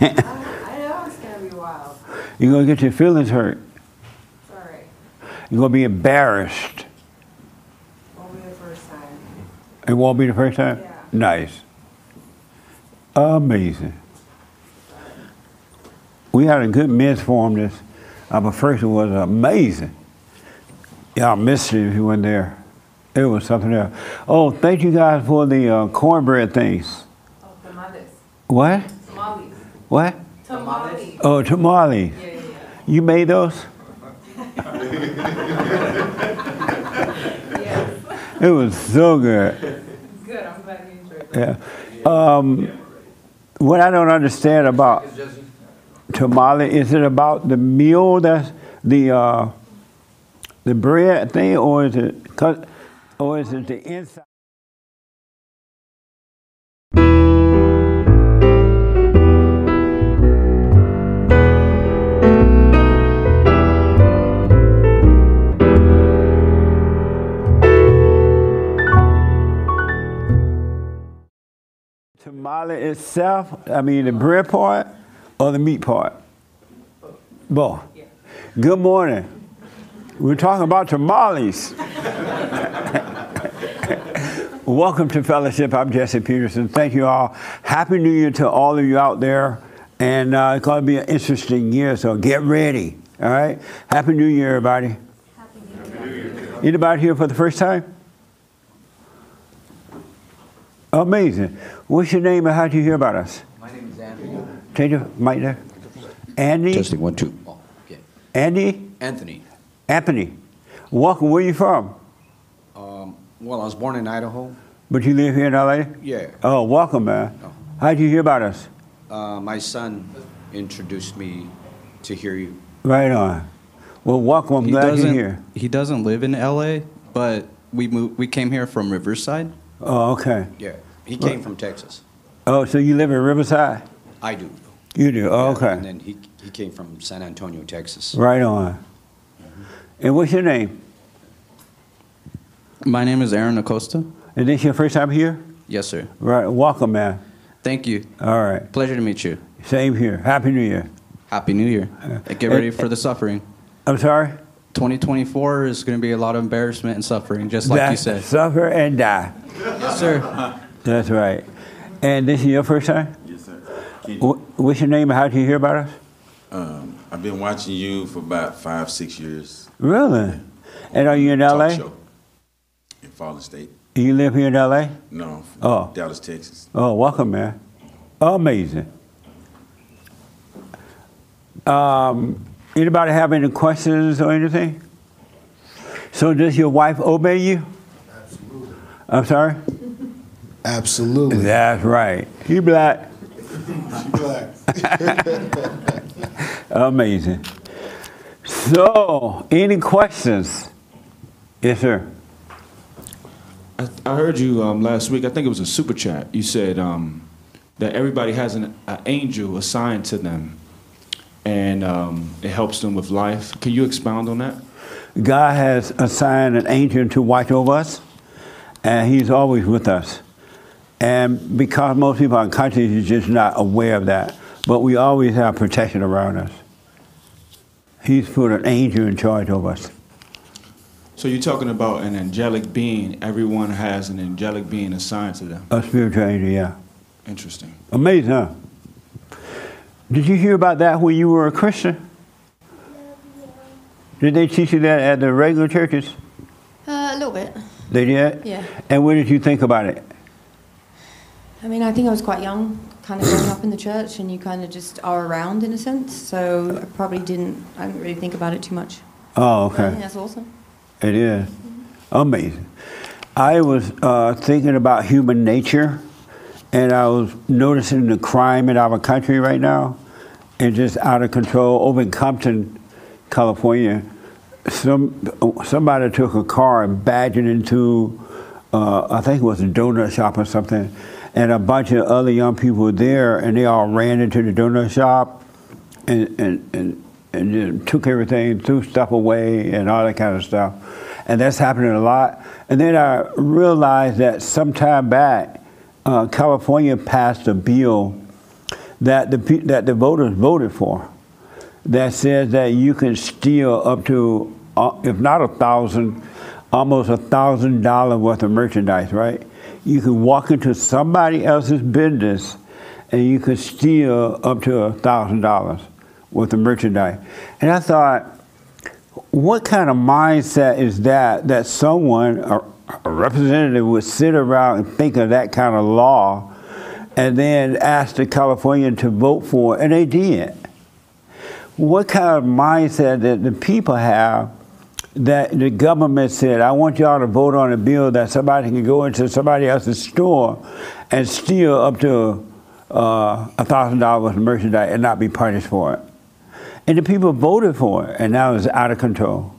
I know it's gonna be wild. You're going to get your feelings hurt. Sorry. You're going to be embarrassed. Won't be the first time. It won't be the first time? Yeah. Nice. Amazing. We had a good men's forum this. Our first one was amazing. I missed it if you weren't there. It was something else. Oh, thank you guys for the uh, cornbread things. Oh, tamales. What? What? Tamales. Oh, tamales. Yeah, yeah, yeah. You made those? Yes. It was so good. Good. I'm glad you enjoyed it. Yeah. Um, what I don't understand about tamale is it about the meal that's the uh, the bread thing, or is it or is it the inside? Tamale itself, I mean the bread part or the meat part? Both. Good morning. We're talking about tamales. Welcome to Fellowship. I'm Jesse Peterson. Thank you all. Happy New Year to all of you out there. And uh, it's going to be an interesting year, so get ready. All right? Happy New Year, everybody. Happy New Year. Anybody here for the first time? Amazing. What's your name and how did you hear about us? My name is Anthony. Take the mic there. Andy? Testing one, two. Oh, okay. Andy? Anthony. Anthony. Welcome. Where are you from? Um, well, I was born in Idaho. But you live here in LA? Yeah. Oh, welcome, man. Oh. How did you hear about us? Uh, my son introduced me to hear you. Right on. Well, welcome. I'm He glad you're doesn't. here. He doesn't live in L.A., but we moved, we came here from Riverside. Oh, okay. Yeah. He came from Texas. Oh, so you live in Riverside? I do. You do? Oh, Yeah, okay. And then he, he came from San Antonio, Texas. Right on. Mm-hmm. And what's your name? My name is Aaron Acosta. Is this your first time here? Yes, sir. Right. Welcome, man. Thank you. All right. Pleasure to meet you. Same here. Happy New Year. Happy New Year. Uh, Get ready for the suffering. I'm sorry? 2024 is going to be a lot of embarrassment and suffering, just like Die- you said. Suffer and die. Yes, sir. That's right. And this is your first time? Yes, sir. Can Wh- What's your name and how did you hear about us? Um, I've been watching you for about five, six years. Really? And are you in Talk LA? show in Fallen State. You live here in LA? No, from Oh. Dallas, Texas. Oh, welcome, man. Amazing. Um, anybody have any questions or anything? So does your wife obey you? Absolutely. I'm sorry? Absolutely. That's right. You black. She black. Amazing. So, any questions? Yes, sir. I, I heard you um, last week. I think it was a super chat. You said um, that everybody has an, an angel assigned to them, and um, it helps them with life. Can you expound on that? God has assigned an angel to watch over us, and He's always with us. And because most people in countries are just not aware of that, but we always have protection around us. He's put an angel in charge of us. So you're talking about an angelic being. Everyone has an angelic being assigned to them. A spiritual angel, yeah. Interesting. Amazing, huh? Did you hear about that when you were a Christian? Did they teach you that at the regular churches? Uh, a little bit. They did? Yeah. And what did you think about it? I mean, I think I was quite young, kind of growing up in the church, and you kind of just are around in a sense. So I probably didn't. I didn't really think about it too much. Oh, But I think okay. that's awesome. It is. Amazing. I was uh, thinking about human nature, and I was noticing the crime in our country right now, and just out of control. Over in Compton, California, some somebody took a car and badged it into, uh, I think it was a donut shop or something, and a bunch of other young people were there, and they all ran into the donut shop, and and and, and took everything, threw stuff away, and all that kind of stuff, and that's happening a lot. And then I realized that some time back, uh, California passed a bill that the that the voters voted for that says that you can steal up to, uh, if not a thousand, almost a thousand dollar worth of merchandise, right? You can walk into somebody else's business and you can steal up to a thousand dollars worth of merchandise. And I thought, what kind of mindset is that that someone, a, representative, would sit around and think of that kind of law and then ask the Californian to vote for it, and they did. What kind of mindset that the people have that the government said, I want y'all to vote on a bill that somebody can go into somebody else's store and steal up to uh, a thousand dollars of merchandise and not be punished for it. And the people voted for it, and now it's out of control.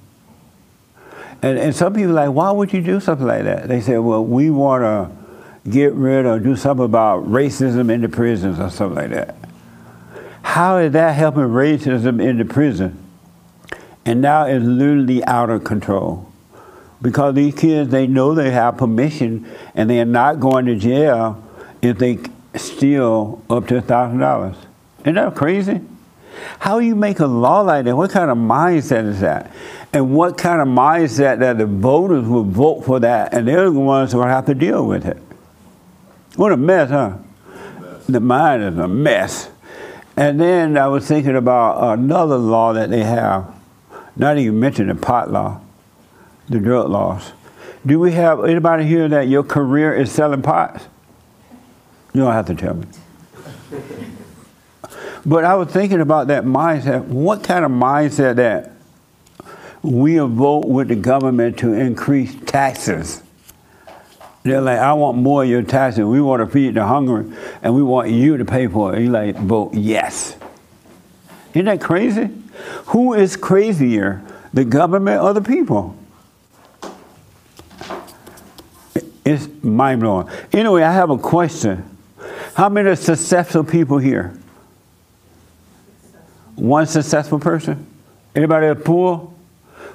And, and some people like, why would you do something like that? They say, well, we want to get rid or do something about racism in the prisons or something like that. How is that helping racism in the prison? And now it's literally out of control. Because these kids, they know they have permission and they are not going to jail if they steal up to $1,000. Isn't that crazy? How you make a law like that? What kind of mindset is that? And what kind of mindset that the voters will vote for that and they're the ones who have to deal with it? What a mess, huh? The mind is a mess. And then I was thinking about another law that they have, not even mention the pot law, the drug laws. Do we have anybody here that your career is selling pots? You don't have to tell me. But I was thinking about that mindset. What kind of mindset that we'll vote with the government to increase taxes? They're like, I want more of your taxes. We want to feed the hungry, and we want you to pay for it. You like vote yes. Isn't that crazy? Who is crazier, the government or the people? It's mind blowing. Anyway, I have a question. How many successful people here? One successful person? Anybody poor?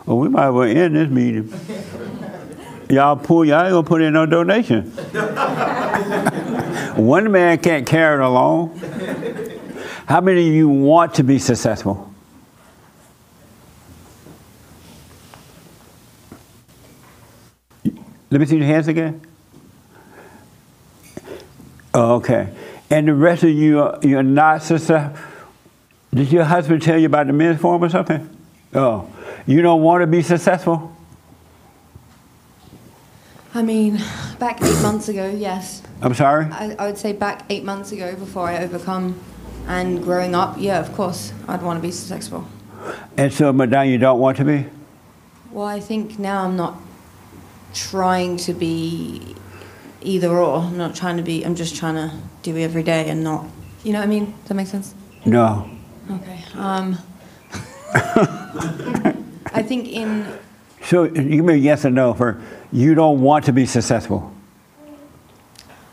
Well, oh, we might well end this meeting. Y'all poor, y'all ain't gonna put in no donation. One man can't carry it alone. How many of you want to be successful? Let me see your hands again. Oh, okay. And the rest of you, are, you're not successful. Did your husband tell you about the men's forum or something? Oh, you don't want to be successful? I mean, back eight months ago, yes. I'm sorry? I, I would say back eight months ago, before I overcome and growing up, yeah, of course, I'd want to be successful. And so, but now you don't want to be? Well, I think now I'm not trying to be either or. I'm not trying to be, I'm just trying to do it every day and not, you know what I mean? Does that make sense? No. Okay. Um, I think in, So you give me a yes or no for you don't want to be successful.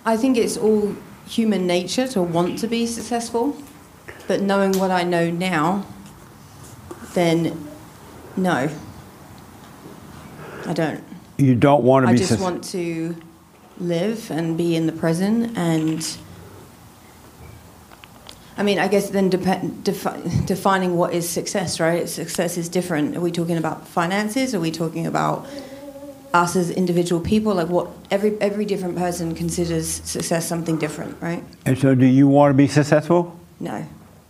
I think it's all human nature to want to be successful, but knowing what I know now, then no. I don't. You don't want to I be I just successful. want to live and be in the present and I mean, I guess then dep- defi- defining what is success, right? Success is different. Are we talking about finances? Are we talking about us as individual people? Like what every every different person considers success something different, right? And so, do you want to be successful? No,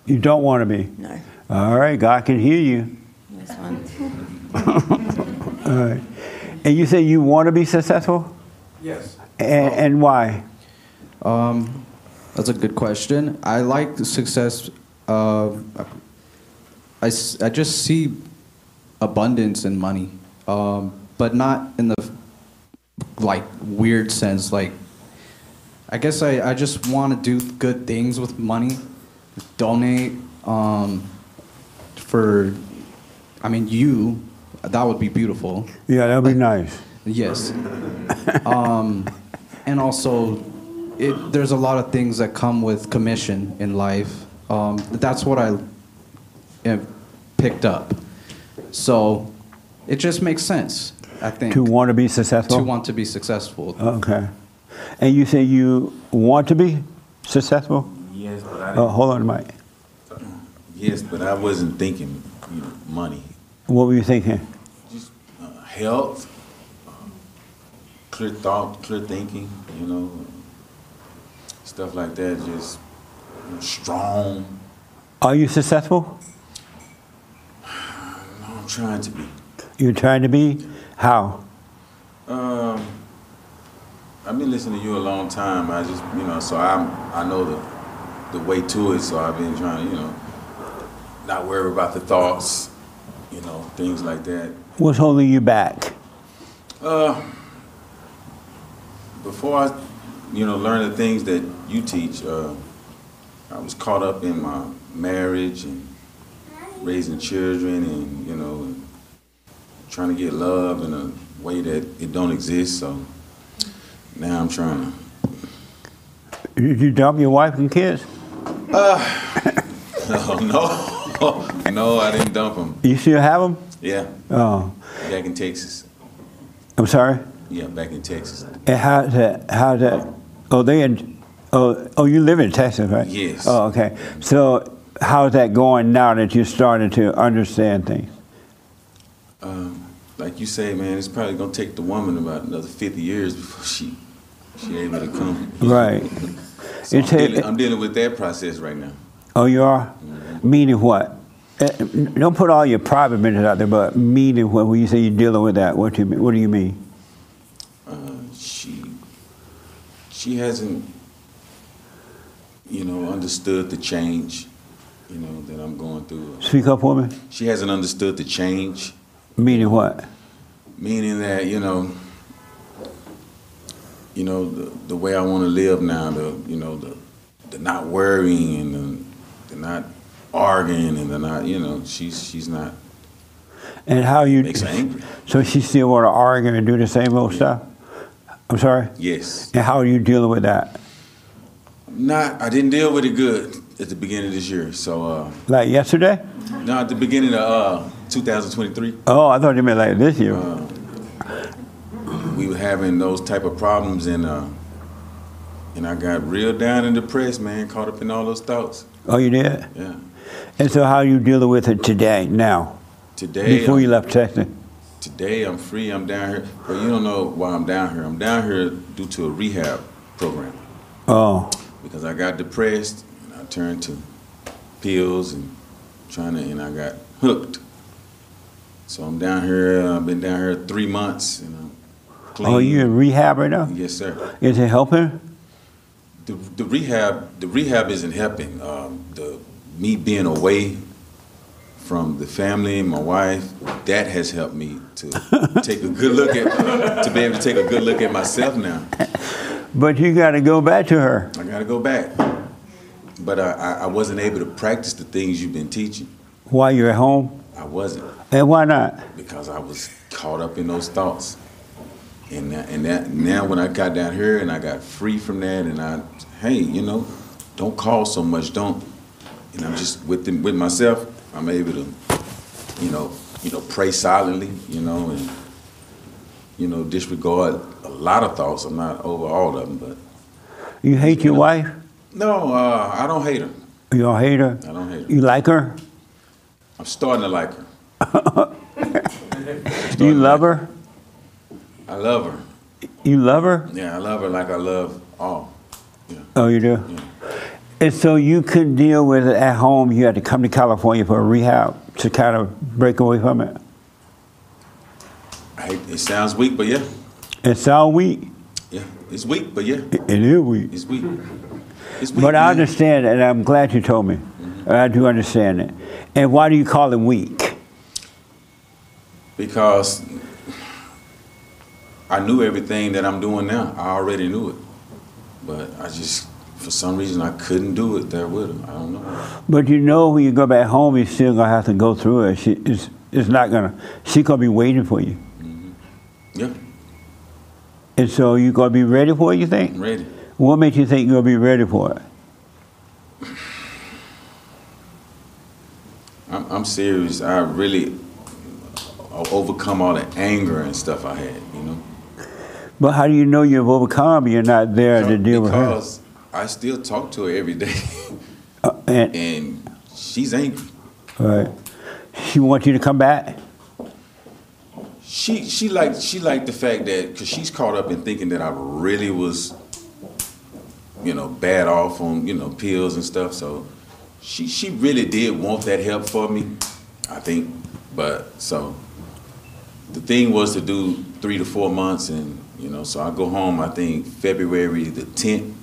You don't want to be. no, All right, God can hear you. that's fine. All right. And you say you want to be successful? Yes. And, and why? Um, that's a good question. I like the success. Uh, I just see abundance in money, um, but not in the like weird sense. Like, I guess I, I just want to do good things with money, donate um, for. I mean, you. That would be beautiful. Yeah, that'd be nice. Yes. um, and also, it, there's a lot of things that come with commission in life. Um, that's what I uh, picked up. So it just makes sense, I think, To want to be successful? to want to be successful. Okay. And you say you want to be successful? Yes, but I Oh, hold on, Mike. Yes, but I wasn't thinking, you know, money. What were you thinking? Just uh, health, uh, clear thought, clear thinking, you know, stuff like that. Just strong. Are you successful? No, I'm trying to be. You're trying to be? How? Um, I've been listening to you a long time. I just, you know, so I'm, I know the, the way to it. So I've been trying to, you know, not worry about the thoughts, you know, things like that. What's holding you back? Uh, before I, you know, learned the things that you teach, uh, I was caught up in my marriage and raising children and, you know, trying to get love in a way that it don't exist. So now I'm trying to Did you dump your wife and kids? No, no, no, I didn't dump them. You still have them? Yeah, Oh, back in Texas. I'm sorry. Yeah, back in Texas. And how's that? How's that? Oh, they in. Oh, oh, you live in Texas, right? Yes. Oh, okay. So, how's that going now that you're starting to understand things? Um, like you say, man, it's probably gonna take the woman about another 50 years before she she able to come. Right. So I'm, dealing, I'm dealing with that process right now. Oh, you are? Meaning what? Eh, Don't put all your private business out there, but meaning what? When you say you're dealing with that, what do you mean? What do you mean? Uh, she she hasn't, you know, understood the change, you know, that I'm going through. Speak up, woman. She hasn't understood the change. Meaning what? meaning that you know you know the, the way I want to live now the you know the the not worrying and the, the not arguing and the not you know she's she's not And how you? makes her angry So she still want to argue and do the same old stuff? I'm sorry. yes And how are you dealing with that? Not I didn't deal with it good at the beginning of this year so uh Like yesterday? no at the beginning of uh 2023 Oh, I thought you meant like this year. uh, we were having those type of problems and uh and I got real down and depressed man caught up in all those thoughts oh, you did. yeah And so, how are you dealing with it today? Now, today before I'm- you left Texas? Today I'm free. I'm down here, but you don't know why I'm down here. I'm down here due to a rehab program Oh, because I got depressed and I turned to pills and trying to, and I got hooked. So I'm down here. I've been down here three months and I'm clean. oh, you in rehab right now? Yes, sir. Is it helping? The, the rehab, the rehab isn't helping. Um, the me being away from the family my wife, that has helped me to take a good look at, to be able to take a good look at myself now. But you got to go back to her. I gotta go back. But I, I, wasn't able to practice the things you've been teaching. while you're at home. I wasn't And why not? because I was caught up in those thoughts. And that, and that now when I got down here and I got free from that and I, hey, you know, don't call so much, don't. And I'm just with them, with myself. I'm able to, you know, you know, pray silently, you know, and you know, disregard lot of thoughts. I'm not over all of them, but You hate your wife? no, uh, I don't hate her. You don't hate her? I don't hate her. You like her? I'm starting to like her. You love her? I love her. You love her? Yeah, I love her like I love all. Yeah. Oh, you do? And so you couldn't deal with it at home. You had to come to California for a rehab to kind of break away from it. I hate, it sounds weak, but yeah, It sounds weak. yeah, it's weak, but yeah, It it is weak. it's weak. It's weak. But I understand and I'm glad you told me. Mm-hmm. I do understand it. And why do you call it weak? because I knew everything that I'm doing now. I already knew it, but I just, for some reason, I couldn't do it there with. I don't know. But you know, when you go back home, you're still gonna have to go through it. She, it's, it's not gonna. She's gonna be waiting for you, mm-hmm. Yeah, and so you gonna be ready for it. You think? I'm ready. What makes you think you're gonna be ready for it? I'm, I'm serious. I really uh, overcome all the anger and stuff I had. You know. But how do you know you've overcome? You're not there to deal with her. because I still talk to her every day. Uh, and and she's angry. right, she wants you to come back. She she liked she liked the fact that because she's caught up in thinking that I really was, you know, bad off on you know pills and stuff. So she she really did want that help for me, I think. But so the thing was to do three to four months, and you know, so I go home. I think February the tenth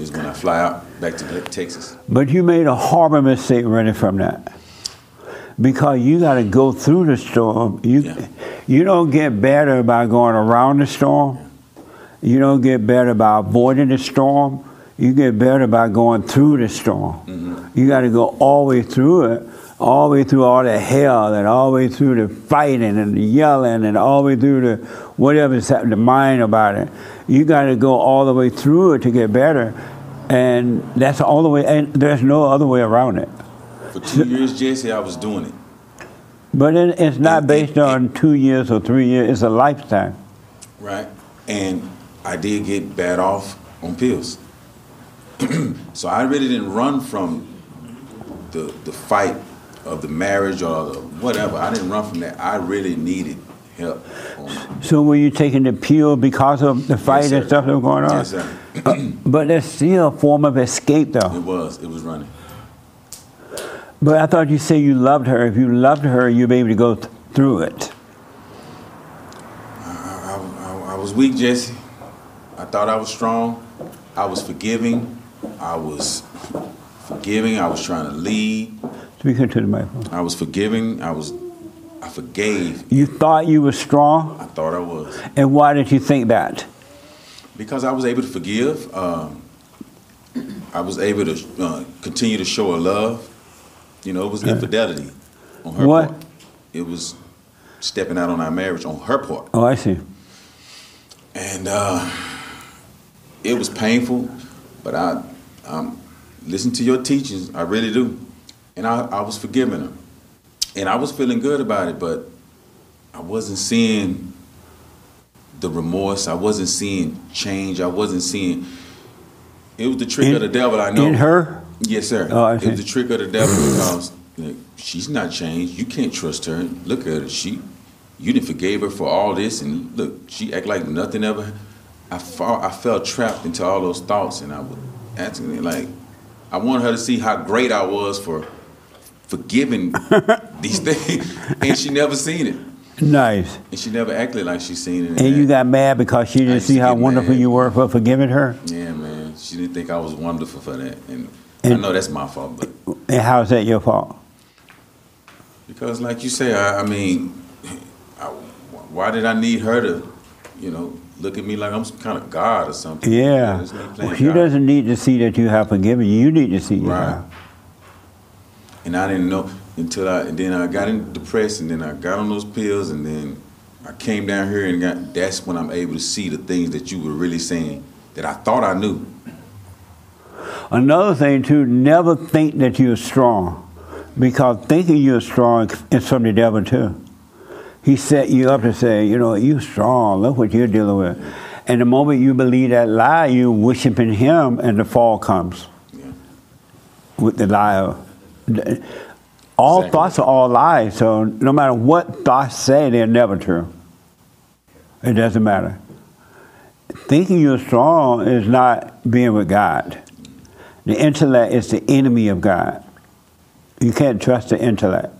is when I fly out back to Texas. But you made a horrible mistake running from that. Because you got to go through the storm. You, Yeah. you don't get better by going around the storm. You don't get better by avoiding the storm. You get better by going through the storm. Mm-hmm. You got to go all the way through it, all the way through all the hell, and all the way through the fighting and the yelling, and all the way through the whatever's happening, the mind about it. You got to go all the way through it to get better, and that's all the way. And there's no other way around it. For two years, Jesse, I was doing it. But it, it's not And- based and- on two years or three years. It's a lifetime. right? And I did get bad off on pills. so I really didn't run from the the fight of the marriage or the whatever. I didn't run from that. I really needed help. So were you taking the pill because of the fight Yes, and stuff that was going on? Yes, sir. But it's still a form of escape, though. It was. It was running. But I thought you said you loved her. If you loved her, you'd be able to go th- through it. I, I, I was weak, Jesse. I thought I was strong. I was forgiving. I was forgiving. I was trying to lead. Speak into the microphone. I was forgiving. I was. I forgave. You thought you were strong, I thought I was. and why did you think that? Because I was able to forgive, um, I was able to uh, continue to show her love. You know, it was infidelity on her What? part. It was stepping out on our marriage on her part, Oh, I see. and uh, it was painful. But I um, listen to your teachings, I really do, and I, I was forgiving her, and I was feeling good about it. But I wasn't seeing the remorse. I wasn't seeing change. I wasn't seeing. It was the trick In- of the devil. I know. In her? Yes, sir. Oh, I it was the trick of the devil because like, she's not changed. You can't trust her. Look at her. She, you didn't forgave her for all this, and look, she act like nothing ever. I fall, I felt trapped into all those thoughts, and I was asking like, I wanted her to see how great I was for forgiving these things, and she never seen it, Nice. and she never acted like she seen it. And you got mad because she didn't see how wonderful mad. you were for forgiving her? yeah, man. She didn't think I was wonderful for that, and, I And- know that's my fault, but. And how's that your fault? Because, like you say, I, I mean, I, why did I need her to, you know, look at me like I'm some kind of god or something? Yeah. me playing Well, she God. doesn't need to see that you have forgiven. You You need to see you Right. And I didn't know until I, and then I got in depressed, and then I got on those pills, and then I came down here and got. That's when I'm able to see the things that you were really saying that I thought I knew. Another thing too, never think that you're strong. Because thinking you're strong is from the devil too. He set you up to say, you know, you're strong, look what you're dealing with. And the moment you believe that lie, you're worshiping him and the fall comes Yeah. with the lie. All Exactly. thoughts are all lies, so no matter what thoughts say, they're never true. It doesn't matter. Thinking you're strong is not being with God. The intellect is the enemy of God. You can't trust the intellect.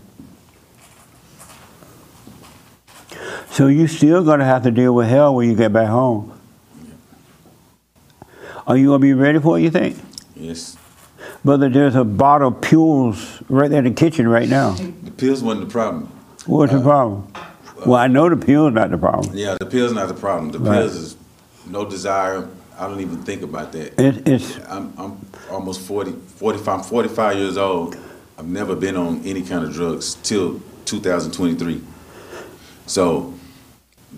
So you're still going to have to deal with hell when you get back home. Are you going to be ready for it, you think? Yes. Brother, there's a bottle of Pules right there in the kitchen right now. The pills wasn't the problem. What's the uh, problem? Well, I know the pill's not the problem. Yeah, the pills not the problem. The Right. pills is no desire. I don't even think about that. It, it's I'm, I'm almost 40, 45, I'm 45 years old. I've never been on any kind of drugs till 2023. So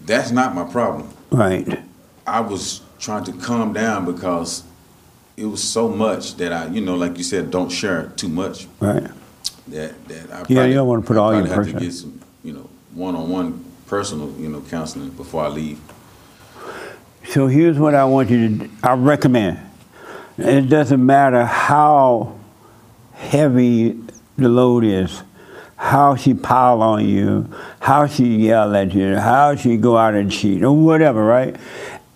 that's not my problem. right. I was trying to calm down because it was so much that I, you know, like you said, don't share too much. Right. That that I Yeah, probably, you don't wanna put I all your have to personal- get some, you know, one-on-one personal, you know, counseling before I leave. So here's what I want you to. I recommend. It doesn't matter how heavy the load is, how she pile on you, how she yell at you, how she go out and cheat, or whatever, right?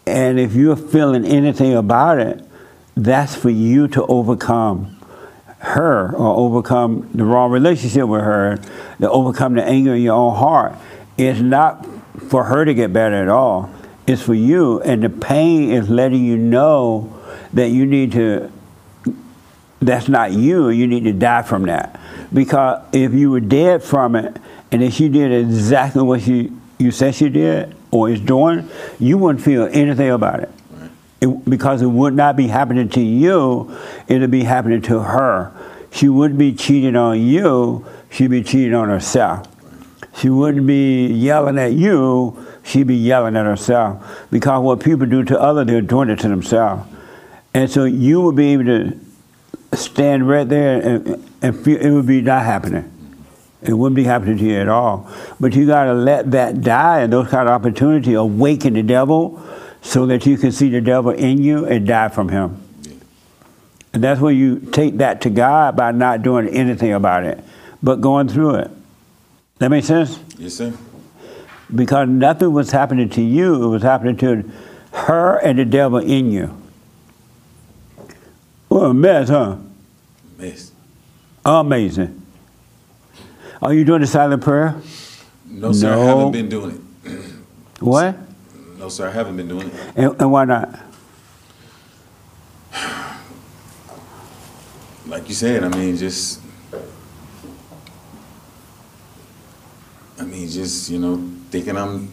And if you're feeling anything about it, that's for you to overcome her or overcome the wrong relationship with her, to overcome the anger in your own heart. It's not for her to get better at all. It's for you, and the pain is letting you know that you need to. That's not you. You need to die from that, because if you were dead from it, and if she did exactly what you you said she did or is doing, you wouldn't feel anything about it. It, because it would not be happening to you, it would be happening to her. She wouldn't be cheating on you, she'd be cheating on herself. She wouldn't be yelling at you, she'd be yelling at herself. Because what people do to others, they're doing it to themselves. And so you will be able to stand right there and, and feel it would be not happening. It wouldn't be happening to you at all. But you got to let that die and those kind of opportunities awaken the devil so that you can see the devil in you and die from him. And that's where you take that to God by not doing anything about it, but going through it. That makes sense? Yes, sir. Because nothing was happening to you, it was happening to her and the devil in you. What a mess, huh? Mess. Amazing. Are you doing the silent prayer? No, sir. I haven't been doing it. What? No, sir. I haven't been doing it. And, and why not? Like you said, I mean, just. I mean, just you know, thinking I'm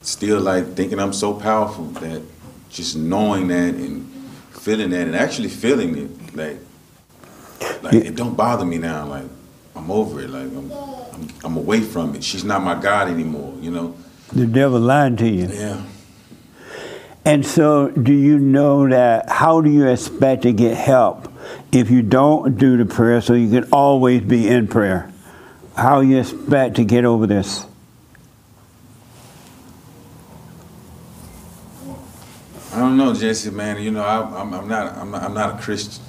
still like thinking I'm so powerful that just knowing that and feeling that and actually feeling it, like, like it don't bother me now. Like I'm over it. Like I'm, I'm, I'm away from it. She's not my God anymore. You know. The devil lied to you. Yeah. And so, do you know that? How do you expect to get help if you don't do the prayer so you can always be in prayer? How you expect to get over this? I don't know, Jesse, man. You know, I, I'm, I'm not, I'm not, I'm not a Christian.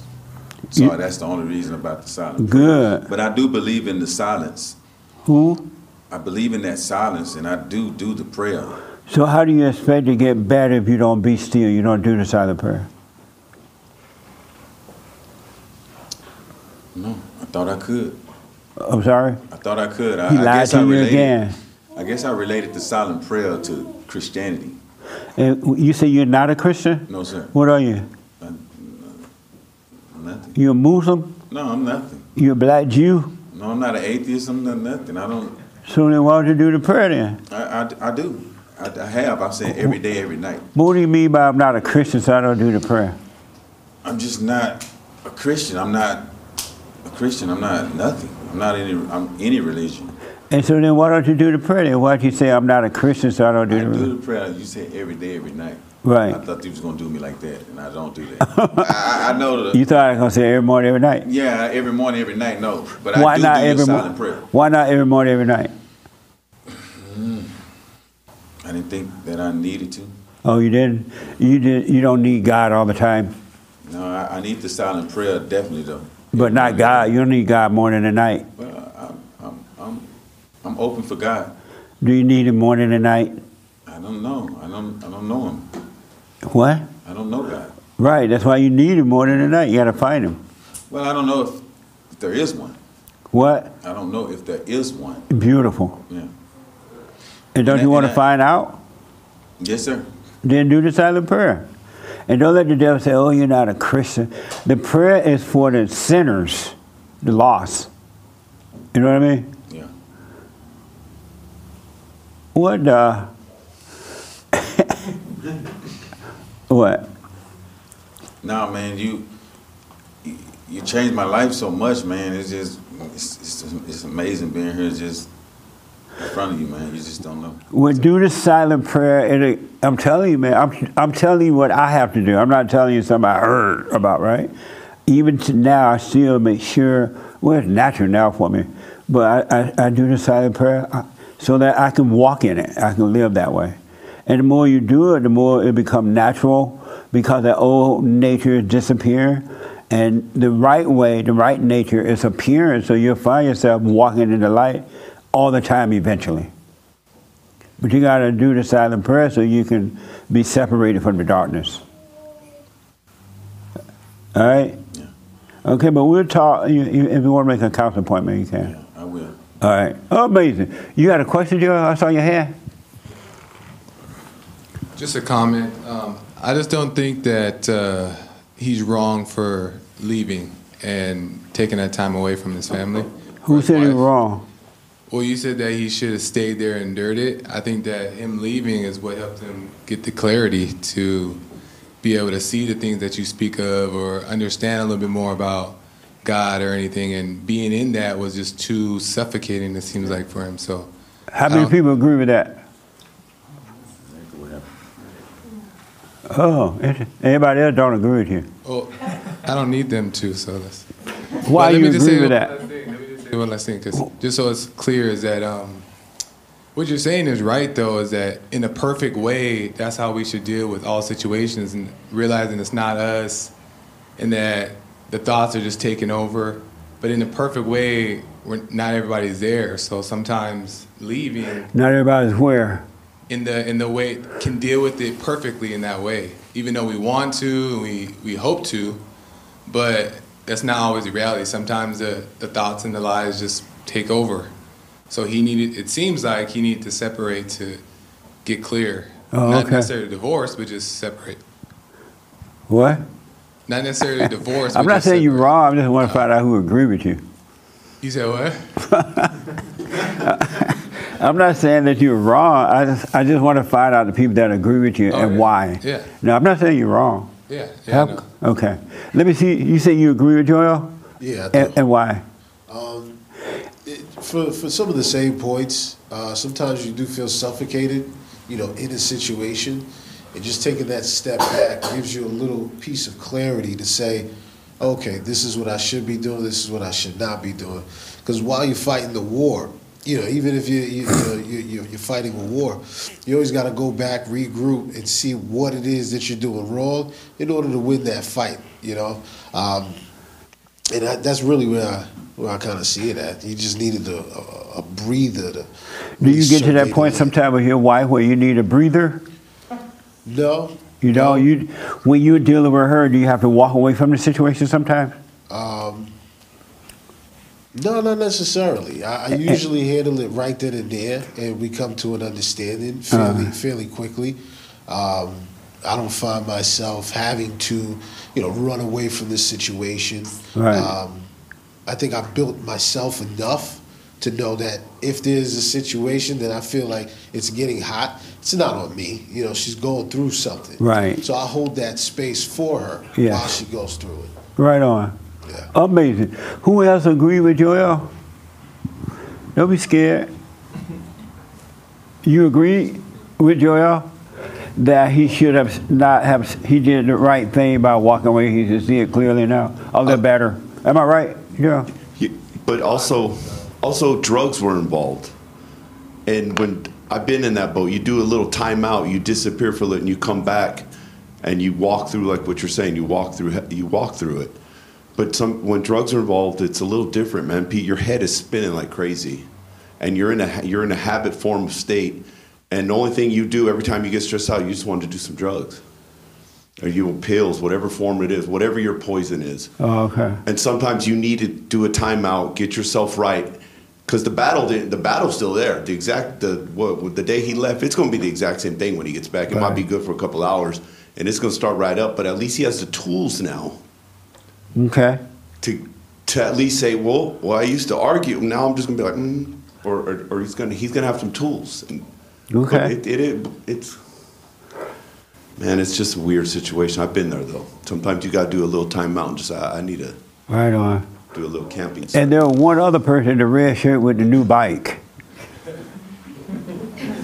So You- that's the only reason about the silence. Good. But I do believe in the silence. Who? I believe in that silence, and I do do the prayer. So, how do you expect to get better if you don't be still? You don't do the silent prayer. No, I thought I could. I'm sorry. I thought I could. I, He I lied guess to I you related. again. I guess I related the silent prayer to Christianity. And you say you're not a Christian. No, sir. What are you? I, am Nothing. You a Muslim? No, I'm nothing. You a black Jew? No, I'm not an atheist. I'm not nothing. I don't. So then, why don't you do the prayer then? I, I, I do. I, I have. I say every day, every night. What do you mean by I'm not a Christian, so I don't do the prayer? I'm just not a Christian. I'm not a Christian. I'm not nothing. I'm not any. I'm any religion. And so then, why don't you do the prayer? Then why don't you say I'm not a Christian, so I don't do I the prayer? do the prayer. You say every day, every night. Right. I thought you was gonna do me like that, and I don't do that. I, I- know the. You thought I was gonna say every morning, every night. yeah, every morning, every night. No, but why I do not do every silent prayer. Why not every morning, every night? Mm. I didn't think that I needed to. Oh, you didn't. You did. You don't need God all the time, No, I, I need the silent prayer definitely though. but not God. You don't need God morning and night. Well, I'm open for God. Do you need Him morning and night? I don't know. I don't. I don't know Him. What? I don't know God. Right. That's why you need Him morning and night. You got to find Him. Well, I don't know if, if there is one. What? I don't know if there is one. Beautiful. Yeah. And don't And you want to I- find out? Yes, sir. Then do the silent prayer. And don't let the devil say, oh, you're not a Christian. The prayer is for the sinners, the lost. You know what I mean? What the? what? Nah, man, you, you changed my life so much, man. It's just it's, it's, it's amazing being here, just in front of you, man. You just don't know. Well, do the silent prayer. And I'm telling you, man, I'm, I'm telling you what I have to do. I'm not telling you something I heard about, right? Even to now, I still make sure, well, it's natural now for me, but I, I, I do the silent prayer uh, so that I can walk in it. I can live that way. And the more you do it, the more it become natural because the old nature disappear. And the right way, the right nature is appearing, so you'll find yourself walking in the light all the time eventually. But you got to do the silent prayer so you can be separated from the darkness. All right? Yeah. Okay, but we'll talk. If you want to make a council appointment, you can. Yeah. All right. Oh, amazing. You got a question, Joel? I saw your hand. Just a comment. Um, I just don't think that uh, he's wrong for leaving and taking that time away from his family. Who His said he was wrong? Well, you said that he should have stayed there and endured it. I think that him leaving is what helped him get the clarity to be able to see the things that you speak of or understand a little bit more about God or anything. And being in that was just too suffocating, it seems like, for him. So, How many Um, people agree with that? Oh, anybody else don't agree with you. Oh, I don't need them to, so that's. Why you agree say with that? thing. Let me just say one last thing, 'cause just so it's clear, is that um, what you're saying is right, though, is that in a perfect way, that's how we should deal with all situations and realizing it's not us and that the thoughts are just taking over. But in a perfect way, we're, not everybody's there. So sometimes leaving Not everybody's where. in the in the way can deal with it perfectly in that way. Even though we want to, and we we hope to, but that's not always the reality. Sometimes the, the thoughts and the lies just take over. So he needed. It seems like he needed to separate to get clear. Oh, okay. not necessarily divorce, but just separate. What? Not necessarily divorce. I'm not just saying you're wrong. I just want to find out who agree with you. You said what? I'm not saying that you're wrong. I just, I just want to find out the people that agree with you Oh, and yeah. why. Yeah. No, I'm not saying you're wrong. Yeah. Yeah. How- okay. Let me see. You say you agree with Joel? Yeah, And, and why? Um, it, for for some of the same points, uh, sometimes you do feel suffocated, you know, in a situation, and just taking that step back gives you a little piece of clarity to say, okay, this is what I should be doing, this is what I should not be doing. Because while you're fighting the war, you know, even if you, you, you know, you, you- you're fighting a war, you always got to go back, regroup, and see what it is that you're doing wrong in order to win that fight. You know, um, and that, that's really where I where I kind of see it at. You just needed a, a, a breather to. Do you get to that point sometime with your wife where you need a breather? No. You know, no. you when you're dealing with her, do you have to walk away from the situation sometimes? Um, no, not necessarily. I, I usually handle it right then and there, and we come to an understanding fairly Uh-huh. fairly quickly. Um, I don't find myself having to, you know, run away from this situation. Right. Um, I think I've built myself enough to know that if there's a situation that I feel like it's getting hot, it's not on me. You know, she's going through something. Right. So I hold that space for her Yes. while she goes through it. Right on. Yeah. Amazing. Who else agree with Joel? Don't be scared. You agree with Joel that he should have not have he did the right thing by walking away. He can see it clearly now. A little uh, better. Am I right? Yeah. You- But also, also drugs were involved. And when I've been in that boat, you do a little timeout, you disappear for a little, and you come back, and you walk through like what you're saying. You walk through, you walk through it. But some when drugs are involved, it's a little different, man. Pete, your head is spinning like crazy, and you're in a you're in a habit form of state. And the only thing you do every time you get stressed out, you just want to do some drugs, or you pills, whatever form it is, whatever your poison is. Oh, okay. And sometimes you need to do a timeout, get yourself right, because the battle, the battle's still there. The exact the what the day he left, it's going to be the exact same thing when he gets back. It might be good for a couple hours, and it's going to start right up. But at least he has the tools now Okay. to to at least say, well, well, I used to argue. Now I'm just going to be like, mm, or, or or he's going to he's going to have some tools. And, Okay. It, it, it it's. Man, it's just a weird situation. I've been there though. Sometimes you got to do a little timeout and just I, I need to Right on. Do a little camping. And there was one other person in the red shirt with the new bike.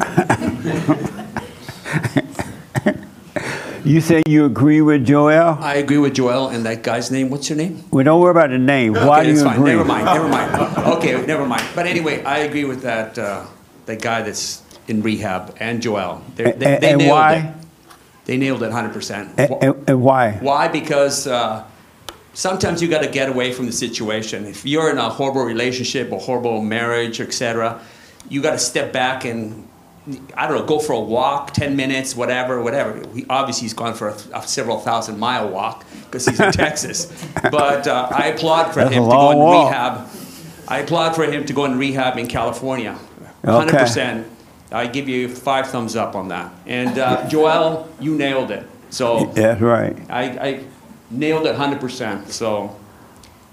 you say you agree with Joel? I agree with Joel and that guy's name. What's your name? Well, don't worry about the name. Why okay, do you fine. agree? Never mind. Never mind. Okay, never mind. But anyway, I agree with that. Uh, that guy that's in rehab, and Joel. They, A- they, a- they and nailed why? it. They nailed it 100%. And, and, and why? Why? Because uh, sometimes you got to get away from the situation. If you're in a horrible relationship or horrible marriage, etc., you got to step back and I don't know, go for a walk, ten minutes, whatever, whatever. He, obviously, he's gone for a, a several thousand mile walk because he's in Texas. But uh, I applaud for That's him to go in walk. rehab. I applaud for him to go in rehab in California. Okay. Hundred percent. I give you five thumbs up on that. And uh, Joel, you nailed it. So That's right. I, I nailed it 100%. So,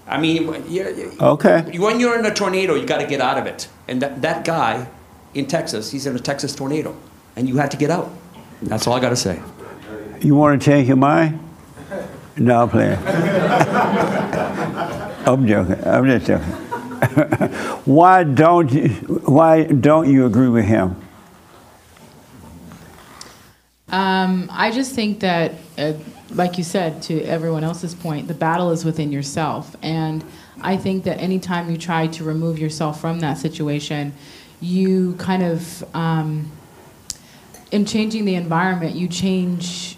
I mean, yeah, yeah. Okay. when you're in a tornado, you got to get out of it. And that, that guy in Texas, he's in a Texas tornado, and you had to get out. That's all I got to say. You want to change your mind? No, I'm. I'm joking. I'm just joking. why don't you? Why don't you agree with him? Um, I just think that, uh, like you said, to everyone else's point, the battle is within yourself. And I think that anytime you try to remove yourself from that situation, you kind of, um, in changing the environment, you change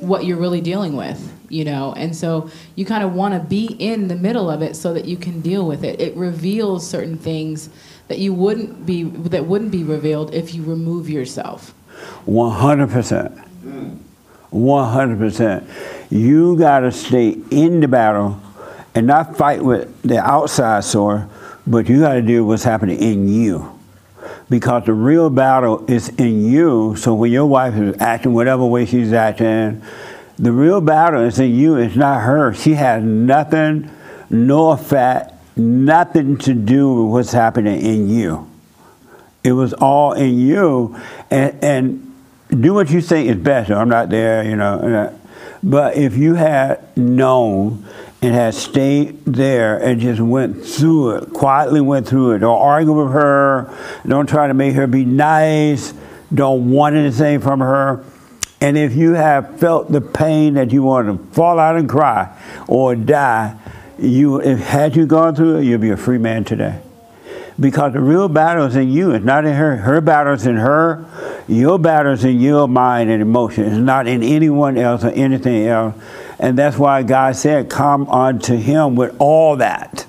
what you're really dealing with, you know? And so you kind of want to be in the middle of it so that you can deal with it. It reveals certain things that you wouldn't be, that wouldn't be revealed if you remove yourself. 100%. Mm. 100%. You got to stay in the battle and not fight with the outside sword, but you got to do what's happening in you. Because the real battle is in you. So when your wife is acting whatever way she's acting, the real battle is in you. It's not her. She has nothing, no effect, nothing to do with what's happening in you. It was all in you. And, and do what you think is best. I'm not there, you know. But if you had known and had stayed there and just went through it, quietly went through it, don't argue with her, don't try to make her be nice, don't want anything from her. And if you have felt the pain that you want to fall out and cry or die, you if had you gone through it, you'd be a free man today because the real battle is in you. It's not in her. Her battle is in her. Your battle is in your mind and emotion. It's not in anyone else or anything else. And that's why God said, "Come unto Him with all that."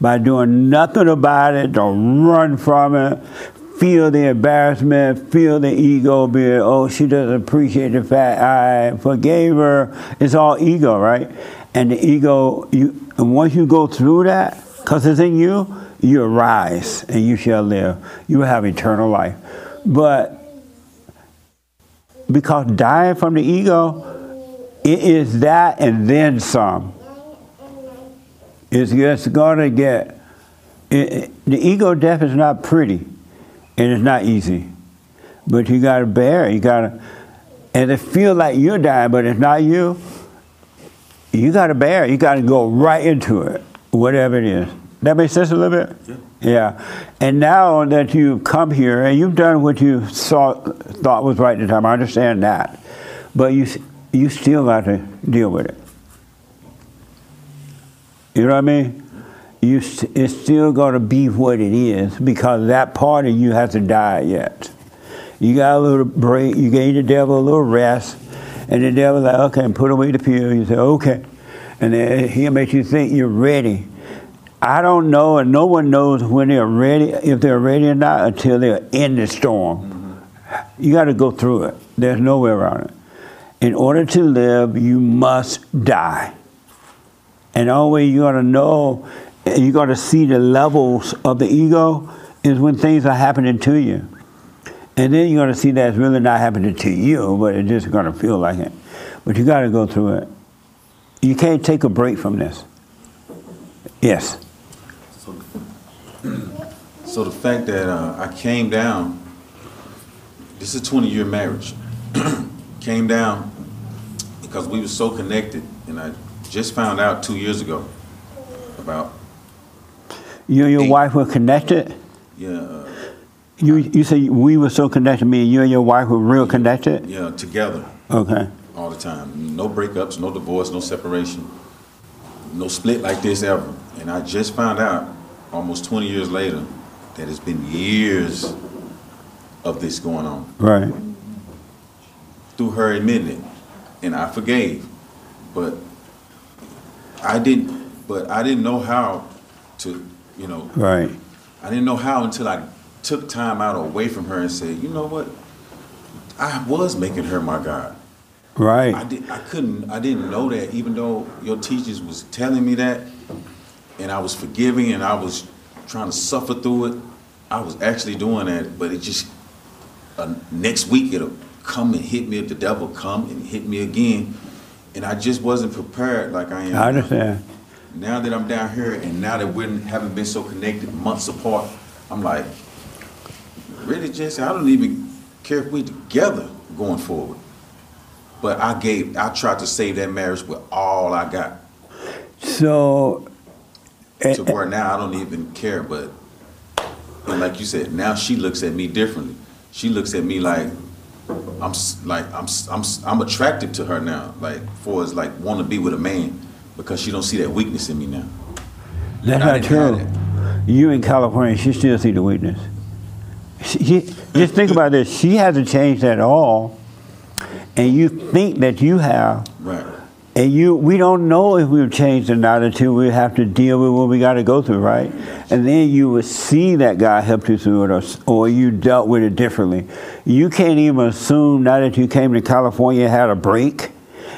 By doing nothing about it, don't run from it. Feel the embarrassment, feel the ego, be oh, she doesn't appreciate the fact I forgave her. It's all ego, right? And the ego, you, and once you go through that, because it's in you, you arise and you shall live. You will have eternal life. But because dying from the ego, it is that and then some. It's just going to get, it, the ego death is not pretty and it's not easy. But you got to bear it. You got to, and it feel like you're dying, but it's not you. You got to bear it. You got to go right into it, whatever it is. That makes sense a little bit? Yeah. Yeah. And now that you've come here and you've done what you saw, thought was right at the time, I understand that. But you, you still got to deal with it. You know what I mean? You, st- it's still going to be what it is because that part of you hasn't died yet. You got a little break. You gave the devil a little rest, and the devil like, okay, put away the pill. You say, okay, and then he'll make you think you're ready. I don't know, and no one knows when they're ready, if they're ready or not, until they're in the storm. You got to go through it. There's no way around it. In order to live, you must die. And way you're going to know, you're going to see the levels of the ego, is when things are happening to you. And then you're going to see that it's really not happening to you, but it's just going to feel like it. But you got to go through it. You can't take a break from this. Yes. So the fact that uh, I came down, this is a 20 year marriage, came down because we were so connected, and I just found out two years ago about You and your wife were connected? yeah uh, You, you say we were so connected, meaning you and your wife were real connected? yeah together Okay. all the time. No breakups, no divorce, no separation, no split like this ever. And I just found out almost 20 years later that it's been years of this going on Right. through her admitting it, and I forgave, but I didn't. But I didn't know how to, you know, Right. I didn't know how until I took time out away from her and said, you know what, I was making her my God. Right. I did. I couldn't. I didn't know that. Even though your teachers was telling me that, and I was forgiving, and I was trying to suffer through it. I was actually doing that, but it just uh, next week it'll come and hit me. If the devil come and hit me again, and I just wasn't prepared like I am. I understand. Now that I'm down here, and now that we haven't been so connected months apart, I'm like, really, Jesse? I don't even care if we're together going forward. But I gave, I tried to save that marriage with all I got. So, eh, To where now I don't even care. But, and like you said, now she looks at me differently. She looks at me like I'm like I'm I'm I'm attracted to her now. Like for as like want to be with a man because she don't see that weakness in me now. that's not true. You in California, she still see the weakness. She, just think about this. She hasn't changed at all, and you think that you have. Right. And you, we don't know if we've changed or not until we have to deal with what we got to go through, right? And then you will see that God helped you through it, or, or you dealt with it differently. You can't even assume now that you came to California and had a break,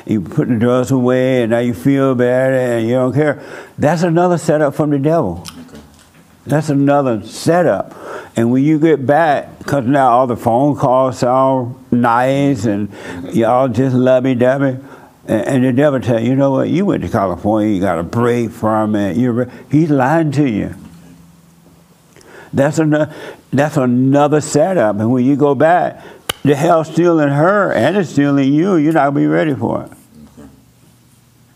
you put the drugs away, and now you feel better and you don't care. That's another setup from the devil. That's another setup. And when you get back, because now all the phone calls sound nice and y'all just lovey dovey, and, the devil tell you, you know what, you went to California, you got a break from it. You're, he's lying to you. That's another, that's another setup. And when you go back, the hell's still in her and it's still in you. You're not to be ready for it.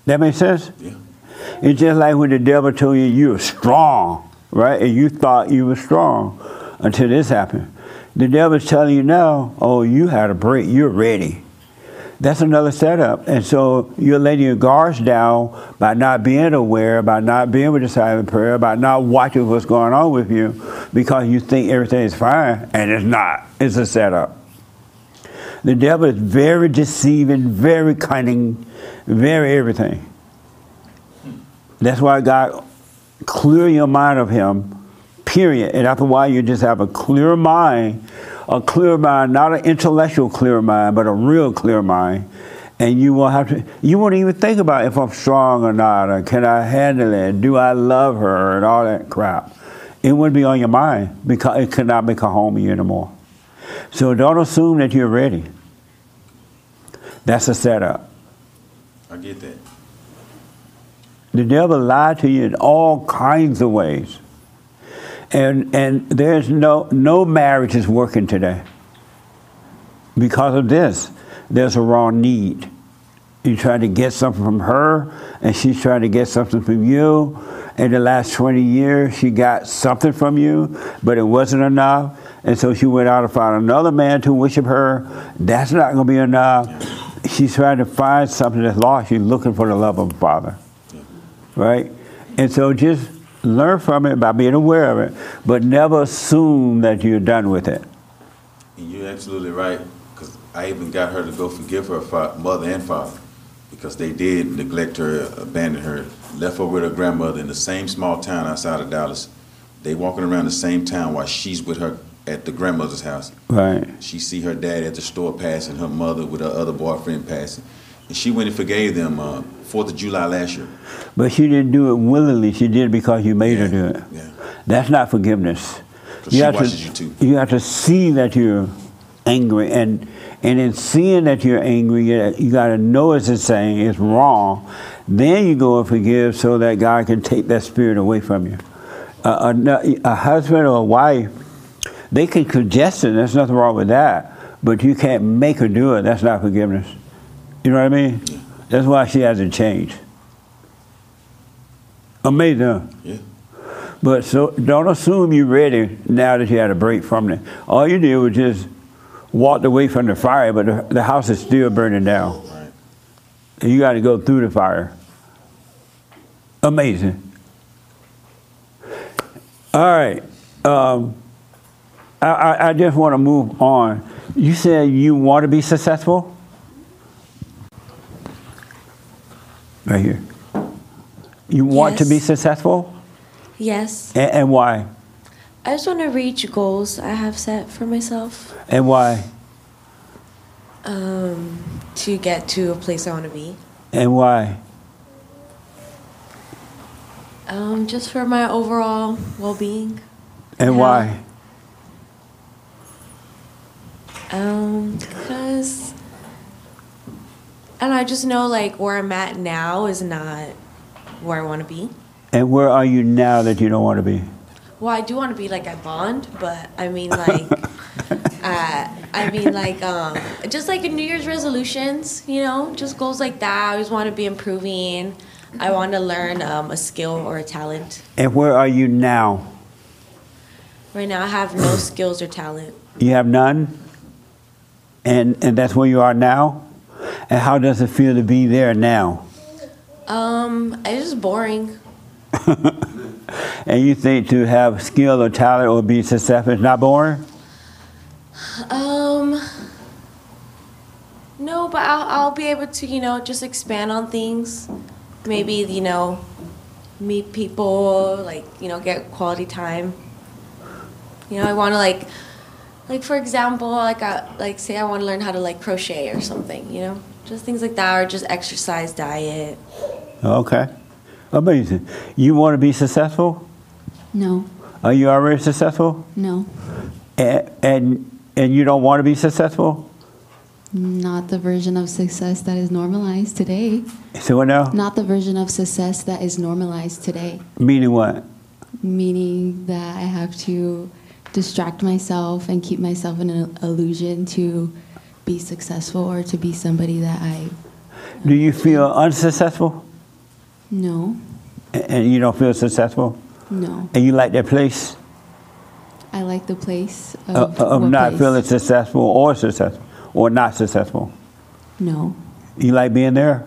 That makes sense? Yeah. It's just like when the devil told you you were strong, right? And you thought you were strong until this happened. The devil's telling you now, oh, you had a break, you're ready. That's another setup. And so you're letting your guards down by not being aware, by not being with the silent prayer, by not watching what's going on with you because you think everything is fine and it's not. It's a setup. The devil is very deceiving, very cunning, very everything. That's why God clear your mind of him, period. And after a while, you just have a clear mind, a clear mind, not an intellectual clear mind, but a real clear mind. And you won't have to, you won't even think about if I'm strong or not, or can I handle it, do I love her, and all that crap. It wouldn't be on your mind because it could not become home of you anymore. So don't assume that you're ready. That's a setup. I get that. The devil lied to you in all kinds of ways. And and there's no no marriage is working today. Because of this. There's a wrong need. You try to get something from her and she's trying to get something from you. In the last 20 years, she got something from you, but it wasn't enough. And so she went out and found another man to worship her. That's not going to be enough. She's trying to find something that's lost. She's looking for the love of the Father right? And so just learn from it by being aware of it, but never assume that you're done with it. And you're absolutely right, because I even got her to go forgive her fa- mother and father, because they did neglect her, abandon her, left her with her grandmother in the same small town outside of Dallas. They walking around the same town while she's with her at the grandmother's house. Right. She see her dad at the store passing, her mother with her other boyfriend passing. And she went and forgave them uh, 4th of July last year. But she didn't do it willingly. She did it because you made her do it. Yeah. That's not forgiveness. she have watches to, you too. You have to see that you're angry, and and in seeing that you're angry, you, you got to know it's saying it's wrong. Then you go and forgive, so that God can take that spirit away from you. Uh, a, a husband or a wife, they can congest it. There's nothing wrong with that, but you can't make her do it. That's not forgiveness. You know what I mean? That's why she hasn't changed. Amazing. huh? Yeah. But so don't assume you're ready now that you had a break from it. All you did was just walked away from the fire, but the, the house is still burning down. Right. And you got to go through the fire. Amazing. All right. Um, I, I, I just want to move on. You said you want to be successful? Right here. You want to be Yes. successful? Yes. And, and why? I just want to reach goals I have set for myself And why? um, to get to a place I want to be. And why? Um, just for my overall well being. And why? Um, because and I just know like where I'm at now is not where I want to be. And where are you now that you don't want to be? Well, I do want to be like at Bond, but I mean like, uh, I mean like, um, just like in New Year's resolutions, you know, just goals like that. I always want to be improving. I want to learn um, a skill or a talent. And where are you now? Right now, I have no skills or talent. You have none? And, and that's where you are now? And how does it feel to be there now? Um, it's just boring. And you think to have skill or talent or be successful is not boring? Um, no, but I'll, I'll be able to, you know, just expand on things. Maybe, you know, meet people, like, you know, get quality time. You know, I want to, like, like for example, like, I, like say I want to learn how to, like, crochet or something, you know? Just things like that, or just exercise, diet. Okay. Amazing. You want to be successful? No, Are you already successful? no, And, and, and you don't want to be successful? not the version of success that is normalized today. So what now? Not the version of success that is normalized today. Meaning what? Meaning that I have to distract myself and keep myself in an illusion to be successful or to be somebody that I Do you feel unsuccessful? no, And you don't feel successful? no. And you like that place? I like the place Of, of, of not place? feeling successful or successful or not successful? No, You like being there?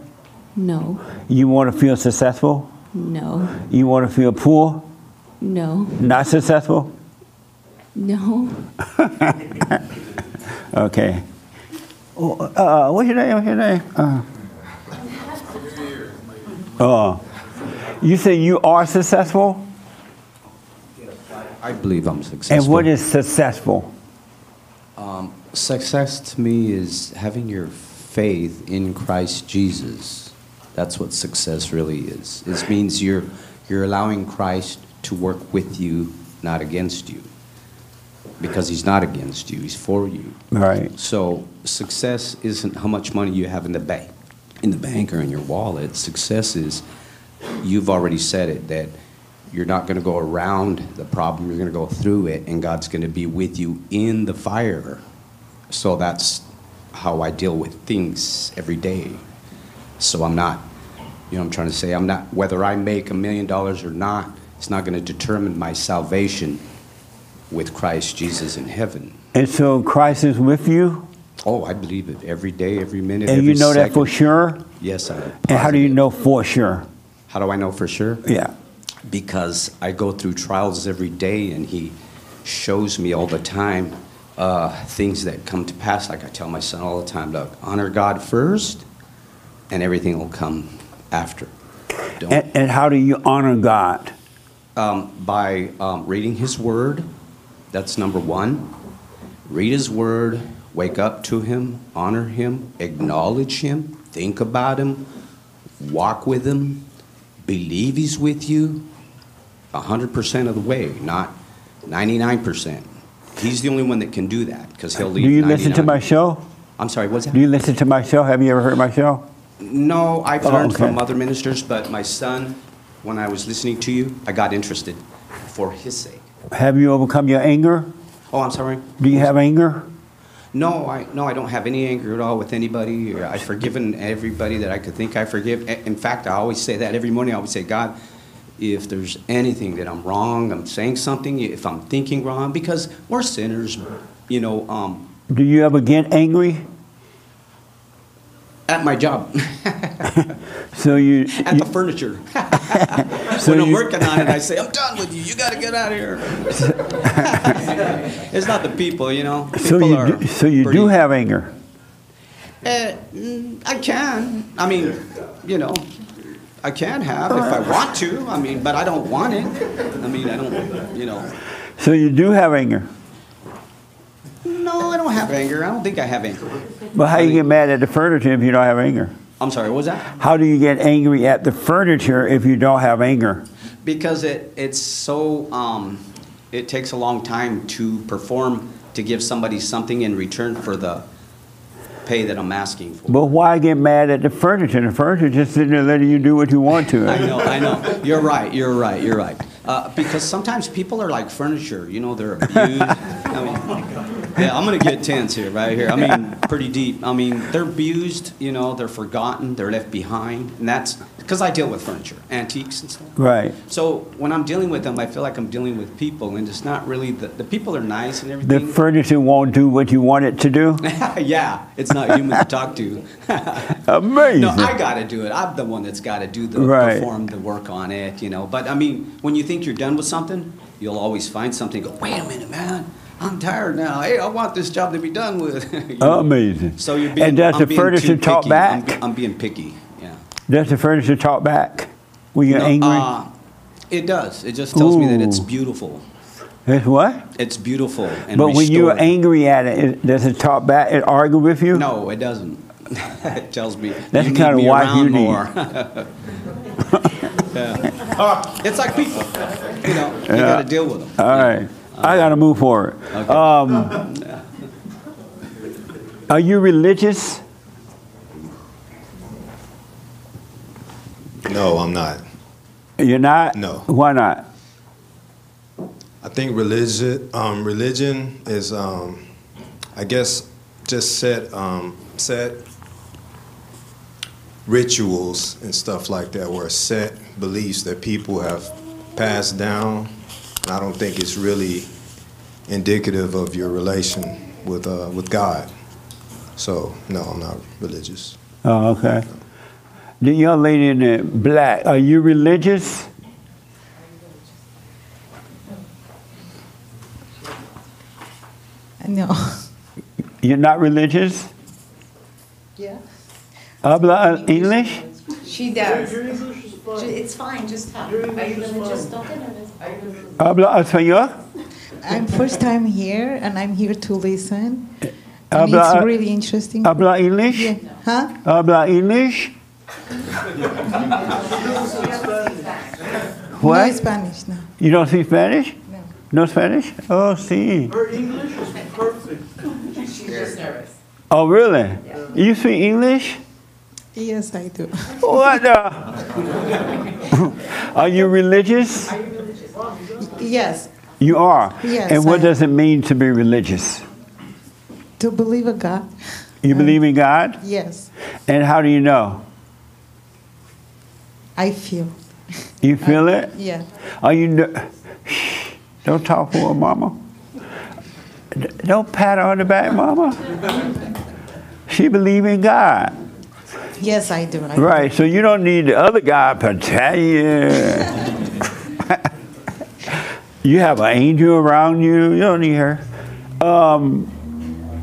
no, You want to feel successful? no, You want to feel poor? no, Not successful? No. Okay. Oh, Uh, what's your name? What's your name? Uh, uh, you say you are successful? I believe I'm successful. And what is successful? Um, success to me is having your faith in Christ Jesus. That's what success really is. It means you're you're allowing Christ to work with you, not against you. Because he's not against you, he's for you. Right. So success isn't how much money you have in the bank in the bank or in your wallet. Success is you've already said it that you're not going to go around the problem, you're going to go through it, and God's going to be with you in the fire. So that's how I deal with things every day. So I'm not, you know, I'm trying to say, I'm not, whether I make a million dollars or not, it's not going to determine my salvation with Christ Jesus in heaven. And so Christ is with you? Oh, I believe it every day, every minute. And every you know that for sure? Yes, I. And how do you know for sure? How do I know for sure? Yeah. Because I go through trials every day, and He shows me all the time uh, things that come to pass. Like I tell my son all the time, look, honor God first, and everything will come after. Don't And, and how do you honor God? um, by um, reading His Word. That's number one. Read His Word, wake up to Him, honor Him, acknowledge Him, think about Him, walk with Him, believe He's with you 100% of the way, not 99%. He's the only one that can do that because He'll lead. Do you listen to my show? I'm sorry, what's that? Do you listen to my show? Have you ever heard my show? No, I've Oh, learned okay. from other ministers, but my son, when I was listening to you, I got interested for his sake. Have you overcome your anger? Oh, I'm sorry. Do you have anger? No, I no, I don't have any anger at all with anybody. I've forgiven everybody that I could think I forgive. In fact, I always say that every morning. I always say, God, if there's anything that I'm wrong, I'm saying something, if I'm thinking wrong, because we're sinners, you know. Um, Do you ever get angry? At my job, So you, at the furniture. So when I'm you- working on it, I say, I'm done with you. You got to get out of here. it's not the people, you know. So you are do, so you pretty- do have anger. Uh, mm, I can. I mean, you know, I can have if I want to. I mean, but I don't want it. I mean, I don't, you know. So you do have anger. I don't have anger. I don't think I have anger. But how do you get mad at the furniture if you don't have anger? I'm sorry, what was that? How do you get angry at the furniture if you don't have anger? Because it, it's so, um, it takes a long time to perform to give somebody something in return for the pay that I'm asking for. But why get mad at the furniture? The furniture just sitting there letting you do what you want to. I know, I know. You're right, you're right, you're right. Uh, because sometimes people are like furniture, you know, they're abused. I mean, yeah, I'm gonna get tense here, right here. I mean, pretty deep. I mean, they're abused, you know, they're forgotten, they're left behind, and that's because I deal with furniture, antiques and stuff. Right. So when I'm dealing with them, I feel like I'm dealing with people, and it's not really the, the people are nice and everything. The furniture won't do what you want it to do. yeah, it's not human to talk to. Amazing. No, I got to do it. I'm the one that's got to do the Right. perform the work on it, you know. But I mean, when you think you're done with something, you'll always find something. Go, wait a minute, man. I'm tired now. Hey, I want this job to be done with. You know? Amazing. So you're being. And does I'm the furniture talk back? I'm, I'm being picky. Yeah. Does the furniture talk back when you're No, angry? uh, it does. It just tells me that it's beautiful. it's what? It's beautiful and but when you're angry at it, it, does it talk back? It argue with you? No, it doesn't. it tells me That's you the kind need of wife around you need. more. yeah. It's like people. You know, you Yeah. got to deal with them. All right. I got to move forward. Um, are you religious? No, I'm not. You're not? No. Why not? I think religion, um, religion is, um, I guess, just set, um, set rituals and stuff like that, or set beliefs that people have passed down. And I don't think it's really indicative of your relation with uh, with God. So no, I'm not religious. Oh, okay. The young lady in the black, are you religious? No. You're not religious? Yeah. Habla English? She does. It's fine, just talk. Are you gonna just talk it Habla español? I'm first time here and I'm here to listen. And Habla- it's really interesting. Habla English? Yeah. Huh? Habla English? what? No Spanish, no. You don't speak Spanish? No. No Spanish? Oh, see. Her English is perfect. She's just nervous. Oh, really? You speak English? Yes, I do. What the? Are you religious? Yes, You are. Yes, And what I- does it mean to be religious? to believe in God. You believe in God? Yes, And how do you know? I feel. You feel it? Yeah. Are you? Don't talk for her, Mama. Don't pat her on the back, Mama. She believe in God. Yes, I do. I Right, so you don't need the other guy to tell you. You have an angel around you. You don't need her. Um,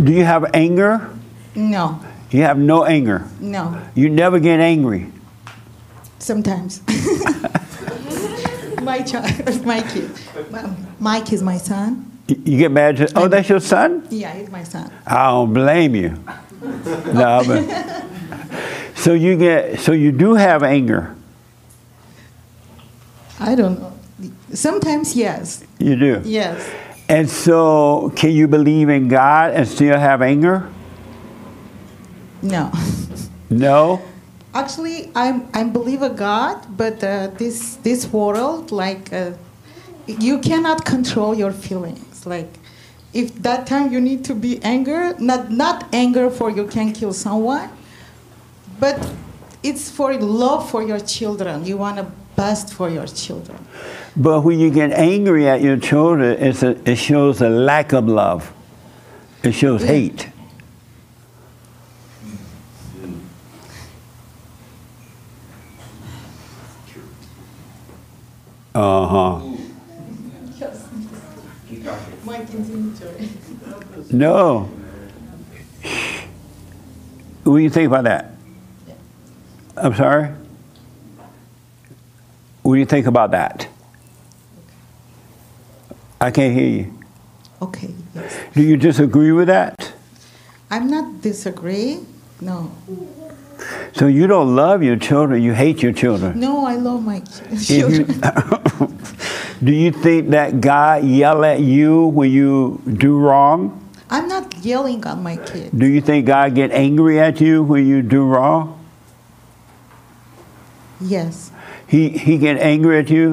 do you have anger? No, You have no anger. no. You never get angry. Sometimes. my child, my kid. Mike is my son. You get mad. To, oh, that's your son? Yeah, he's my son. I don't blame you. No, but so you get so you do have anger. I don't know. Sometimes, yes. You do. Yes. And so, can you believe in God and still have anger? No. No. Actually, I'm I believe a God, but uh, this this world, like, uh, you cannot control your feelings. Like, if that time you need to be anger, not not anger for you can kill someone, but it's for love for your children. You want to best for your children. But when you get angry at your children, it's a, it shows a lack of love. It shows hate. Uh huh. Might continue to. No. What do you think about that? I'm sorry? What do you think about that? I can't hear you. Okay, yes. Do you disagree with that? I'm not disagree. No. So you don't love your children, you hate your children. No, I love my If you- children. do you think that God yell at you when you do wrong? I'm not yelling at my kid. Do you think God get angry at you when you do wrong? Yes. He he get angry at you?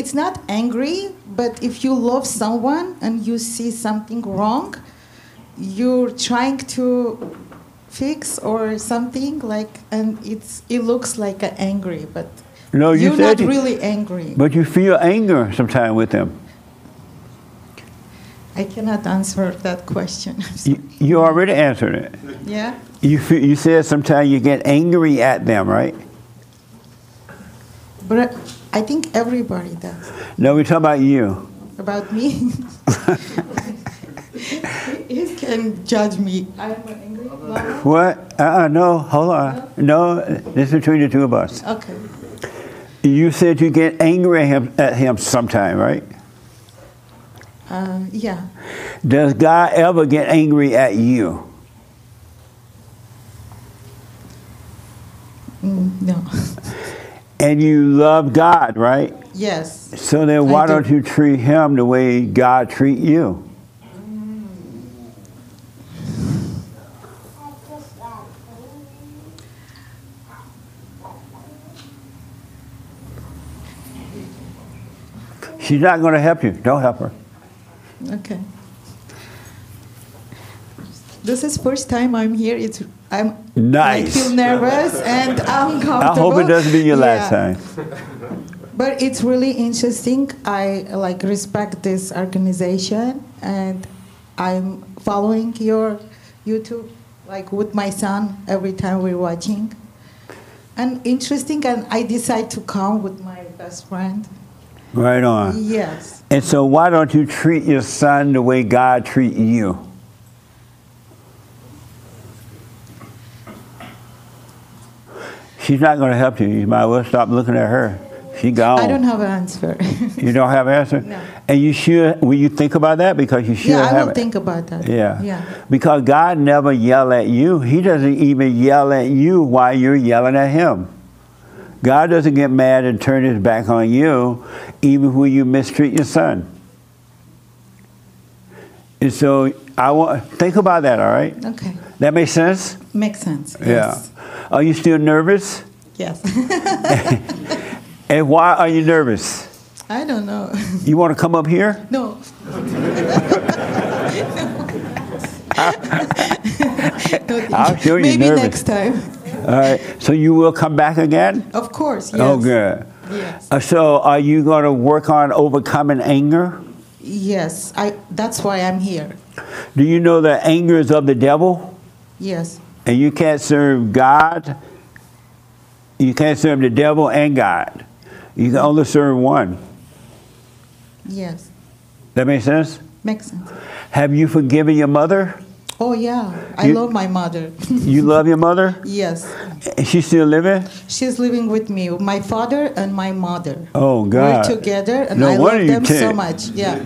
It's not angry, but if you love someone and you see something wrong, you're trying to fix or something like, and it's it looks like a angry, but No, you you're not you- really angry. But you feel anger sometimes with them. I cannot answer that question. You, you already answered it. yeah. You you said sometimes you get angry at them, right? But I think everybody does. No, we're talking about you. About me, he can judge me. I'm angry. Laura? What? Uh, uh no, hold on. No, this is between the two of us. Okay. You said you get angry at him, at him sometime, right? Uh, yeah. Does God ever get angry at you? Mm, no. And you love God, right? Yes. So then why do. don't you treat him the way God treat you? She's not going to help you. Don't help her. Okay. This is first time I'm here. It's I'm Nice. I feel nervous and uncomfortable. I hope it doesn't be your last time. But it's really interesting. I like respect this organization and I'm following your YouTube like with my son every time we're watching. And interesting and I decide to come with my best friend. Right on. Yes. And so why don't you treat your son the way God treat you? She's not going to help you. You might as well stop looking at her. She gone. I don't have an answer. You don't have an answer? No. And you should, will you think about that? Because you should yeah, I have will it. think about that. Yeah. Yeah. Because God never yell at you. He doesn't even yell at you while you're yelling at him. God doesn't get mad and turn his back on you even when you mistreat your son. And so I want think about that, all right? Okay. That makes sense? Makes sense. Yeah. Are you still nervous? Yes. And why are you nervous? I don't know. You want to come up here? No. I'll show you Maybe nervous. next time. All right. So you will come back again? Of course. Yes. Oh, good. Yes. Uh, so, are you going to work on overcoming anger? Yes. I. That's why I'm here. Do you know that anger is of the devil, Yes. And you can't serve God? You can't serve the devil and God. You can only serve one. Yes. That makes sense. Makes sense. Have you forgiven your mother? Oh yeah. I You- love my mother. You love your mother? yes. Is she still living? She's living with me. My father and my mother. Oh God! We're together, and No I love them so much. Yeah.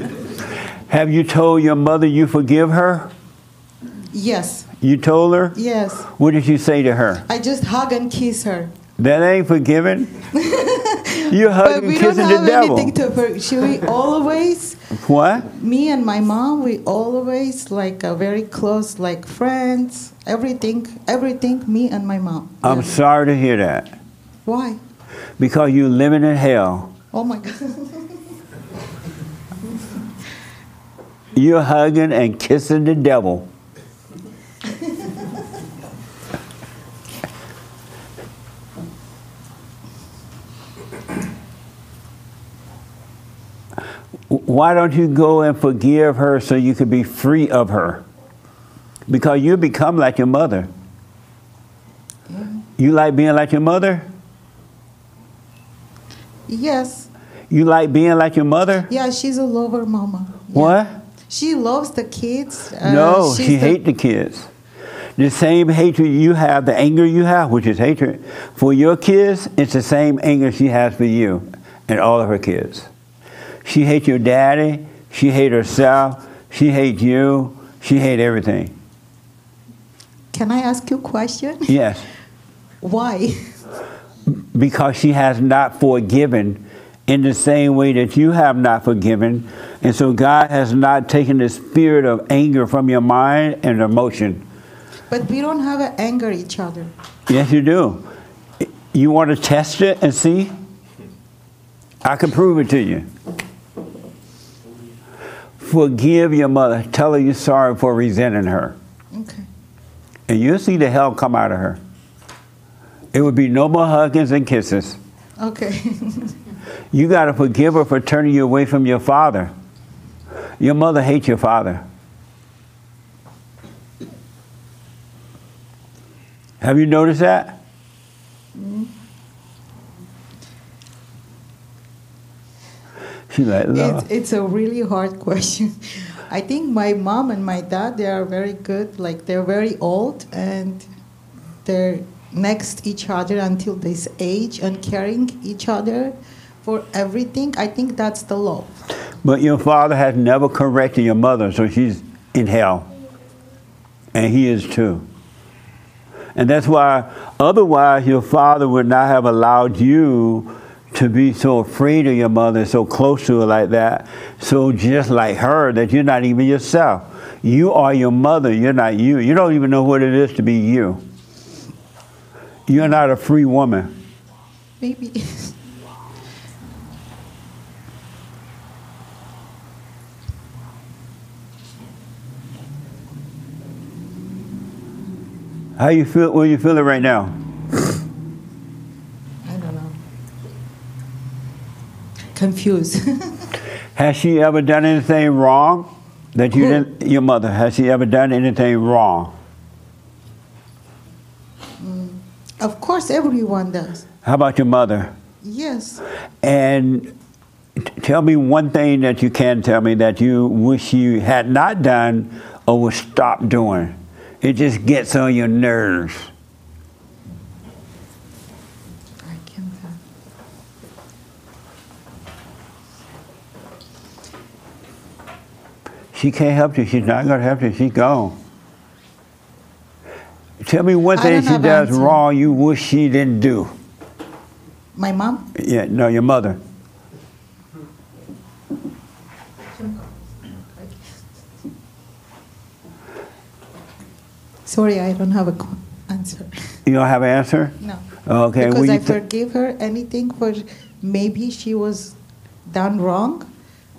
Have you told your mother you forgive her? Yes. You told her? Yes. What did you say to her? I just hug and kiss her. That ain't forgiving. you hug But hugging, we don't have anything to. For, she we always What? me and my mom we always like a very close like friends everything everything me and my mom I'm sorry to hear that. why Because you're living in hell. oh my god You're hugging and kissing the devil. Why don't you go and forgive her so you can be free of her? Because you become like your mother. You like being like your mother? yes You like being like your mother? Yeah, she's a lover mama. What? She loves the kids. Uh, no, she the- hates the kids. The same hatred you have, the anger you have, which is hatred, for your kids, it's the same anger she has for you and all of her kids. She hates your daddy. She hates herself. She hates you. She hates everything. Can I ask you a question? Yes, Why? because she has not forgiven in the same way that you have not forgiven. And so God has not taken the spirit of anger from your mind and emotion. But we don't have anger each other. Yes, you do. You want to test it and see? I can prove it to you. Forgive your mother. Tell her you're sorry for resenting her. Okay. And you'll see the hell come out of her. It would be no more huggings and kisses. Okay. You got to forgive her for turning you away from your father. Your mother hates your father. Have you noticed that? She's It's, it's a really hard question. I think my mom and my dad they are very good. Like they're very old and they're next each other until this age and caring each other for everything. I think that's the love. But your father has never corrected your mother, so she's in hell. And he is too. And that's why, otherwise, your father would not have allowed you to be so afraid of your mother, so close to her like that, so just like her that you're not even yourself. You are your mother, you're not you. You don't even know what it is to be you. You're not a free woman. Maybe. How you feel? Where you feeling right now? I don't know. Confused. Has she ever done anything wrong that you didn't? Your mother has she ever done anything wrong? Mm, of course, everyone does. How about your mother? Yes. And tell me one thing that you can tell me that you wish you had not done or would stop doing. It just gets on your nerves. She can't help you. She's not going to help you. She's gone. Tell me one thing she does answer. wrong you wish she didn't do. My mom. Yeah, no, your mother. Sorry, I don't have a qu- answer. You don't have an answer? No. Okay. because well, I forgive her anything for maybe she was done wrong,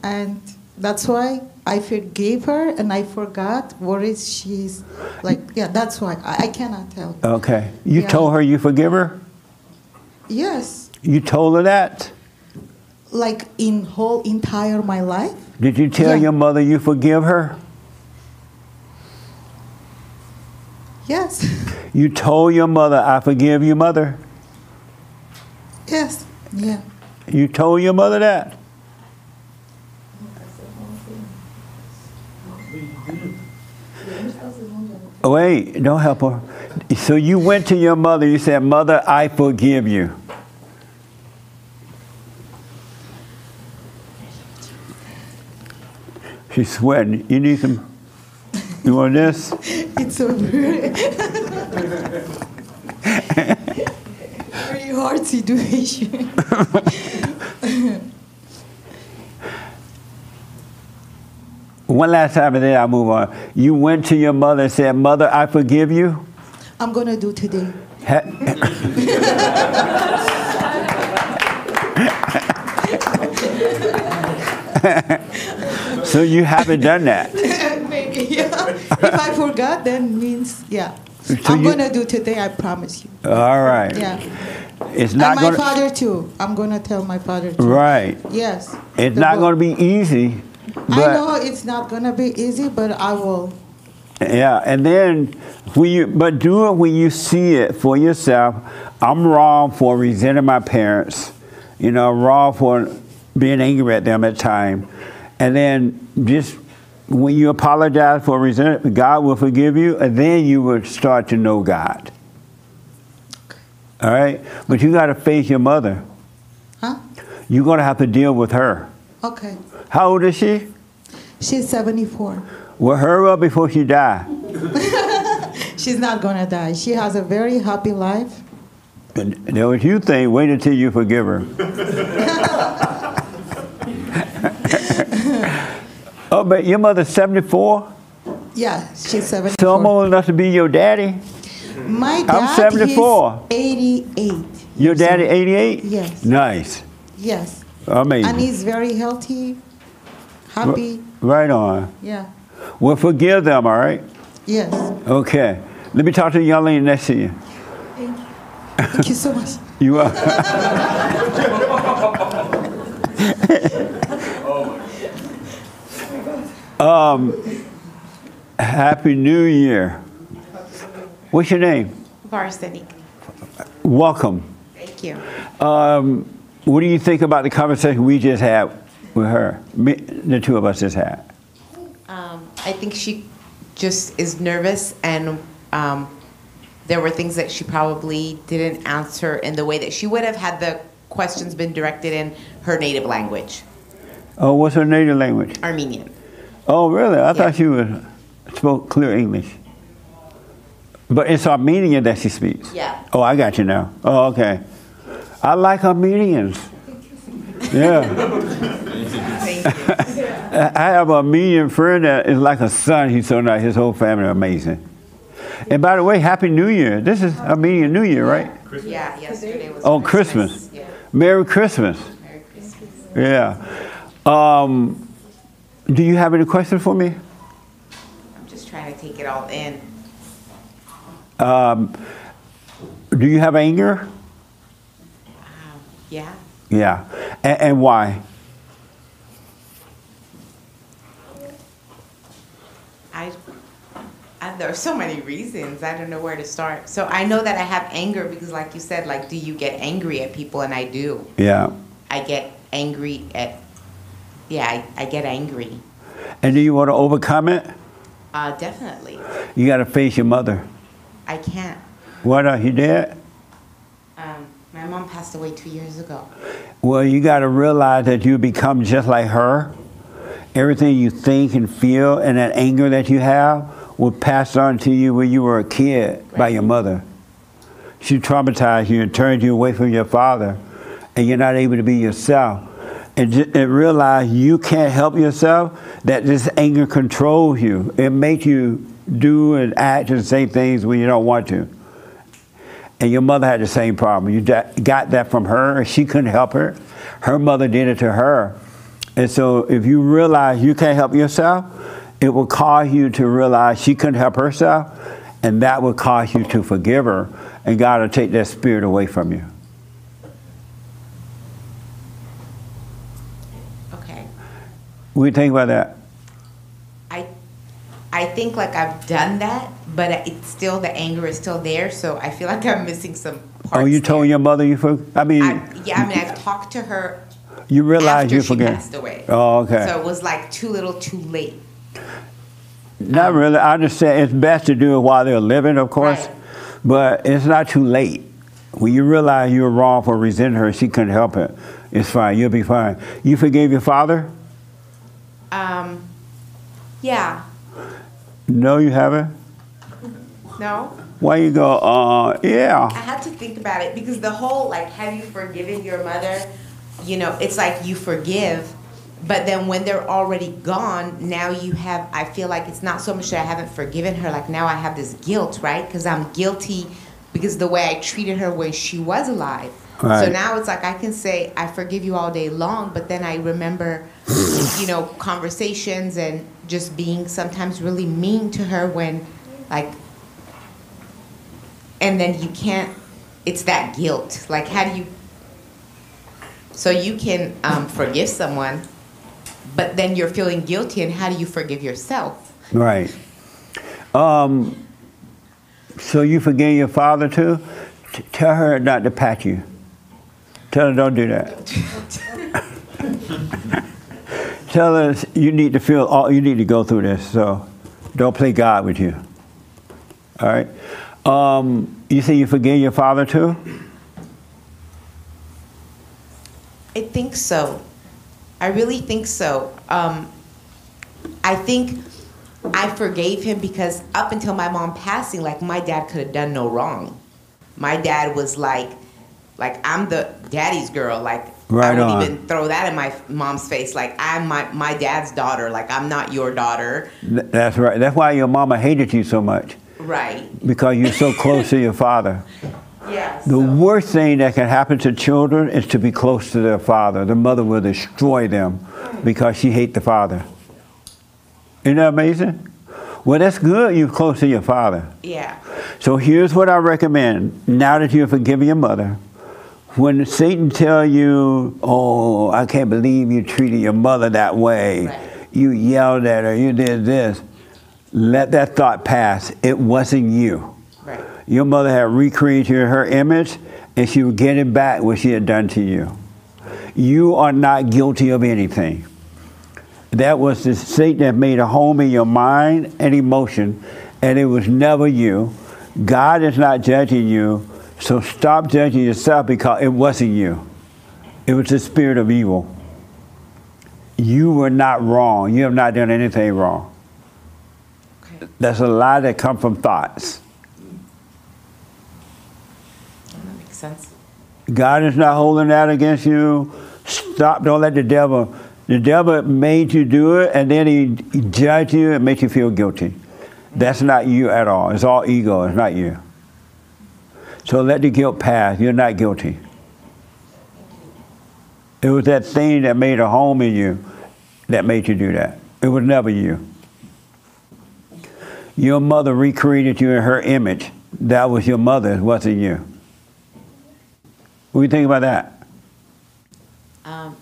and that's why I forgave her and I forgot what is she's like. Yeah, that's why I, I cannot tell. Okay. You Yeah. told her you forgive her? Yes, You told her that? like in whole entire my life. Did you tell Yeah. your mother you forgive her? Yes, You told your mother, I forgive you, mother? yes, yeah. You told your mother that? Oh, Wait, don't help her. So you went to your mother, you said, Mother, I forgive you. She's sweating. You need some. You want this? It's a very, very hard situation. One last time and then I'll move on. You went to your mother and said, Mother, I forgive you. I'm gonna do today. so you haven't done that. Maybe, yeah. If I forgot, then means yeah. So I'm gonna do today. I promise you. All right. Yeah. It's not and my going to. father too. I'm gonna tell my father too. Right. Yes. It's not going to be easy. I know it's not gonna be easy, but I will. yeah, and then when you but do it when you see it for yourself. I'm wrong for resenting my parents. You know, I'm wrong for being angry at them at time, and then just when you apologize for resentment, God will forgive you, and then you will start to know God. All right, but you got to face your mother. Huh? You're gonna have to deal with her. Okay. How old is she? She's 74. Well, hurry up before she die. She's not gonna die. She has a very happy life. And that what you think. Wait until you forgive her. oh, but your mother's 74? Yeah, she's 74. So I'm old enough to be your daddy? My I'm dad 74. He's 88. Your daddy 88? Yes. Nice. Yes. Amazing. And he's very healthy, happy. Right on. Yeah. Well, forgive them, all right? Yes. Okay. Let me talk to the young lady next to you. Thank you so much. You are. um, Happy New Year. What's your name? Varsity. Welcome. Thank you. Um, what do you think about the conversation we just had with her? Me, the two of us just had. Um, I think she just is nervous, and um, there were things that she probably didn't answer in the way that she would have had the questions been directed in her native language, Oh, what's her native language? Armenian. Oh, really? I thought she was spoke clear English. But it's Armenian that she speaks. Yeah. Oh, I got you now. Oh, okay. I like Armenians. Yeah. I have a Armenian friend that is like a son. He's so nice. His whole family are amazing. And by the way, Happy New Year. This is Armenian New Year, right? Yeah, yesterday was Oh, Christmas. Merry Christmas. Merry Christmas. Yeah. Um, do you have any questions for me? I'm just trying to take it all in. Um, do you have anger? Yeah. Yeah. And, and why? I, I, there are so many reasons. I don't know where to start. So I know that I have anger because, like you said, like, do you get angry at people? And I do. Yeah. I get angry at, yeah, I, I get angry. And do you want to overcome it? Uh, definitely. You got to face your mother. I can't. What are you dead? My mom passed away two years ago. Well, you got to realize that you become just like her. Everything you think and feel and that anger that you have will pass on to you when you were a kid by your mother. She traumatized you and turned you away from your father, and you're not able to be yourself. And, ju- and realize you can't help yourself, that this anger controls you. It makes you do and act and say things when you don't want to. And your mother had the same problem. You got that from her, and she couldn't help her. Her mother did it to her. And so, if you realize you can't help yourself, it will cause you to realize she couldn't help herself, and that will cause you to forgive her, and God will take that spirit away from you. Okay. You think about that? I, I think like I've done that, but it's still the anger is still there. So I feel like I'm missing some. oh, you told your mother you for? I mean, Yeah, I mean I've talked to her you realize after you she forget. passed away. Oh, okay. So it was like too little, too late. Not really. I understand it's best to do it while they're living, of course, but it's not too late. When you realize you were wrong for resenting her, she couldn't help it. It's fine. You'll be fine. You forgave your father? Um, yeah. No, you haven't. No. Why you go? Uh, yeah. I had to think about it because the whole like, have you forgiven your mother? You know, it's like you forgive, but then when they're already gone, now you have. I feel like it's not so much that I haven't forgiven her. Like now I have this guilt, right? Because I'm guilty because the way I treated her when she was alive. So now it's like I can say I forgive you all day long, but then I remember, you know, conversations and just being sometimes really mean to her when, like, and then you can't it's that guilt like how do you so you can um, forgive someone but then you're feeling guilty and how do you forgive yourself Right. Um, so you forgave your father too? T- tell her not to pat you. Tell her don't do that. Tell us you need to feel all you need to go through this. So don't play God with you. All right. Um, you say you forgave your father too? I think so. I really think so. Um, I think I forgave him because up until my mom passing, like my dad could have done no wrong. My dad was like, like I'm the daddy's girl. Like Right I would on. even throw that in my mom's face. Like I'm my my dad's daughter. Like I'm not your daughter. That's right. That's why your mama hated you so much Right. because you're so close to your father. Yeah. The worst thing that can happen to children is to be close to their father. The mother will destroy them because she hates the father. Isn't that amazing? Well, that's good. You're close to your father. Yeah. So here's what I recommend. Now that you've forgiven your mother, when Satan tell you, "Oh, I can't believe you treated your mother that way. You yelled at her. You did this," let that thought pass. It wasn't you. Right. Your mother had recreated her image, and she was getting back what she had done to you. You are not guilty of anything. That was the Satan that made a home in your mind and emotion, and it was never you. God is not judging you, so stop judging yourself because it wasn't you. It was the spirit of evil. You were not wrong. You have not done anything wrong. That's a lie that comes from thoughts. That makes sense. God is not holding that against you. Stop. Don't let the devil. The devil made you do it, and then he, he judged you and made you feel guilty. That's not you at all. It's all ego. It's not you. So let the guilt pass. You're not guilty. It was that thing that made a home in you that made you do that. It was never you. Your mother recreated you in her image. That was your mother. It wasn't you. What do you think about that? Um,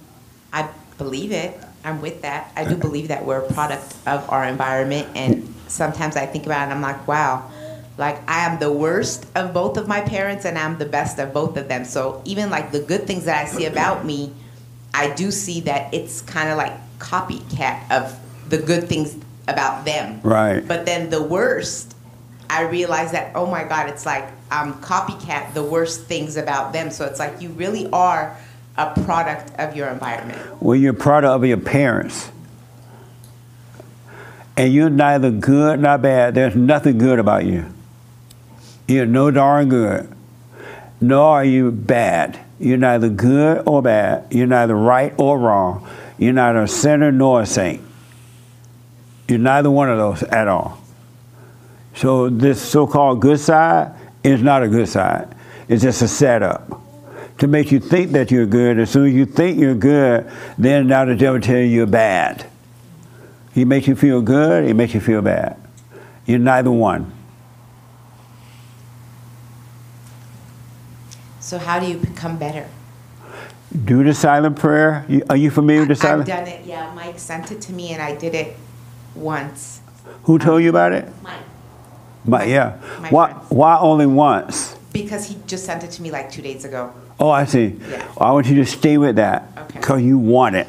I believe it. I'm with that. I do believe that we're a product of our environment, and sometimes I think about it and I'm like, wow, like I am the worst of both of my parents, and I'm the best of both of them. So even like the good things that I see about me, I do see that it's kind of like copycat of the good things about them. Right. But then the worst, I realize that oh my God, it's like I'm copycat the worst things about them. So it's like you really are a product of your environment. Well, you're a product of your parents. And you're neither good nor bad. There's nothing good about you. You're no darn good. Nor are you bad. You're neither good or bad. You're neither right or wrong. You're neither a sinner nor a saint. You're neither one of those at all. So this so-called good side is not a good side. It's just a setup to make you think that you're good. As soon as you think you're good, then now the devil tells you you're bad. He makes you feel good. He makes you feel bad. You're neither one. So how do you become better? Do the silent prayer. Are you familiar with the silent? I've done it. Yeah, Mike sent it to me, and I did it once. Who told you about it? Mike, But yeah. my Why? Why only once? because he just sent it to me like two days ago. Oh, I see. Yeah. I want you to stay with that Okay. because you want it.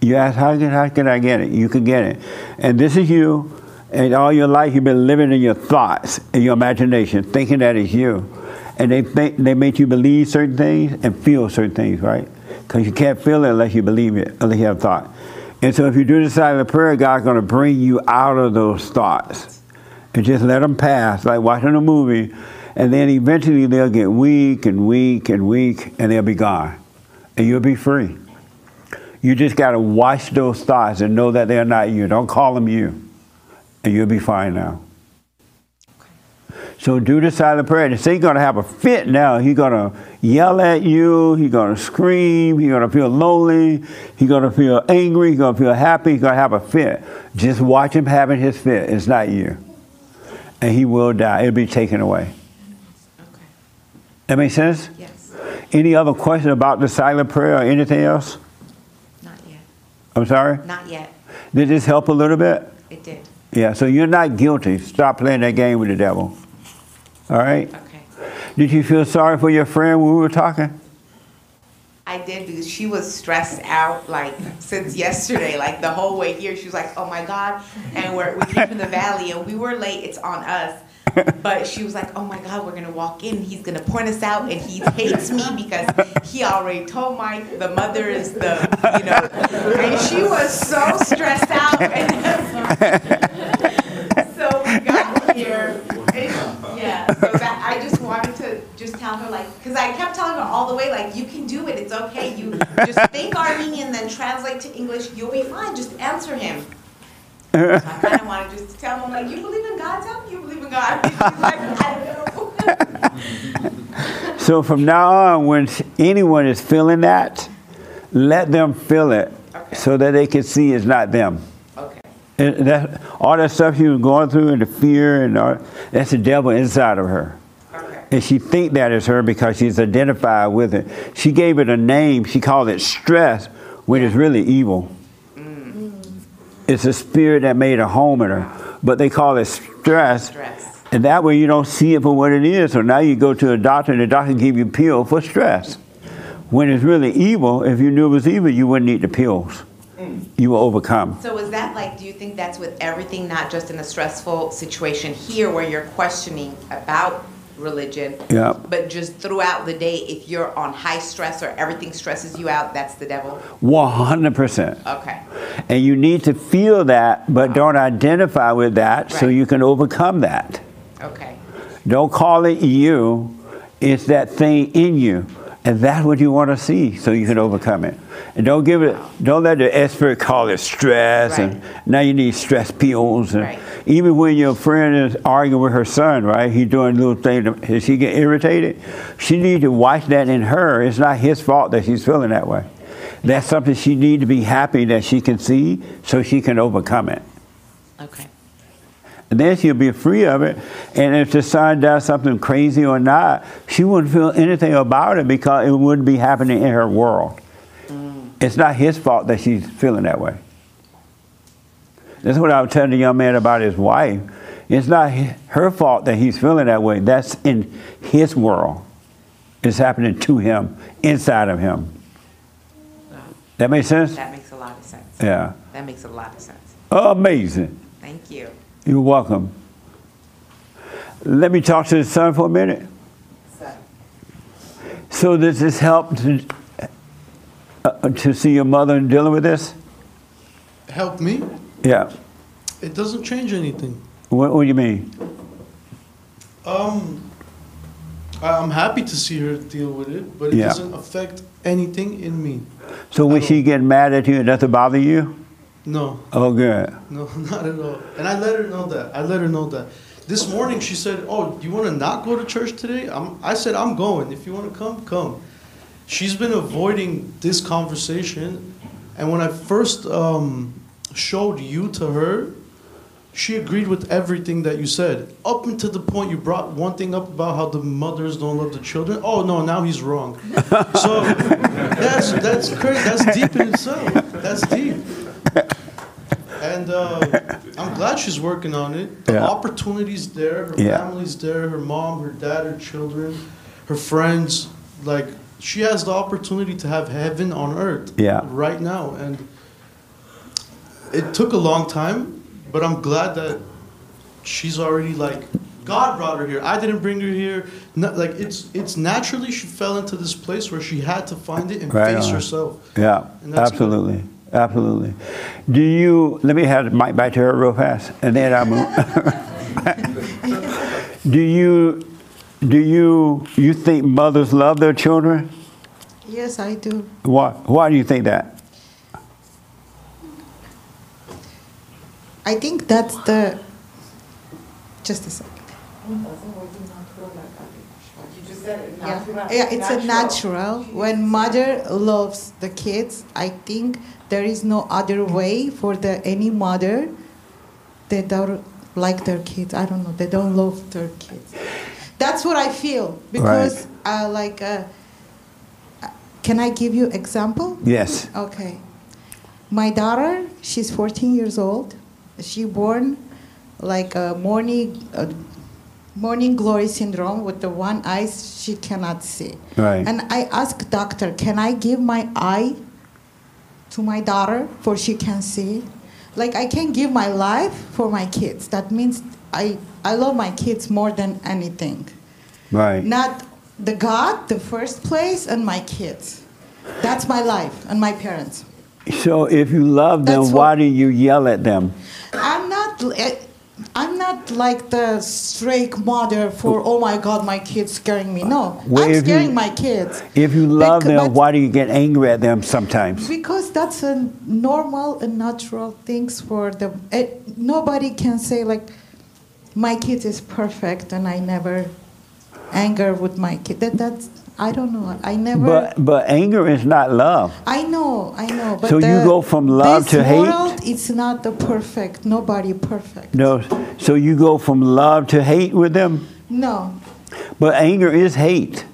You ask, how can, how can I get it? You can get it. And this is you, and all your life you've been living in your thoughts, in your imagination, thinking that it's you. And they think, they make you believe certain things and feel certain things, right? Because you can't feel it unless you believe it, unless you have thought. And so if you do the silent prayer, God's going to bring you out of those thoughts and just let them pass, like watching a movie. And then eventually they'll get weak and weak and weak, and they'll be gone. And you'll be free. You just got to watch those thoughts and know that they're not you. Don't call them you. And you'll be fine now. So do the silent prayer. The Satan's going to have a fit now. He's going to yell at you. He's going to scream. He's going to feel lonely. He's going to feel angry. He's going to feel happy. He's going to have a fit. Just watch him having his fit. It's not you. And he will die. It'll be taken away. Okay. That make sense? Yes. Any other question about the silent prayer or anything else? Not yet. I'm sorry? Not yet. Did this help a little bit? It did. Yeah, so you're not guilty. Stop playing that game with the devil. All right? Okay. Did you feel sorry for your friend when we were talking? I did because she was stressed out like since yesterday, like the whole way here. She was like, "Oh my god!" And we're, we came from the valley and we were late. It's on us. But she was like, "Oh my god, we're gonna walk in. He's gonna point us out, and he hates me because he already told Mike the mother is the, you know." And she was so stressed out. And so we got here. And, yeah. So I just wanted to just tell her like, because I kept telling her all the way like, you can do it. It's okay. You just think Armenian, then translate to English. You'll be fine. Just answer him. So I kind of wanted just to tell him like, you believe in God? Tell me you believe in God. She's like, I don't know. So from now on, when anyone is feeling that, let them feel it so that they can see it's not them. Okay. And that, all that stuff she was going through and the fear and all, that's the devil inside of her. And she think that is her because she's identified with it. She gave it a name. She called it stress, when it's really evil. Mm. It's a spirit that made a home in her, but they call it stress. And that way you don't see it for what it is. So now you go to a doctor and the doctor give you a pill for stress. When it's really evil, if you knew it was evil, you wouldn't need the pills. You will overcome. So is that like, do you think that's with everything, not just in a stressful situation here where you're questioning about religion? Yeah. But just throughout the day, if you're on high stress or everything stresses you out, that's the devil? 100%. Okay. And you need to feel that, but don't identify with that so you can overcome that. Okay. Don't call it you, it's that thing in you. And that's what you want to see so you can overcome it. And don't give it, don't let the expert call it stress. And now you need stress pills. And Even when your friend is arguing with her son, right? He's doing little things, does she get irritated? She needs to watch that in her. It's not his fault that she's feeling that way. That's something she needs to be happy that she can see so she can overcome it. Okay. And then she'll be free of it. And if the son does something crazy or not, she wouldn't feel anything about it because it wouldn't be happening in her world. It's not his fault that she's feeling that way. That's what I was telling the young man about his wife. It's not her fault that he's feeling that way. That's in his world. It's happening to him, inside of him. That makes sense? That makes a lot of sense. Yeah. That makes a lot of sense. Amazing. Thank you. You're welcome. Let me talk to the son for a minute. So does this help to, uh, to see your mother dealing with this? Help me? Yeah. It doesn't change anything. What, what do you mean? Um, I'm happy to see her deal with it, but it Yeah. doesn't affect anything in me. So when she get mad at you, it doesn't bother you? No, Oh, good. no, not at all. And I let her know that. I let her know that. This morning she said, "Oh, do you want to not go to church today?" I'm, I said, "I'm going. If you want to come, come." She's been avoiding this conversation, and when I first um, showed you to her, she agreed with everything that you said. Up until the point you brought one thing up about how the mothers don't love the children. Oh no, now he's wrong. so that's that's crazy. That's deep in itself. That's deep. And uh, I'm glad she's working on it. The Yeah. opportunity's there. Her Yeah. family's there. Her mom, her dad, her children, her friends. Like she has the opportunity to have heaven on earth. Yeah. Right now, and it took a long time, but I'm glad that she's already like God brought her here. I didn't bring her here. No, like it's it's naturally she fell into this place where she had to find it and Right face on. herself. Yeah, And that's good. absolutely. Absolutely. Do you, let me have the mic back to her real fast, and then I'll move. do you, do you, you think mothers love their children? Yes, I do. Why, why do you think that? I think that's the. Just a second. Yeah, yeah, it's a natural. When mother loves the kids, I think there is no other way for the any mother. They don't like their kids. I don't know. They don't love their kids. That's what I feel because I like. Uh, can I give you example? Yes. Okay. My daughter, she's 14 years old. She born like a morning, uh, morning glory syndrome with the one eye she cannot see. Right. And I asked doctor, can I give my eye to my daughter for she can see? Like I can give my life for my kids. That means I I love my kids more than anything. Right. Not the God, the first place, and my kids. That's my life and my parents. So if you love them, That's why do you yell at them? I'm not. eh, I'm not like the straight mother for oh my god my kids scaring me. No, Well, I'm if you- scaring my kids If you love them, why do you get angry at them sometimes? because that's a normal and natural things for them. It, nobody can say like my kid is perfect and I never anger with my kid. That that's I don't know. I never. But but anger is not love. I know, I know. But So you go from love this to hate? world, It's not the perfect. Nobody perfect. No. So you go from love to hate with them. No, But anger is hate.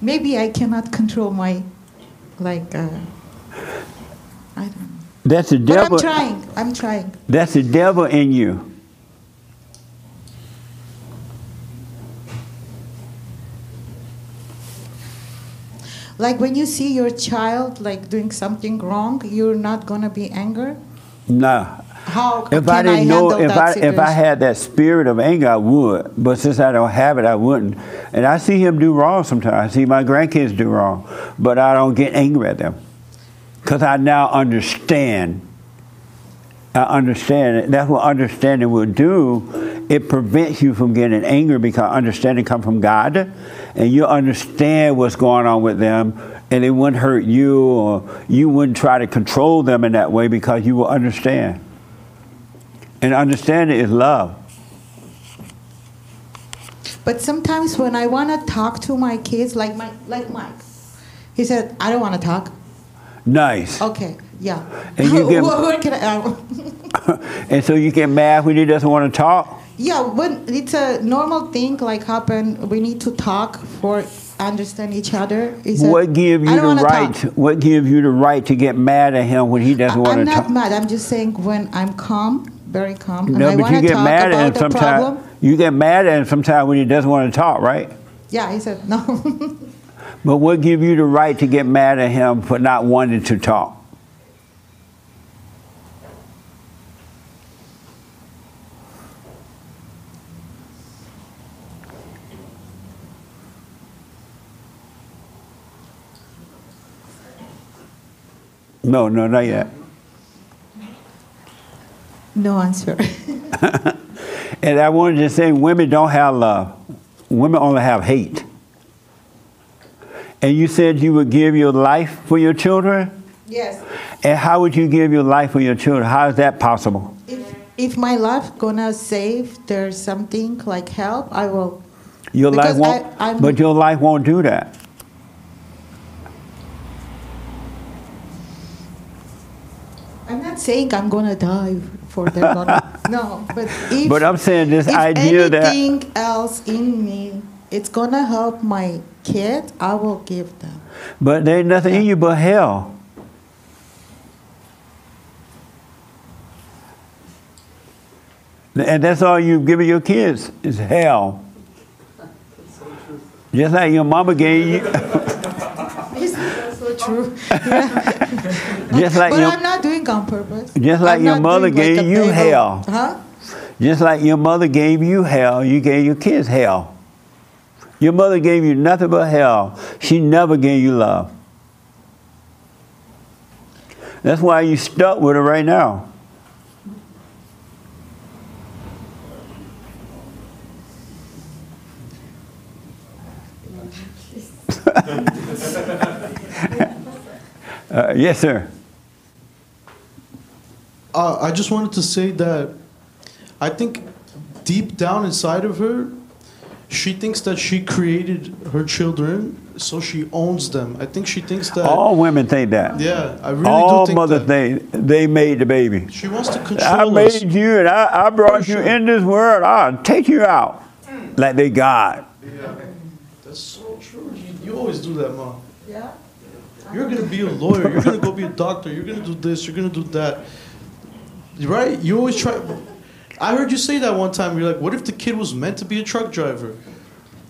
maybe I cannot control my, like, uh, I don't know. That's the But devil. I'm trying. I'm trying. That's the devil in you. Like when you see your child like doing something wrong, you're not gonna be angry. Nah. How If can I didn't know, handle if that I if I had that spirit of anger, I would. But since I don't have it, I wouldn't. And I see him do wrong sometimes. I see my grandkids do wrong, but I don't get angry at them because I now understand. I understand. That's what understanding will do. It prevents you from getting angry because understanding comes from God, and you understand what's going on with them, and it wouldn't hurt you, or you wouldn't try to control them in that way because you will understand. And understanding is love. But sometimes when I wanna talk to my kids, like my like Mike, he said, "I don't wanna talk." Nice. Okay, yeah. And you get- what, what can I? uh, And so you get mad when he doesn't want to talk. yeah, when it's a normal thing like happen, we need to talk for understand each other. He said, what give you the right? talk." What gives you the right to get mad at him when he doesn't want to talk? I'm not mad. I'm just saying when I'm calm, very calm, and No, but you get mad at him sometimes. You get mad at him sometimes when he doesn't want to talk, right? Yeah, he said no. But what give you the right to get mad at him for not wanting to talk? No, no, not yet. no answer. And I wanted to say women don't have love. Women only have hate. And you said you would give your life for your children? yes. And how would you give your life for your children? How is that possible? If, if my life gonna save, there's something like help, I will. Your life won't, I- but your life won't do that. I'm not saying I'm gonna die for their money. no, but if But I'm saying this if idea that anything else in me, it's gonna help my kid. I will give them. but there ain't nothing in you but hell. And that's all you've given your kids is hell. Just like your mama gave you, That's so true. just like but your, I'm not doing on purpose. just like I'm your mother doing like gave you hell. Huh? Just like your mother gave you hell, you gave your kids hell. Your mother gave you nothing but hell. She never gave you love. That's why you stuck with her right now. Uh, yes, sir. Uh, I just wanted to say that I think deep down inside of her, she thinks that she created her children, so she owns them. I think she thinks that. All women think that. Yeah, I really All do think mothers think they made the baby. She wants to control. I control made us. you and I, I brought you in this world. I'll take you out like they God. That's so true. You, you always do that, mom. Yeah. You're gonna be a lawyer. You're gonna go be a doctor. You're gonna do this. You're gonna do that. Right? You always try. I heard you say that one time. You're like, what if the kid was meant to be a truck driver?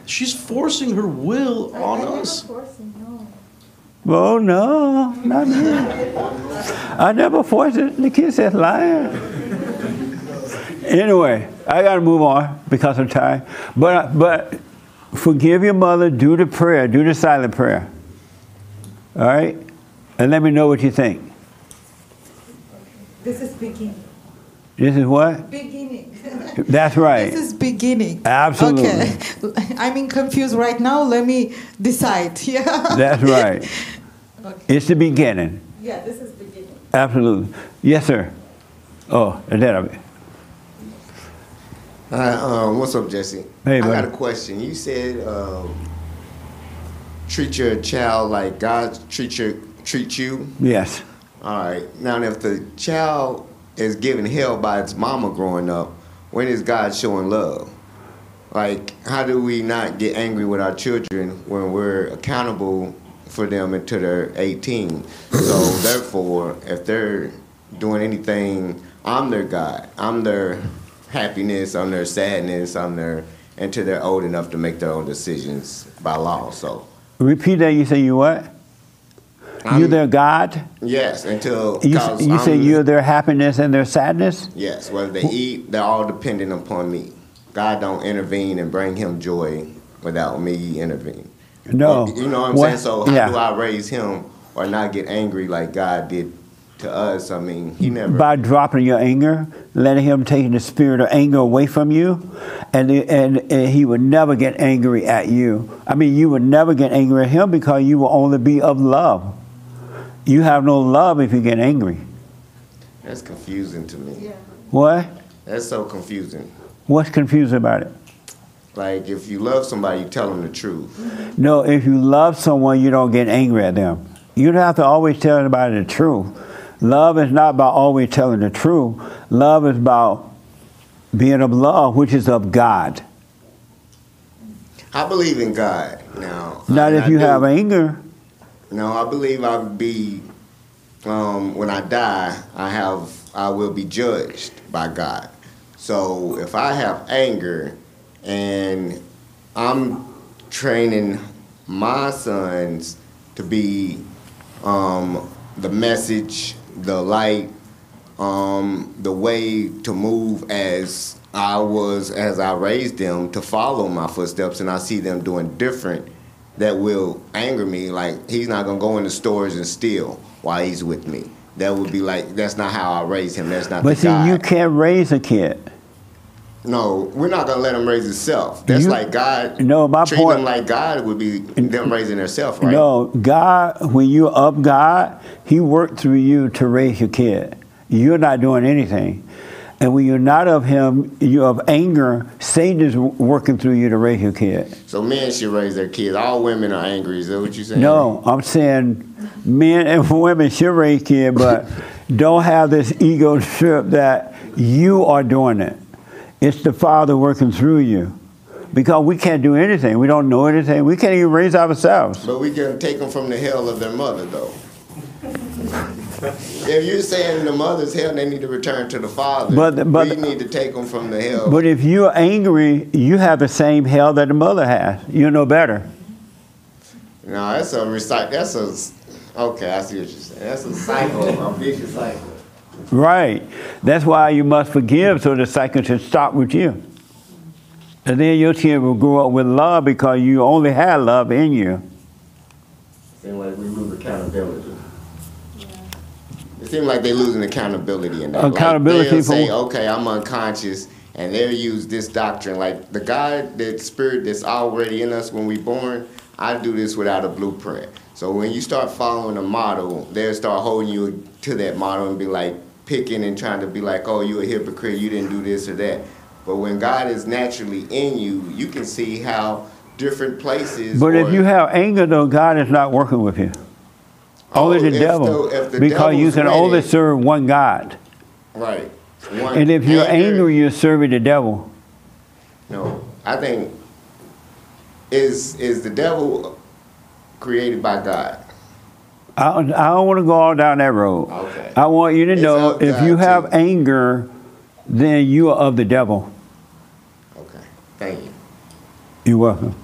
She's forcing her will on us. Well, no, not me. I never forced it. The kid says lying. Anyway, I got to move on because of time. But but forgive your mother. Do the prayer. Do the silent prayer. All right, and let me know what you think. This is beginning. This is what? Beginning. That's right. This is beginning. Absolutely. Okay. I'm in confused right now. Let me decide. Yeah. That's right. okay. It's the beginning. Yeah, this is beginning. Absolutely. Yes, sir. Oh, and then I. Hi, um, what's up, Jesse? Hey, I got a question. You said um, treat your child like God treat your treat you. Yes. All right. Now, if the child is given hell by its mama growing up, when is God showing love? Like, how do we not get angry with our children when we're accountable for them until they're 18? So, therefore, if they're doing anything, I'm their God. I'm their happiness, I'm their sadness, I'm their until they're old enough to make their own decisions by law. So, Repeat that. You say you what? You're their God. yes, until You, you say you're their happiness and their sadness. Yes, whether they eat, they're all dependent upon me. God don't intervene and bring him joy without me intervening. No. You know what I'm What- saying? So how yeah. do I raise him or not get angry like God did to us? I mean, he never. By dropping your anger, letting him take the spirit of anger away from you, and, and and he would never get angry at you. I mean, you would never get angry at him because you will only be of love. You have no love if you get angry. That's confusing to me. Yeah. What? That's so confusing. What's confusing about it? Like if you love somebody, you tell them the truth. No, if you love someone, you don't get angry at them. You don't have to always tell anybody the truth. Love is not about always telling the truth. Love is about being of love, which is of God. I believe in God now. Not and if you have anger. No, I believe I would be um, when I die. I have I will be judged by God. So if I have anger and I'm training my sons to be um, the message, the light, um, the way to move as I was as I raised them to follow my footsteps, and I see them doing different that will anger me. Like he's not gonna go in the stores and steal while he's with me. That would be like that's not how I raised him. That's not But see, guy. you can't raise a kid. No, we're not gonna let him raise himself. That's You- like God. No, my treating point- them like God would be them raising themselves, right? No, God, when you're of God, He worked through you to raise your kid. You're not doing anything. And when you're not of Him, you're of anger, Satan is working through you to raise your kid. So men should raise their kids. All women are angry. Is that what you're saying? No, I'm saying men and women should raise kids, but don't have this ego trip that you are doing it. It's the Father working through you. Because we can't do anything. We don't know anything. We can't even raise ourselves. But we can take them from the hell of their mother, though. if you're saying the mother's hell, they need to return to the father. But- but- we need to take them from the hell. But if you're angry, you have the same hell that the mother has. You know better. no, that's a recite. That's a. Okay, I see what you're saying. That's a cycle, a vicious cycle. Right. That's why you must forgive so the cycle should stop with you. And then your kid will grow up with love because you only had love in you. Seems like we lose accountability. It seems like they're losing accountability in that. Accountability like say, okay, I'm unconscious, and they'll use this doctrine. Like the God, that spirit that's already in us when we born, I do this without a blueprint. So when you start following a model, they'll start holding you to that model and be like picking and trying to be like, oh, you a hypocrite, you didn't do this or that. But when God is naturally in you, you can see how different places. But if you have anger, though, God is not working with you. Only Oh, the devil. the- because you can ready- only serve one God. Right. One And if you're anger- angry, you're serving the devil. No, I think is is the devil created by God. I, I don't want to go all down that road. Okay. I want you to It's know if God, you have anger, then you are of the devil. Okay, thank you. You're welcome.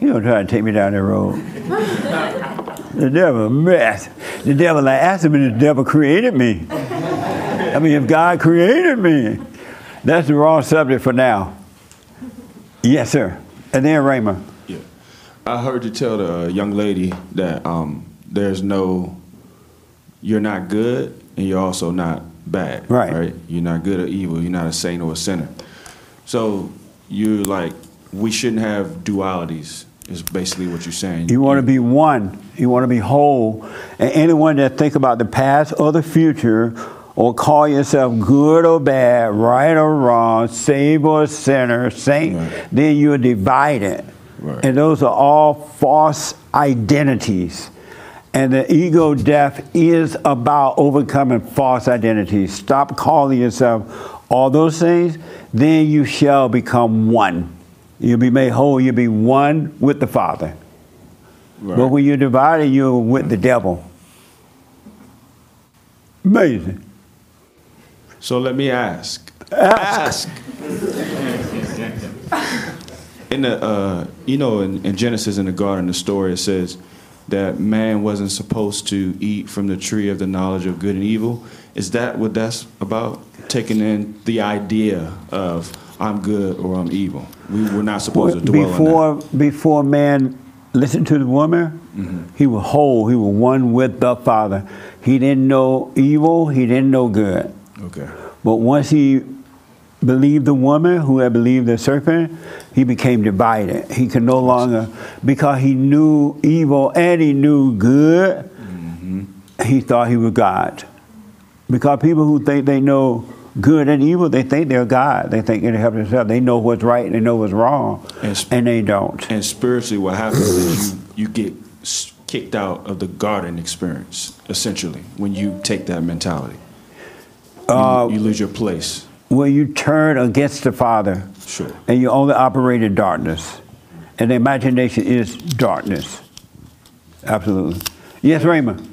You don't try to take me down that road. the devil, mess. The devil, I asked him, the devil created me. I mean, if God created me, that's the wrong subject for now. Yes, sir. And then Raymond. Yeah. I heard you tell the young lady that um, there's no, you're not good and you're also not bad. Right. Right? You're not good or evil. You're not a saint or a sinner. So you're like, we shouldn't have dualities, is basically what you're saying. You want to be one. You want to be whole. And anyone that think about the past or the future or call yourself good or bad, right or wrong, save or sinner, saint, then you're divided. And those are all false identities. And the ego death is about overcoming false identities. Stop calling yourself all those things, then you shall become one. You'll be made whole, you'll be one with the Father. But when you're divided, you're with the devil. Amazing. So let me ask. Ask. in the, uh, you know, in, in Genesis in the garden, the story it says that man wasn't supposed to eat from the tree of the knowledge of good and evil. Is that what that's about? Taking in the idea of I'm good or I'm evil. We were not supposed to dwell on that. before before man listened to the woman, Mm-hmm. he was whole. He was one with the Father. He didn't know evil. He didn't know good. Okay. But once he believed the woman who had believed the serpent, he became divided. He could no longer, because he knew evil and he knew good, he thought he was God. Because people who think they know good and evil, they think they're God. They think they help themselves. They know what's right, and they know what's wrong, and, they don't. And spiritually, what happens is you, you get kicked out of the garden experience, essentially, when you take that mentality. You, Uh, you lose your place. When you turn against the Father, Sure. and you only operate in darkness, and the imagination is darkness. Absolutely. Yes, Raymond.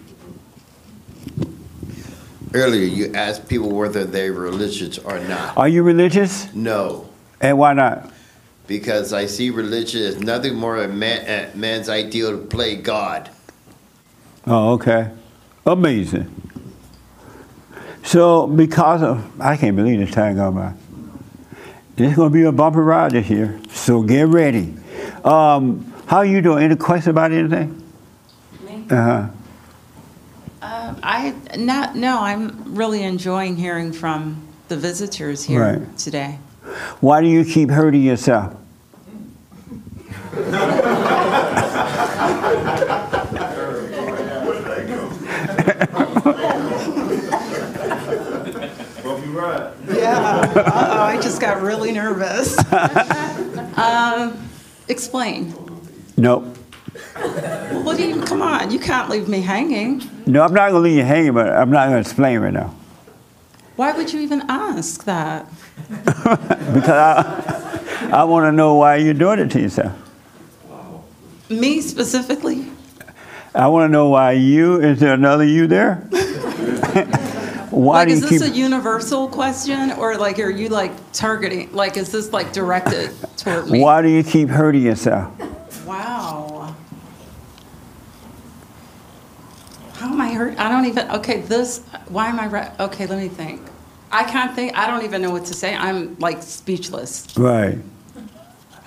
Earlier, you asked people whether they're religious or not. Are you religious? No, And why not? because I see religion as nothing more than man, uh, man's ideal to play God. Oh, okay. Amazing. So, because of, I can't believe this time gone by. It's going to be a bumper ride this year, so get ready. Um, how are you doing? Any questions about anything? Me? Uh huh. Uh, I not no. I'm really enjoying hearing from the visitors here Right. today. Why do you keep hurting yourself? Yeah. Uh-oh, I just got really nervous. um, explain. Nope. Well, what do you? Come on, you can't leave me hanging. No, I'm not going to leave you hanging, but I'm not going to explain right now. Why would you even ask that? Because I, I want to know why you're doing it to yourself. Me specifically? I want to know why you, is there another you there? why like, do is this keep. a universal question, or like, are you like targeting? Like, is this like directed toward me? Why do you keep hurting yourself? Wow. How am I hurt? I don't even. Okay, this. Why am I? Re- okay, let me think. I can't think. I don't even know what to say. I'm like speechless. Right.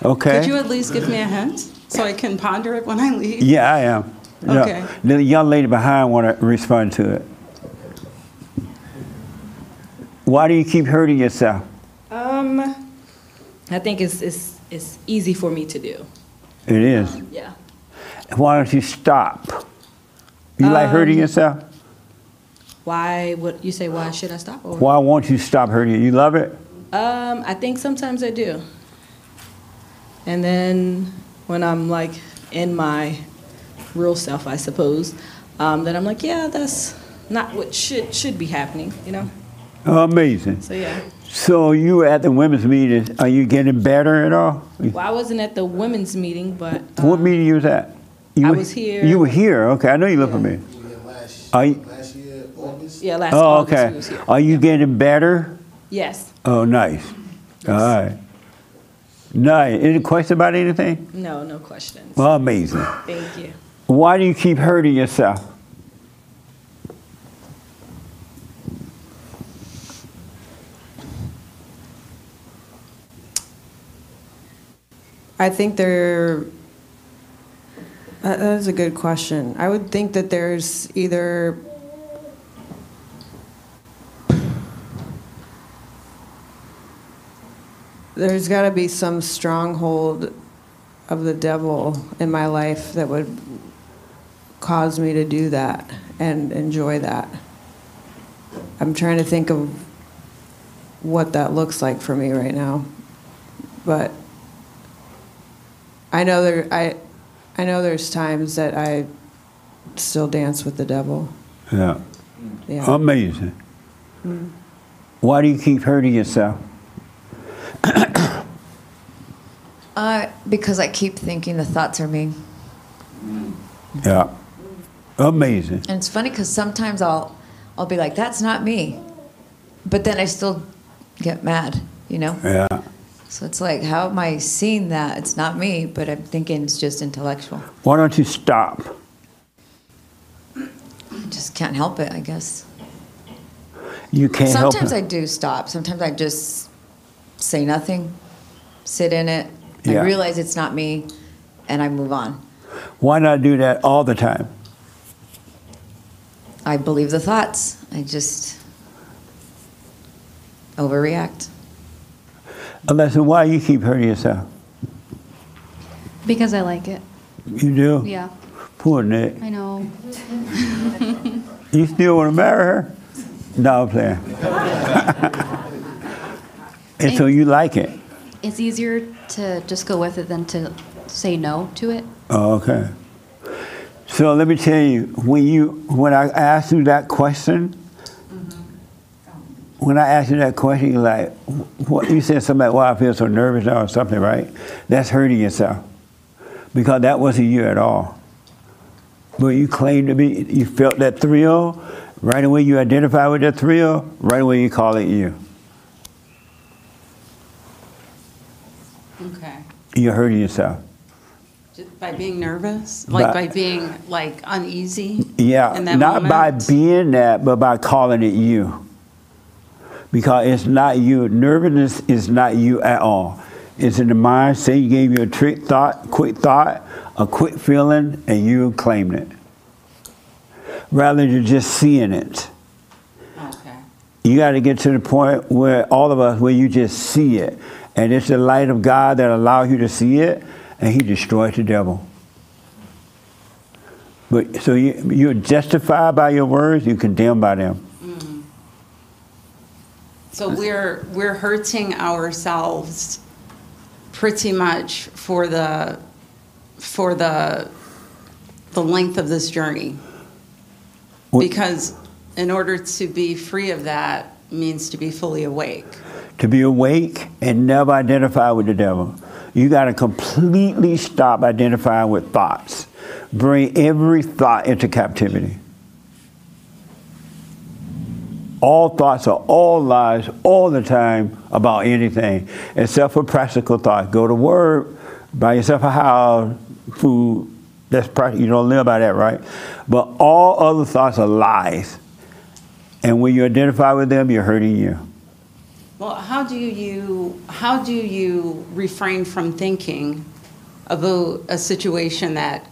Okay. Could you at least give me a hint so I can ponder it when I leave? Yeah, I am. No, Okay. the young lady behind want to respond to it. Why do you keep hurting yourself? Um, I think it's it's it's easy for me to do. It is. Yeah. Why don't you stop? You like hurting Um, yourself? Why would you say? Why should I stop? Or Why won't you stop hurting? You love it? um, I think sometimes I do. And then when I'm like in my real self, I suppose, um, then I'm like, yeah, that's not what should should be happening, you know. Amazing. So yeah. So you were at the women's meeting. Are you getting better at all? Well, I wasn't at the women's meeting, but what meeting you was at? You I were- was here. You were here. Okay, I know you look for me. Last, Are you, last year, August. yeah, last oh, August okay. we was here. Are you getting better? Yes. Oh, nice. All right. Nice. Any question about anything? No, no questions. Well, amazing. Thank you. Why do you keep hurting yourself? I think there. That is a good question. I would think that there's either. There's got to be some stronghold of the devil in my life that would cause me to do that and enjoy that. I'm trying to think of what that looks like for me right now. But I know there I I know there's times that I still dance with the devil. Yeah. Yeah. Amazing. Mm. Why do you keep hurting yourself? Uh, because I keep thinking the thoughts are me. Yeah. Amazing. And it's funny because sometimes I'll, I'll be like, that's not me. But then I still get mad, you know? Yeah. So it's like, how am I seeing that? It's not me, but I'm thinking it's just intellectual. Why don't you stop? I just can't help it, I guess. You can't Sometimes it. I do stop. Sometimes I just say nothing, sit in it. Yeah. I realize it's not me, and I move on. Why not do that all the time? I believe the thoughts. I just overreact. Alexa, why you keep hurting yourself? Because I like it. You do? Yeah. Poor Nick. I know. You still want to marry her? No, I'm playing. and so you like it? it's easier to just go with it than to say no to it. Oh, okay. So let me tell you, when you when I asked you that question, when I asked you that question, you're like, what, you said something like, "Why I feel so nervous now," or something, right? That's hurting yourself because that wasn't you at all. But you claim to be, you felt that thrill. Right away, you identify with that thrill. Right away, you call it you. Okay. You're hurting yourself. Just by being nervous, like By- by being like uneasy. Yeah, not by being that, but by calling it you. Because it's not you. Nervousness is not you at all. It's in the mind. Say you gave you a trick thought, quick thought, a quick feeling, and you claimed it. Rather than just seeing it. Okay. You got to get to the point where all of us, where you just see it, and it's the light of God that allows you to see it, and He destroys the devil. But so you, you're justified by your words, you're condemned by them. So we're we're hurting ourselves pretty much for the for the the length of this journey. Because in order to be free of that means to be fully awake. To be awake and never identify with the devil. You got to completely stop identifying with thoughts. Bring every thought into captivity. All thoughts are all lies all the time about anything, except for practical thoughts. Go to work, buy yourself a house, food. That's practical. You don't live by that, right? But all other thoughts are lies. And when you identify with them, you're hurting you. Well, how do you how do you refrain from thinking about a situation that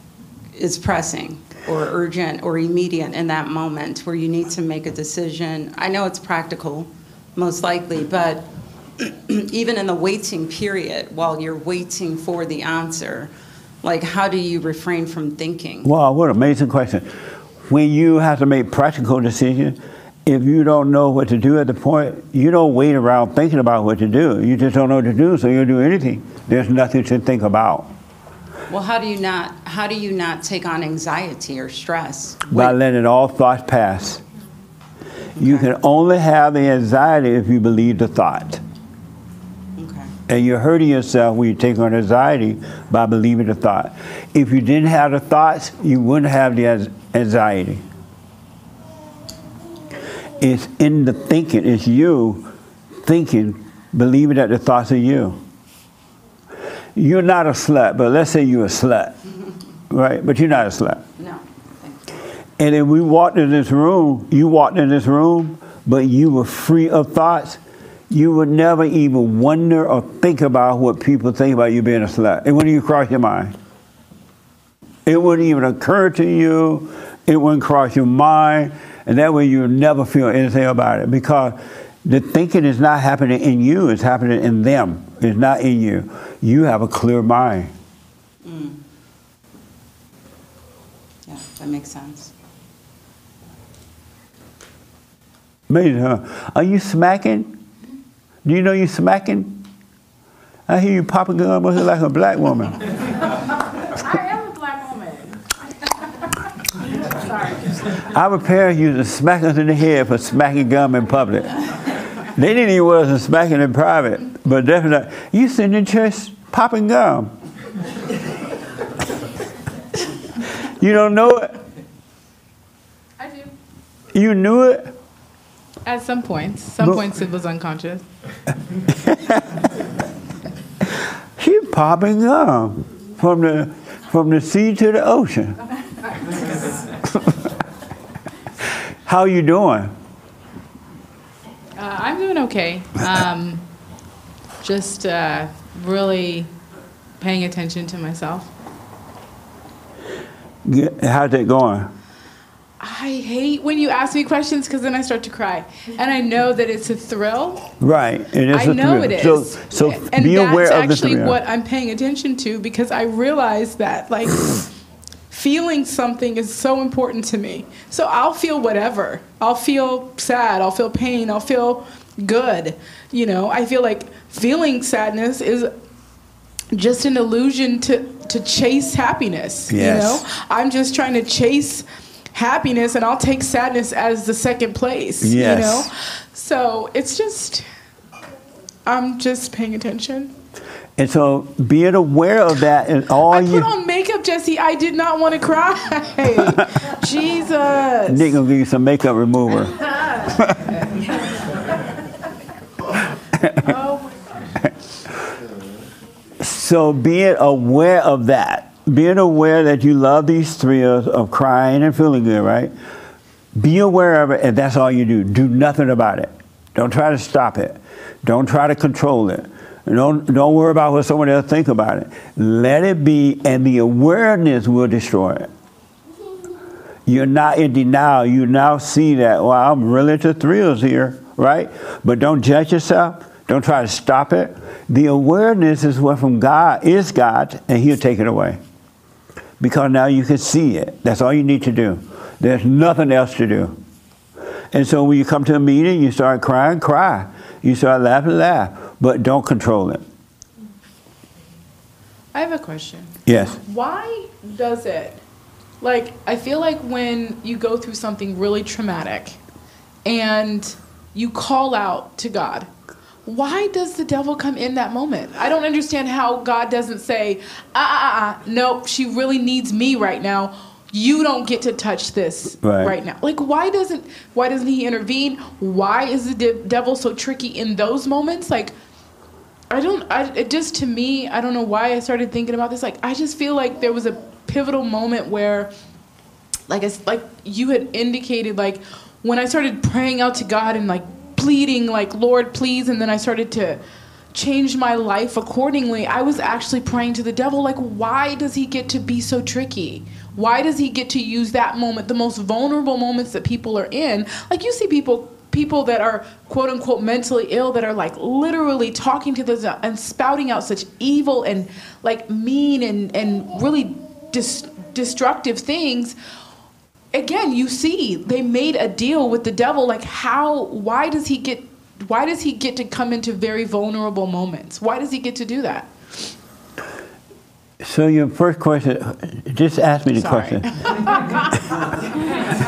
is pressing or urgent or immediate in that moment where you need to make a decision? I know it's practical, most likely, but even in the waiting period while you're waiting for the answer, like how do you refrain from thinking? Wow, what an amazing question. When you have to make practical decisions, if you don't know what to do at the point, you don't wait around thinking about what to do. You just don't know what to do, so you'll do anything. There's nothing to think about. Well, how do you not how do you not take on anxiety or stress? By letting all thoughts pass. You can only have the anxiety if you believe the thought. Okay. And you're hurting yourself when you take on anxiety by believing the thought. If you didn't have the thoughts, you wouldn't have the anxiety. It's in the thinking. It's you thinking, believing that the thoughts are you. You're not a slut, but let's say you're a slut, right? But you're not a slut. No. And if we walked in this room, you walked in this room, but you were free of thoughts, you would never even wonder or think about what people think about you being a slut. It wouldn't even cross your mind. It wouldn't even occur to you. It wouldn't cross your mind. And that way you would never feel anything about it because the thinking is not happening in you, it's happening in them. It's not in you. You have a clear mind. Mm. Yeah, that makes sense. Amazing, huh? Are you smacking? Do you know you're smacking? I hear you popping gun like a black woman. I am a black woman. Sorry. Our parents used to smack us in the head for smacking gum in public. They didn't even want us to smacking in private, but definitely, you sitting in church popping gum. you don't know it? I do. You knew it? At some points. Some But- points it was unconscious. She popping gum from the from the sea to the ocean. How you doing? Uh, I'm doing okay. Um, just uh, really paying attention to myself. How's it going? I hate when you ask me questions because then I start to cry, and I know that it's a thrill. Right, And it is I a know thrill. it So, so and be that's aware of the actually thrill. what I'm paying attention to because I realize that like feeling something is so important to me. So I'll feel whatever. I'll feel sad. I'll feel pain. I'll feel good. You know, I feel like feeling sadness is just an illusion to to chase happiness. Yes. You know, I'm just trying to chase happiness, and I'll take sadness as the second place. Yes. You know, so it's just I'm just paying attention. And so being aware of that and all you. I you put on makeup, Jesse. I did not want to cry. Jesus. Nick gonna give you some makeup remover. Oh so being aware of that, being aware that you love these thrills of crying and feeling good, right? Be aware of it, and that's all you do. Do nothing about it. Don't try to stop it. Don't try to control it. Don't don't worry about what someone else think about it. Let it be, and the awareness will destroy it. You're not in denial. You now see that. Well, I'm really into thrills here, right? But don't judge yourself. Don't try to stop it. The awareness is what from God is God, and He'll take it away. Because now you can see it. That's all you need to do. There's nothing else to do. And so when you come to a meeting, you start crying, cry. You start laughing, laugh. But don't control it. I have a question. Yes. Why does it? Like, I feel like when you go through something really traumatic and you call out to God, why does the devil come in that moment? I don't understand how God doesn't say, ah, ah, ah, nope, she really needs me right now. You don't get to touch this Right. right, now. Like, why doesn't why doesn't he intervene? Why is the de- devil so tricky in those moments? Like, I don't. I it just to me, I don't know why I started thinking about this. Like, I just feel like there was a pivotal moment where, like, it's like you had indicated, like when I started praying out to God and like pleading, like Lord, please, and then I started to change my life accordingly. I was actually praying to the devil, like, why does he get to be so tricky? Why does he get to use that moment, the most vulnerable moments that people are in? Like you see people people that are quote unquote mentally ill that are like literally talking to this and spouting out such evil and like mean and and really dis- destructive things again you see they made a deal with the devil like how why does he get why does he get to come into very vulnerable moments why does he get to do that So your first question, just ask me the Sorry. question.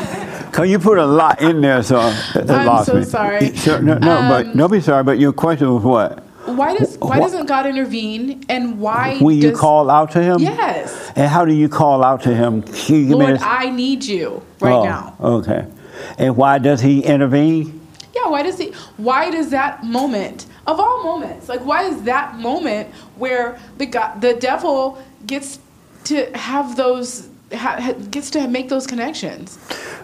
Cause you put a lot in there, so it I'm lost so me. sorry. Sure, no, no, Um, but don't be sorry. But your question was what? why does why Wh- doesn't god intervene and why Will you does, call out to him? yes And how do you call out to him? Can you give me lord i need you right oh, now Okay. And why does he intervene? yeah Why does he? Why does that moment of all moments, like why is that moment where the God, the devil gets to have those ha, ha- gets to make those connections?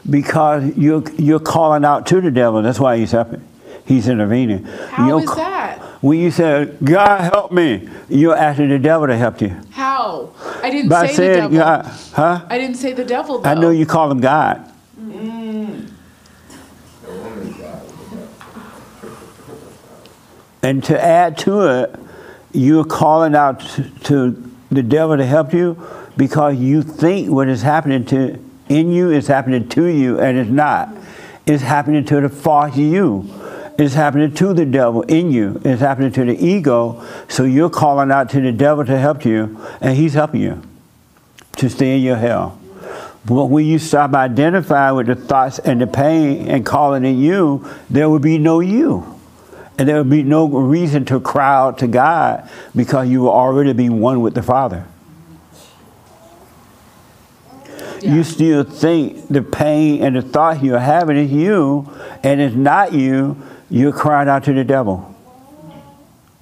Because you're, you're calling out to the devil. That's why he's helping. He's intervening. How You're is ca- that? When you say, God help me, you're asking the devil to help you. How? I didn't By say the devil. God, huh? I didn't say the devil. Though. I know you call him God. Mm. And to add to it, you're calling out to, to the devil to help you because you think what is happening to in you is happening to you, and it's not. It's happening to the false you. It's happening to the devil in you. It's happening to the ego. So you're calling out to the devil to help you, and he's helping you to stay in your hell. But when you stop identifying with the thoughts and the pain and calling it you, there will be no you. And there will be no reason to cry out to God because you will already be one with the Father. You still think the pain and the thought you're having is you, and it's not you, you're crying out to the devil.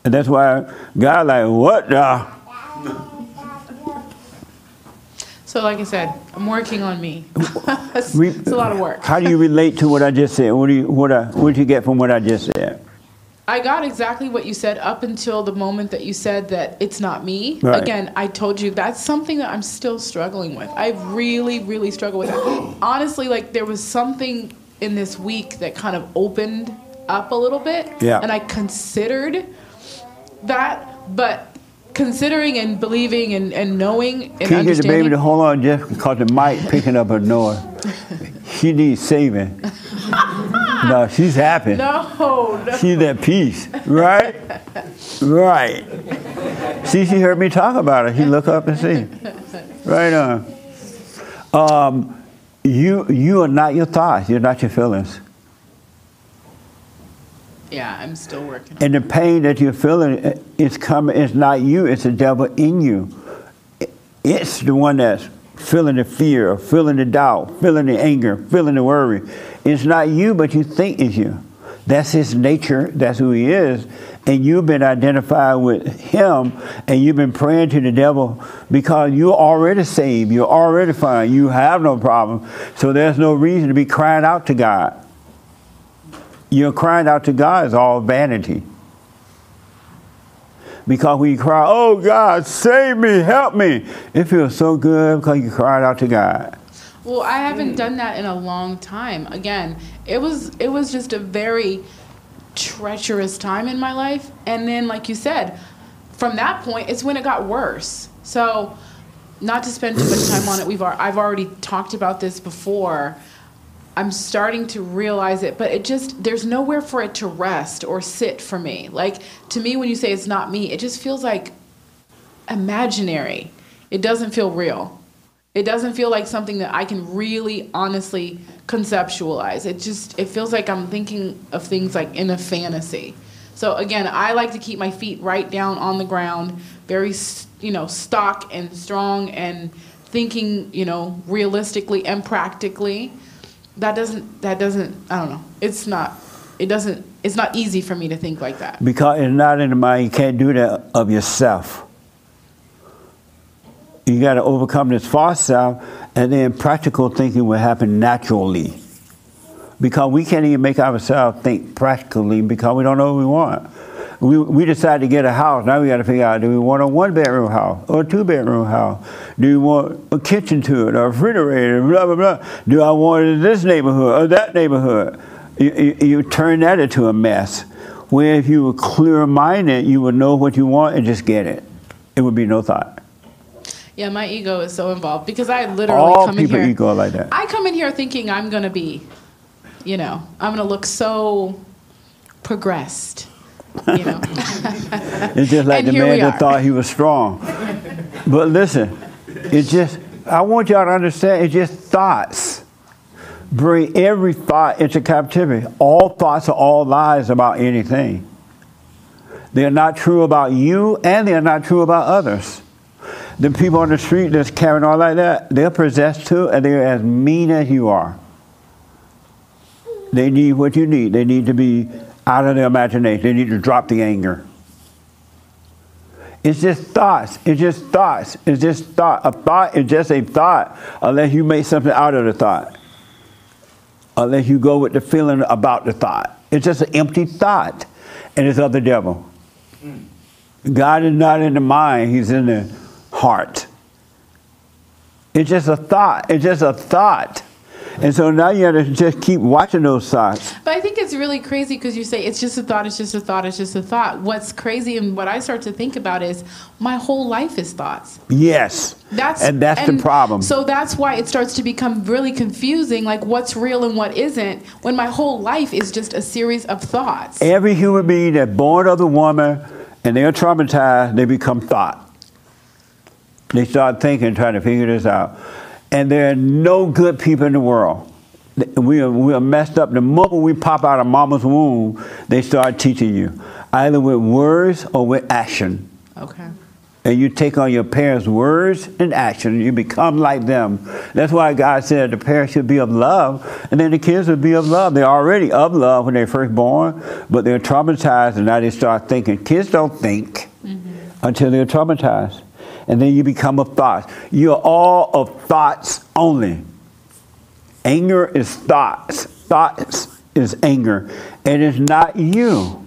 And that's why God like, what the? So, like I said, I'm working on me. it's, it's a lot of work. How do you relate to what I just said? What do you what I, what did you get from what I just said? I got exactly what you said up until the moment that you said that it's not me. Right. Again, I told you that's something that I'm still struggling with. I really, really struggle with that. Honestly, like there was something in this week that kind of opened up a little bit. Yeah. And I considered that, but considering and believing and, and knowing and Can you get the baby to hold on just because the mic picking up her noise? She needs saving. No, she's happy. No, no. She's at peace, right? right. See, she heard me talk about it. She look up and see. Right on. Um, you you are not your thoughts. You're not your feelings. Yeah, I'm still working. And the pain that you're feeling uh, is coming. It's not you. It's the devil in you. It's the one that's feeling the fear, feeling the doubt, feeling the anger, feeling the worry. It's not you, but you think it's you. That's his nature. That's who he is. And you've been identified with him, and you've been praying to the devil because you're already saved. You're already fine. You have no problem. So there's no reason to be crying out to God. Your crying out to God is all vanity. Because when you cry, oh God, save me, help me, it feels so good because you cried out to God. Well, I haven't done that in a long time. Again, it was it was just a very treacherous time in my life, and then, like you said, from that point, it's when it got worse. So, not to spend too much time on it, we've I've already talked about this before. I'm starting to realize it, but it just there's nowhere for it to rest or sit for me. Like to me, when you say it's not me, it just feels like imaginary. It doesn't feel real. It doesn't feel like something that I can really honestly conceptualize. It just it feels like I'm thinking of things like in a fantasy. So again, I like to keep my feet right down on the ground, very you know, stock and strong and thinking, you know, realistically and practically. That doesn't that doesn't I don't know. It's not it doesn't it's not easy for me to think like that. Because it's not in the mind, you can't do that of yourself. You got to overcome this false self, and then practical thinking will happen naturally. Because we can't even make ourselves think practically because we don't know what we want. We, we decide to get a house. Now we got to figure out do we want a one bedroom house or a two bedroom house? Do we want a kitchen to it or a refrigerator? Blah, blah, blah. Do I want it in this neighborhood or that neighborhood? You, you, you turn that into a mess. Where if you were clear minded, you would know what you want and just get it. It would be no thought. Yeah, my ego is so involved because I literally All come in people here. ego like that. I come in here thinking I'm gonna be, you know, I'm gonna look so progressed. You know. It's just like And the man that thought he was strong. But listen, it's just, I want y'all to understand, it's just thoughts. Bring every thought into captivity. All thoughts are all lies about anything. They're not true about you and they're not true about others. The people on the street that's carrying on like that, they're possessed too and they're as mean as you are. They need what you need. They need to be out of their imagination. They need to drop the anger. It's just thoughts. It's just thoughts. It's just thought. A thought is just a thought unless you make something out of the thought. Unless you go with the feeling about the thought. It's just an empty thought. And it's of the devil. God is not in the mind, He's in the heart. It's just a thought. It's just a thought. And so now you have to just keep watching those thoughts. But I think it's really crazy because you say it's just a thought, it's just a thought, it's just a thought. What's crazy and what I start to think about is my whole life is thoughts. Yes. That's and that's and the problem. So that's why it starts to become really confusing, like what's real and what isn't, when my whole life is just a series of thoughts. Every human being that's born of the woman and they're traumatized, they become thought. They start thinking, trying to figure this out. And there are no good people in the world. We are, we are messed up. The moment we pop out of mama's womb, they start teaching you, either with words or with action. Okay. And you take on your parents' words and action, and you become like them. That's why God said the parents should be of love, and then the kids would be of love. They're already of love when they're first born, but they're traumatized, and now they start thinking. Kids don't think mm-hmm. until they're traumatized. And then you become of thoughts. You're all of thoughts only. Anger is thoughts. Thoughts is anger. It is not you.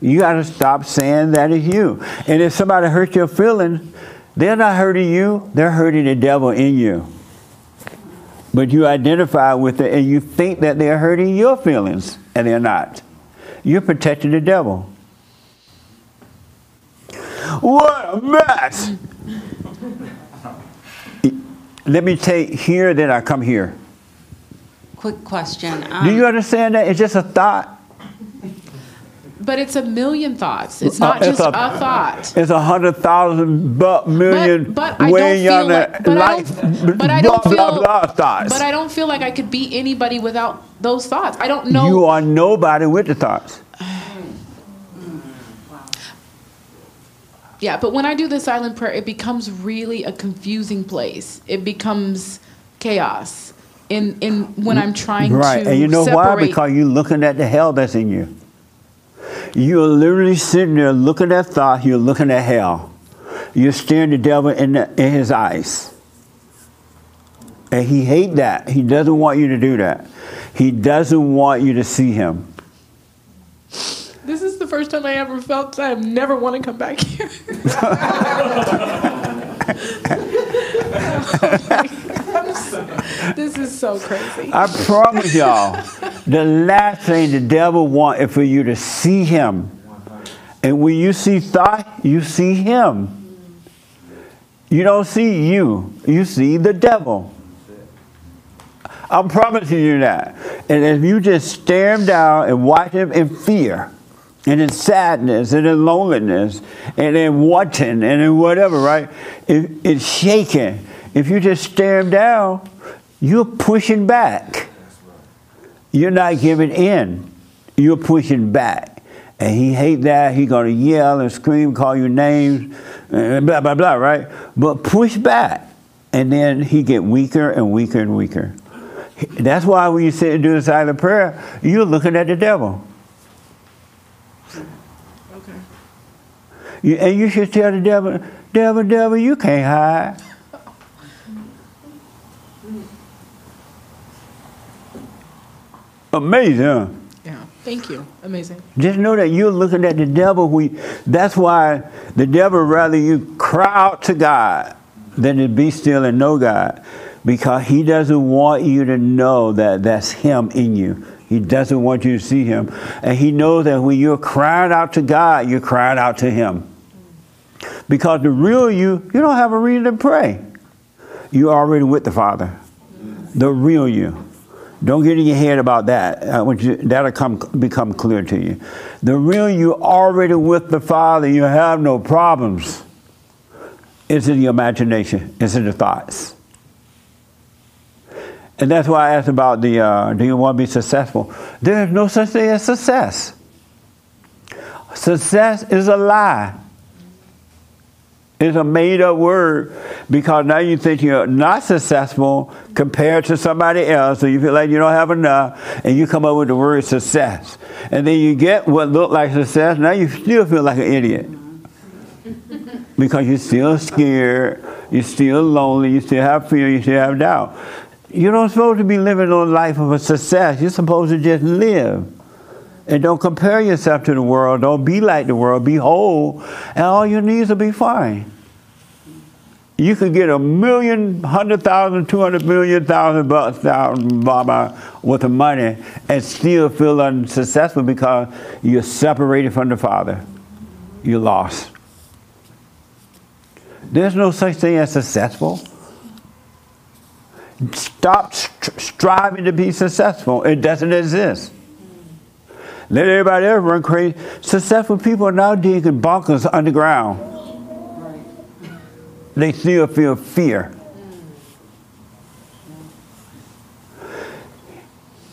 You got to stop saying that is you. And if somebody hurts your feelings, they're not hurting you, they're hurting the devil in you. But you identify with it and you think that they're hurting your feelings, and they're not. You're protecting the devil. What a mess! Let me take here, then I come here. Quick question. Um, Do you understand that? It's just a thought. But it's a million thoughts. It's not Uh, just a, thought. It's a hundred thousand bu- million but I way don't yonder like- but I life. But I don't feel. blah, blah. But I don't feel like I could be anybody without those thoughts. I don't know. You are nobody with the thoughts. Yeah, but when I do the silent prayer, it becomes really a confusing place. It becomes chaos in in when I'm trying to right, to and you know why? Because you're looking at the hell that's in you. You're literally sitting there looking at thought. You're looking at hell. You're staring the devil in, the, in his eyes. And he hate that. He doesn't want you to do that. He doesn't want you to see him. First time I ever felt I never want to come back here. this is so crazy. I promise y'all, the last thing the devil wants is for you to see him. And when you see thought, you see him. You don't see you, you see the devil. I'm promising you that. And if you just stare him down and watch him in fear, and in sadness, and in loneliness, and in wanting, and in whatever, right? It, it's shaking. If you just stare him down, you're pushing back. You're not giving in. You're pushing back. And he hate that. He gonna yell and scream, call you names, blah blah blah, right? But push back, and then he get weaker and weaker and weaker. That's why when you sit and do the silent prayer, you're looking at the devil. Okay. You, and you should tell the devil, devil, devil, you can't hide. Amazing, huh? Yeah. Thank you. Amazing. Just know that you're looking at the devil. We, that's why the devil rather you cry out to God than to be still and know God, because he doesn't want you to know that that's him in you. He doesn't want you to see him, and he knows that when you're crying out to God, you're crying out to him. Because the real you, you don't have a reason to pray. You're already with the Father. The real you. Don't get in your head about that. I want you, that'll come become clear to you. The real you already with the Father. You have no problems. It's in your imagination. It's in the thoughts. And that's why I asked about the uh, do you want to be successful? There is no such thing as success. Success is a lie. It's a made up word because now you think you're not successful compared to somebody else, so you feel like you don't have enough, and you come up with the word success. And then you get what looked like success, now you still feel like an idiot. Because you're still scared, you're still lonely, you still have fear, you still have doubt. You're not supposed to be living a life of a success. You're supposed to just live. And don't compare yourself to the world. Don't be like the world. Be whole, and all your needs will be fine. You could get a million, hundred thousand, two hundred million, thousand bucks, thousand, blah, blah, with the money, and still feel unsuccessful because you're separated from the Father. You're lost. There's no such thing as successful. Stop st- striving to be successful. It doesn't exist. Let everybody else run crazy. Successful people are now digging bunkers underground. They still feel fear.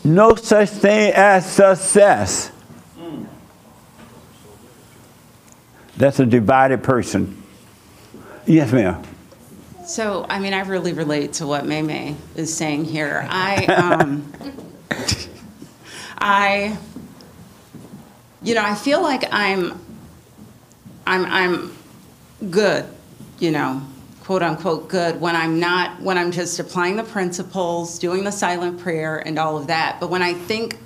No such thing as success. That's a divided person. Yes, ma'am. So, I mean, I really relate to what Mae Mae is saying here. I, um, I, you know, I feel like I'm, I'm, I'm good, you know, quote unquote good when I'm not, when I'm just applying the principles, doing the silent prayer, and all of that. But when I think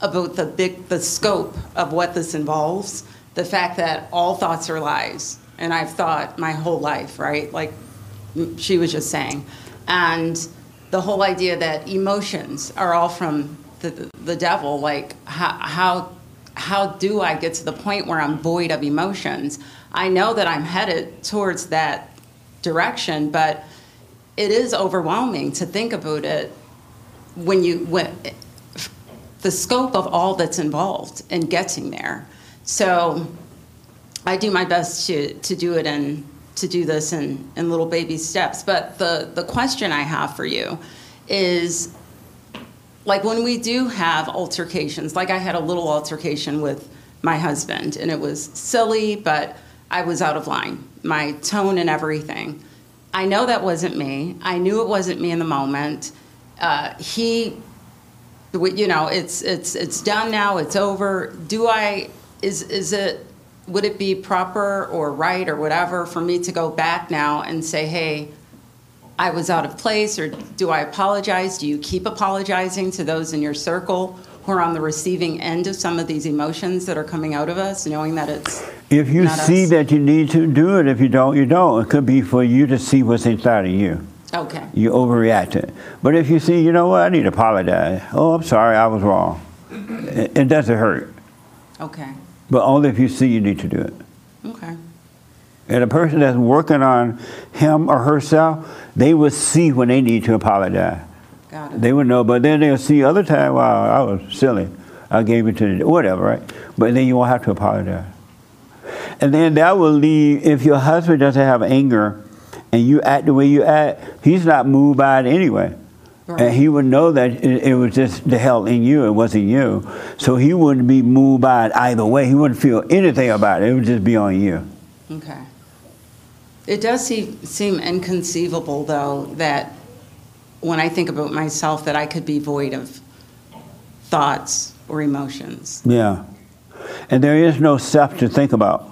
about the big, the scope of what this involves, the fact that all thoughts are lies, and I've thought my whole life, right? Like she was just saying. And the whole idea that emotions are all from the, the, devil, like how, how, how do I get to the point where I'm void of emotions? I know that I'm headed towards that direction, but it is overwhelming to think about it when you, when, the scope of all that's involved in getting there. So I do my best to, to do it and to do this in, in little baby steps. But the, the question I have for you is like when we do have altercations, like I had a little altercation with my husband, and it was silly, but I was out of line, my tone and everything. I know that wasn't me. I knew it wasn't me in the moment. Uh, he, you know, it's it's it's done now. It's over. Do I? Is is it? would it be proper or right or whatever for me to go back now and say, hey, I was out of place, or do I apologize? Do you keep apologizing to those in your circle who are on the receiving end of some of these emotions that are coming out of us, knowing that it's. If you see us? that you need to do it, if you don't, you don't. It could be for you to see what's inside of you. Okay. You overreact it. But if you see, you know what, I need to apologize. Oh, I'm sorry, I was wrong. It, it doesn't hurt. Okay. But only if you see you need to do it. Okay. And a person that's working on him or herself, they will see when they need to apologize. They would know, but then they'll see other time, wow, I was silly. I gave it to the, whatever, right? But then you won't have to apologize. And then that will leave, if your husband doesn't have anger and you act the way you act, he's not moved by it anyway. And he would know that it, it was just the hell in you, it wasn't you. So he wouldn't be moved by it either way. He wouldn't feel anything about it. It would just be on you. Okay. It does seem, seem inconceivable, though, that when I think about myself, that I could be void of thoughts or emotions. Yeah. And there is no self to think about.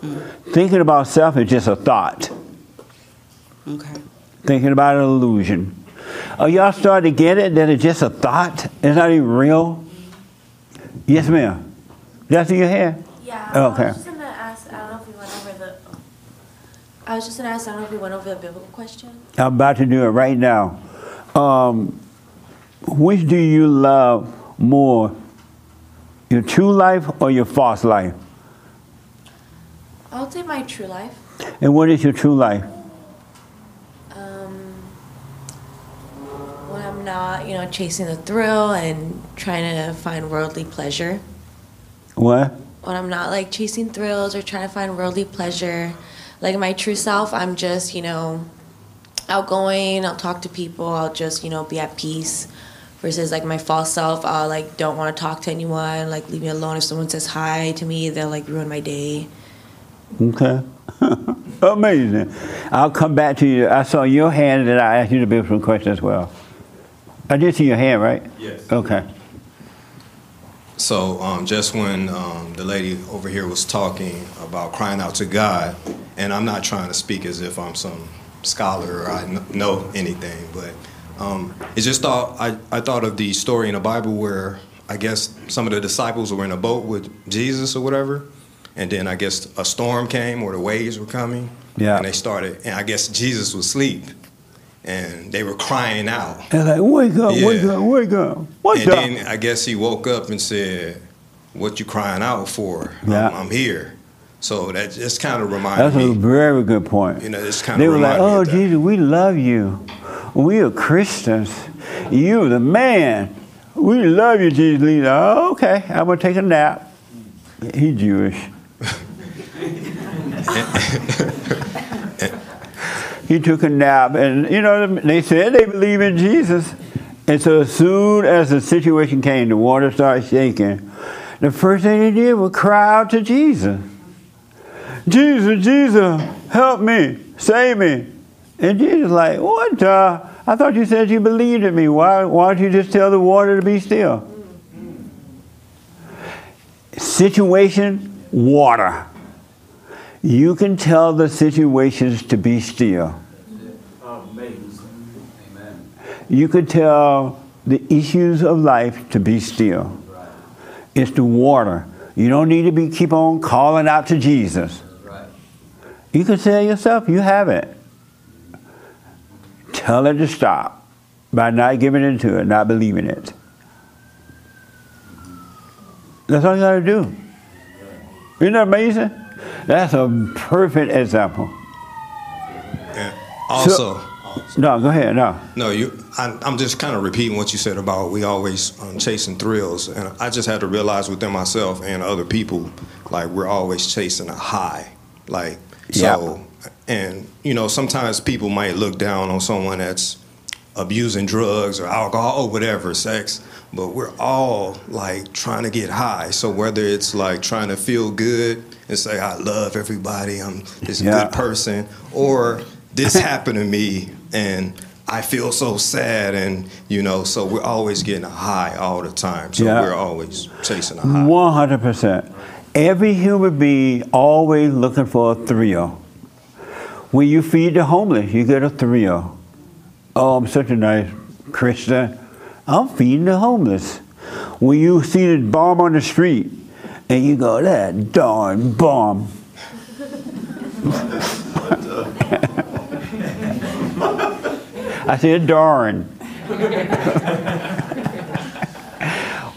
Hmm. Thinking about self is just a thought. Okay. Thinking about an illusion. Are y'all starting to get it that it's just a thought? It's not even real? Yes, ma'am. That's in your head? Yeah. Oh, I okay. was just gonna ask. I don't know if we went over the. I was just gonna ask. I don't know if we went over the biblical question. I'm about to do it right now. Um, which do you love more, your true life or your false life? I'll say my true life. And what is your true life? Um, when I'm not, you know, chasing the thrill and trying to find worldly pleasure. What? When I'm not like chasing thrills or trying to find worldly pleasure. Like my true self, I'm just, you know, outgoing. I'll talk to people. I'll just, you know, be at peace. Versus like my false self, I'll like don't want to talk to anyone. Like leave me alone. If someone says hi to me, they'll like ruin my day. Okay. Amazing. I'll come back to you. I saw your hand and I asked you to be some questions as well. I did see your hand, right? Yes. Okay. So um, just when um, the lady over here was talking about crying out to God, and I'm not trying to speak as if I'm some scholar or I know anything, but um, it just thought I, I thought of the story in the Bible where I guess some of the disciples were in a boat with Jesus or whatever, and then I guess a storm came or the waves were coming, Yeah. and they started, and I guess Jesus was asleep, and they were crying out. They're like, wake up, wake Yeah. up, wake up. What's and up? then I guess he woke up and said, "What you crying out for? Yeah. I'm, I'm here." So that just kind of reminded me. That's a very good point. You know, it's kind They of were like, oh. Jesus, we love you. We are Christians. You the man. We love you, Jesus. Oh, okay, I'm going to take a nap. He Jewish. he took a nap, and, you know, they said they believe in Jesus. And so as soon as the situation came, the water started shaking, the first thing they did was cry out to Jesus. Jesus, Jesus, help me, save me. And Jesus like, what the? I thought you said you believed in me. Why, why don't you just tell the water to be still? Situation, water. You can tell the situations to be still. You can tell the issues of life to be still. It's the water. You don't need to be keep on calling out to Jesus. You can tell yourself you have it. Tell it to stop by not giving into it, not believing it. That's all you got to do. Isn't that amazing? That's a perfect example. And also, No, go ahead. No. no, you. I, I'm just kind of repeating what you said about we always um, chasing thrills, and I just had to realize within myself and other people, like we're always chasing a high, like so. And you know, sometimes people might look down on someone that's abusing drugs or alcohol or whatever, sex, but we're all like trying to get high. So whether it's like trying to feel good and say I love everybody, I'm this Yeah. good person, or this happened to me and I feel so sad and you know, so we're always getting a high all the time. So Yeah. we're always chasing a high. One hundred percent. Every human being always looking for a thrill. Oh. When you feed the homeless, you get a thrill. Oh. oh, I'm such a nice Christian. I'm feeding the homeless. When you see the bomb on the street, and you go, that darn bomb. I said, darn.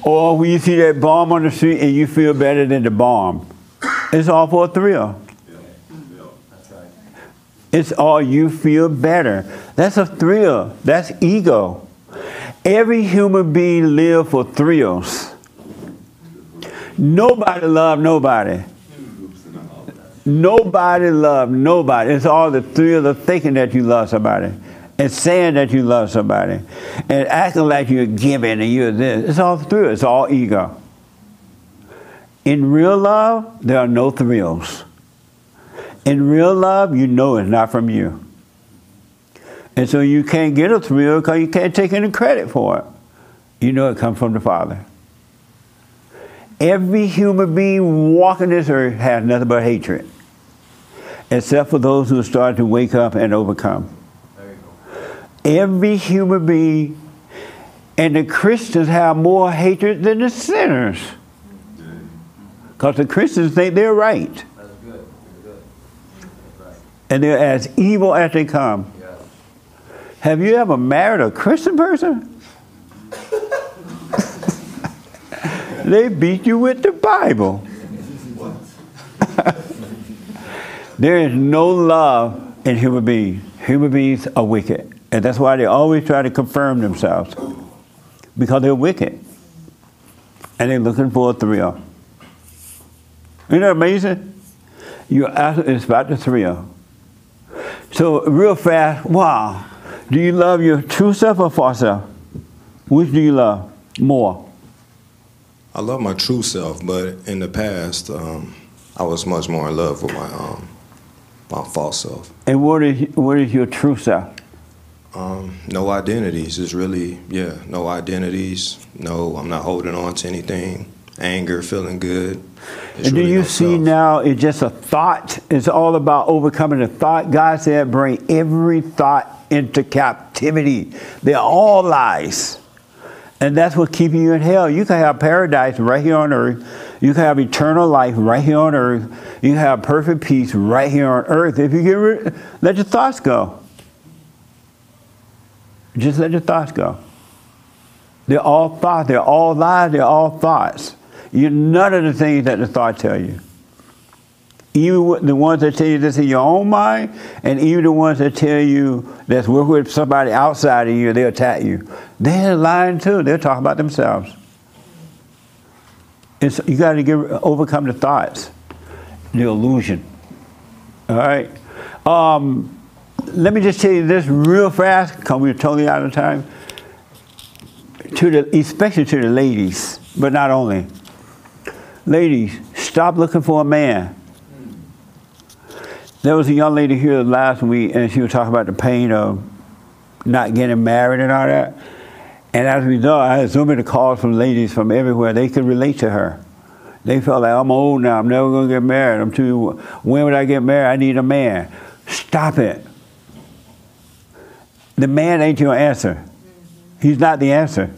or when you see that bomb on the street and you feel better than the bomb. It's all for a thrill. It's all you feel better. That's a thrill. That's ego. Every human being lives for thrills. Nobody love nobody. Nobody love nobody. It's all the thrill of thinking that you love somebody and saying that you love somebody and acting like you're giving and you're this. It's all thrill. It's all ego. In real love, there are no thrills. In real love, you know it's not from you. And so you can't get a thrill because you can't take any credit for it. You know it comes from the Father. Every human being walking this earth has nothing but hatred, except for those who start to wake up and overcome. Every human being, and the Christians have more hatred than the sinners. Because the Christians think they're right. And they're as evil as they come. Have you ever married a Christian person? They beat you with the Bible. there is no love in human beings. Human beings are wicked. And that's why they always try to confirm themselves. Because they're wicked. And they're looking for a thrill. Isn't that amazing? You're absolutely, it's about the thrill. So, real fast, wow. Do you love your true self or false self? Which do you love more? I love my true self, but in the past, um, I was much more in love with my um, my false self. And what is what is your true self? Um, no identities. It's really yeah, no identities. No, I'm not holding on to anything. Anger, feeling good. It's and do really you no see self. now it's just a thought? It's all about overcoming the thought. God said, bring every thought into captivity. They're all lies. And that's what's keeping you in hell. You can have paradise right here on earth. You can have eternal life right here on earth. You can have perfect peace right here on earth. If you get rid, let your thoughts go. Just let your thoughts go. They're all thoughts. They're all lies. They're all thoughts. You're none of the things that the thought tell you. Even the ones that tell you this in your own mind, and even the ones that tell you that's working with somebody outside of you, they'll attack you. They're lying too. They're talking about themselves. It's, you got to overcome the thoughts, the illusion. All right. Um, let me just tell you this real fast, because we're totally out of time. To the, especially to the ladies, but not only. Ladies, stop looking for a man. There was a young lady here last week, and she was talking about the pain of not getting married and all that. And as a result, I had so many calls from ladies from everywhere. They could relate to her. They felt like, I'm old now. I'm never going to get married. I'm too, when would I get married? I need a man. Stop it. The man ain't your answer. He's not the answer.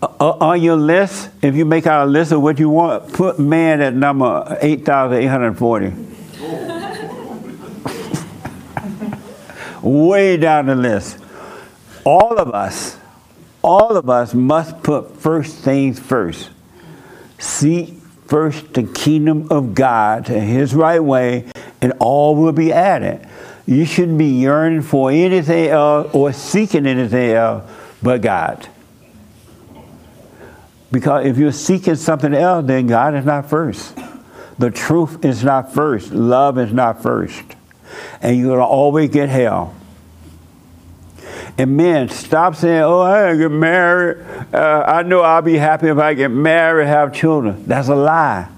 Uh, Uh, on your list, if you make out a list of what you want, put man at number 8,840. Way down the list. All of us, all of us must put first things first. Seek first the kingdom of God and his right way, and all will be added. You shouldn't be yearning for anything else or seeking anything else but God. Because if you're seeking something else, then God is not first. The truth is not first. Love is not first. And you're going to always get hell. And men, stop saying, oh, I get married. Uh, I know I'll be happy if I get married, have children. That's a lie.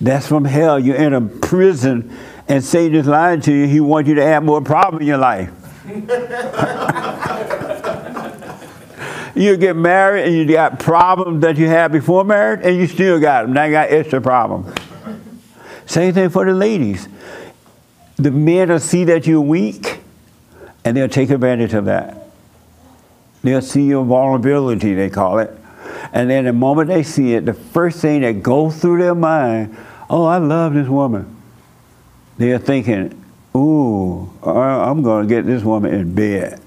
That's from hell. You're in a prison and Satan is lying to you. He wants you to add more problem in your life. you get married and you got problems that you had before marriage, and you still got them. Now you got extra problems. Same thing for the ladies. The men will see that you're weak, and they'll take advantage of that. They'll see your vulnerability, they call it. And then the moment they see it, the first thing that goes through their mind, oh, I love this woman. They're thinking, ooh, I'm going to get this woman in bed.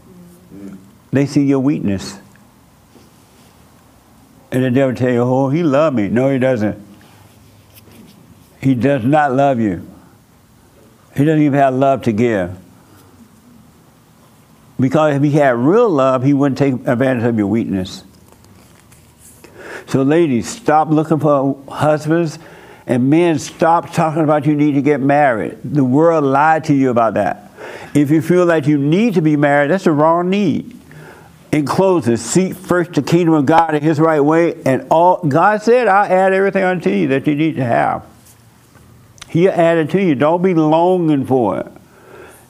They see your weakness. And the devil tell you, oh, he love me. No, he doesn't. He does not love you. He doesn't even have love to give. Because if he had real love, he wouldn't take advantage of your weakness. So, ladies, stop looking for husbands, and men, stop talking about you need to get married. The world lied to you about that. If you feel like you need to be married, that's the wrong need. In closing, seek first the kingdom of God in His right way, and all God said, "I'll add everything unto you that you need to have." He'll add it to you. Don't be longing for it.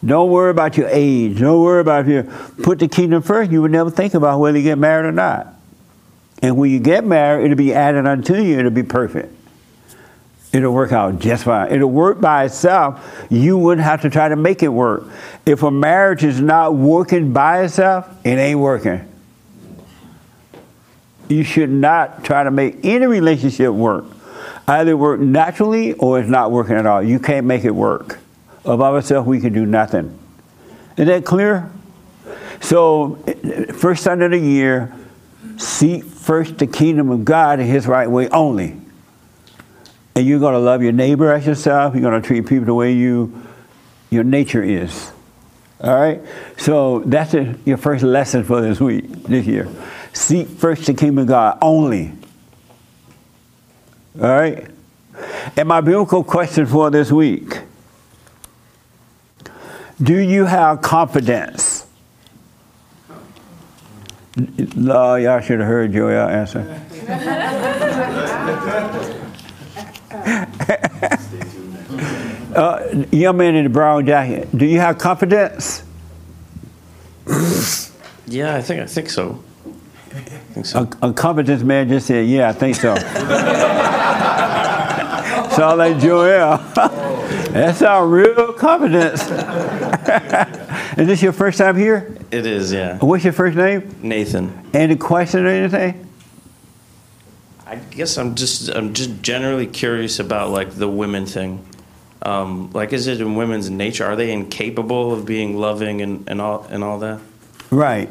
Don't worry about your age. Don't worry about your. Put the kingdom first. You would never think about whether you get married or not. And when you get married, it'll be added unto you. It'll be perfect. It'll work out just fine. It'll work by itself. You wouldn't have to try to make it work. If a marriage is not working by itself, it ain't working. You should not try to make any relationship work. Either work naturally or it's not working at all. You can't make it work. Of ourselves, we can do nothing. Is that clear? So, first Sunday of the year, seek first the kingdom of God in His right way only. And you're going to love your neighbor as yourself. You're going to treat people the way you, your nature is. All right? So that's a, your first lesson for this week, this year. Seek first the kingdom of God only. All right? And my biblical question for this week Do you have confidence? Lord, y'all should have heard Joel answer. uh, young man in the brown jacket, do you have confidence? Yeah, I think I think so. Think A, a confidence man just said, "Yeah, I think so." Sound like Joel. that sounds real confidence. is this your first time here? It is, yeah. What's your first name? Nathan. Any question or anything? I guess I'm just I'm just generally curious about like the women thing. Um, like, is it in women's nature? Are they incapable of being loving and, and all and all that? Right.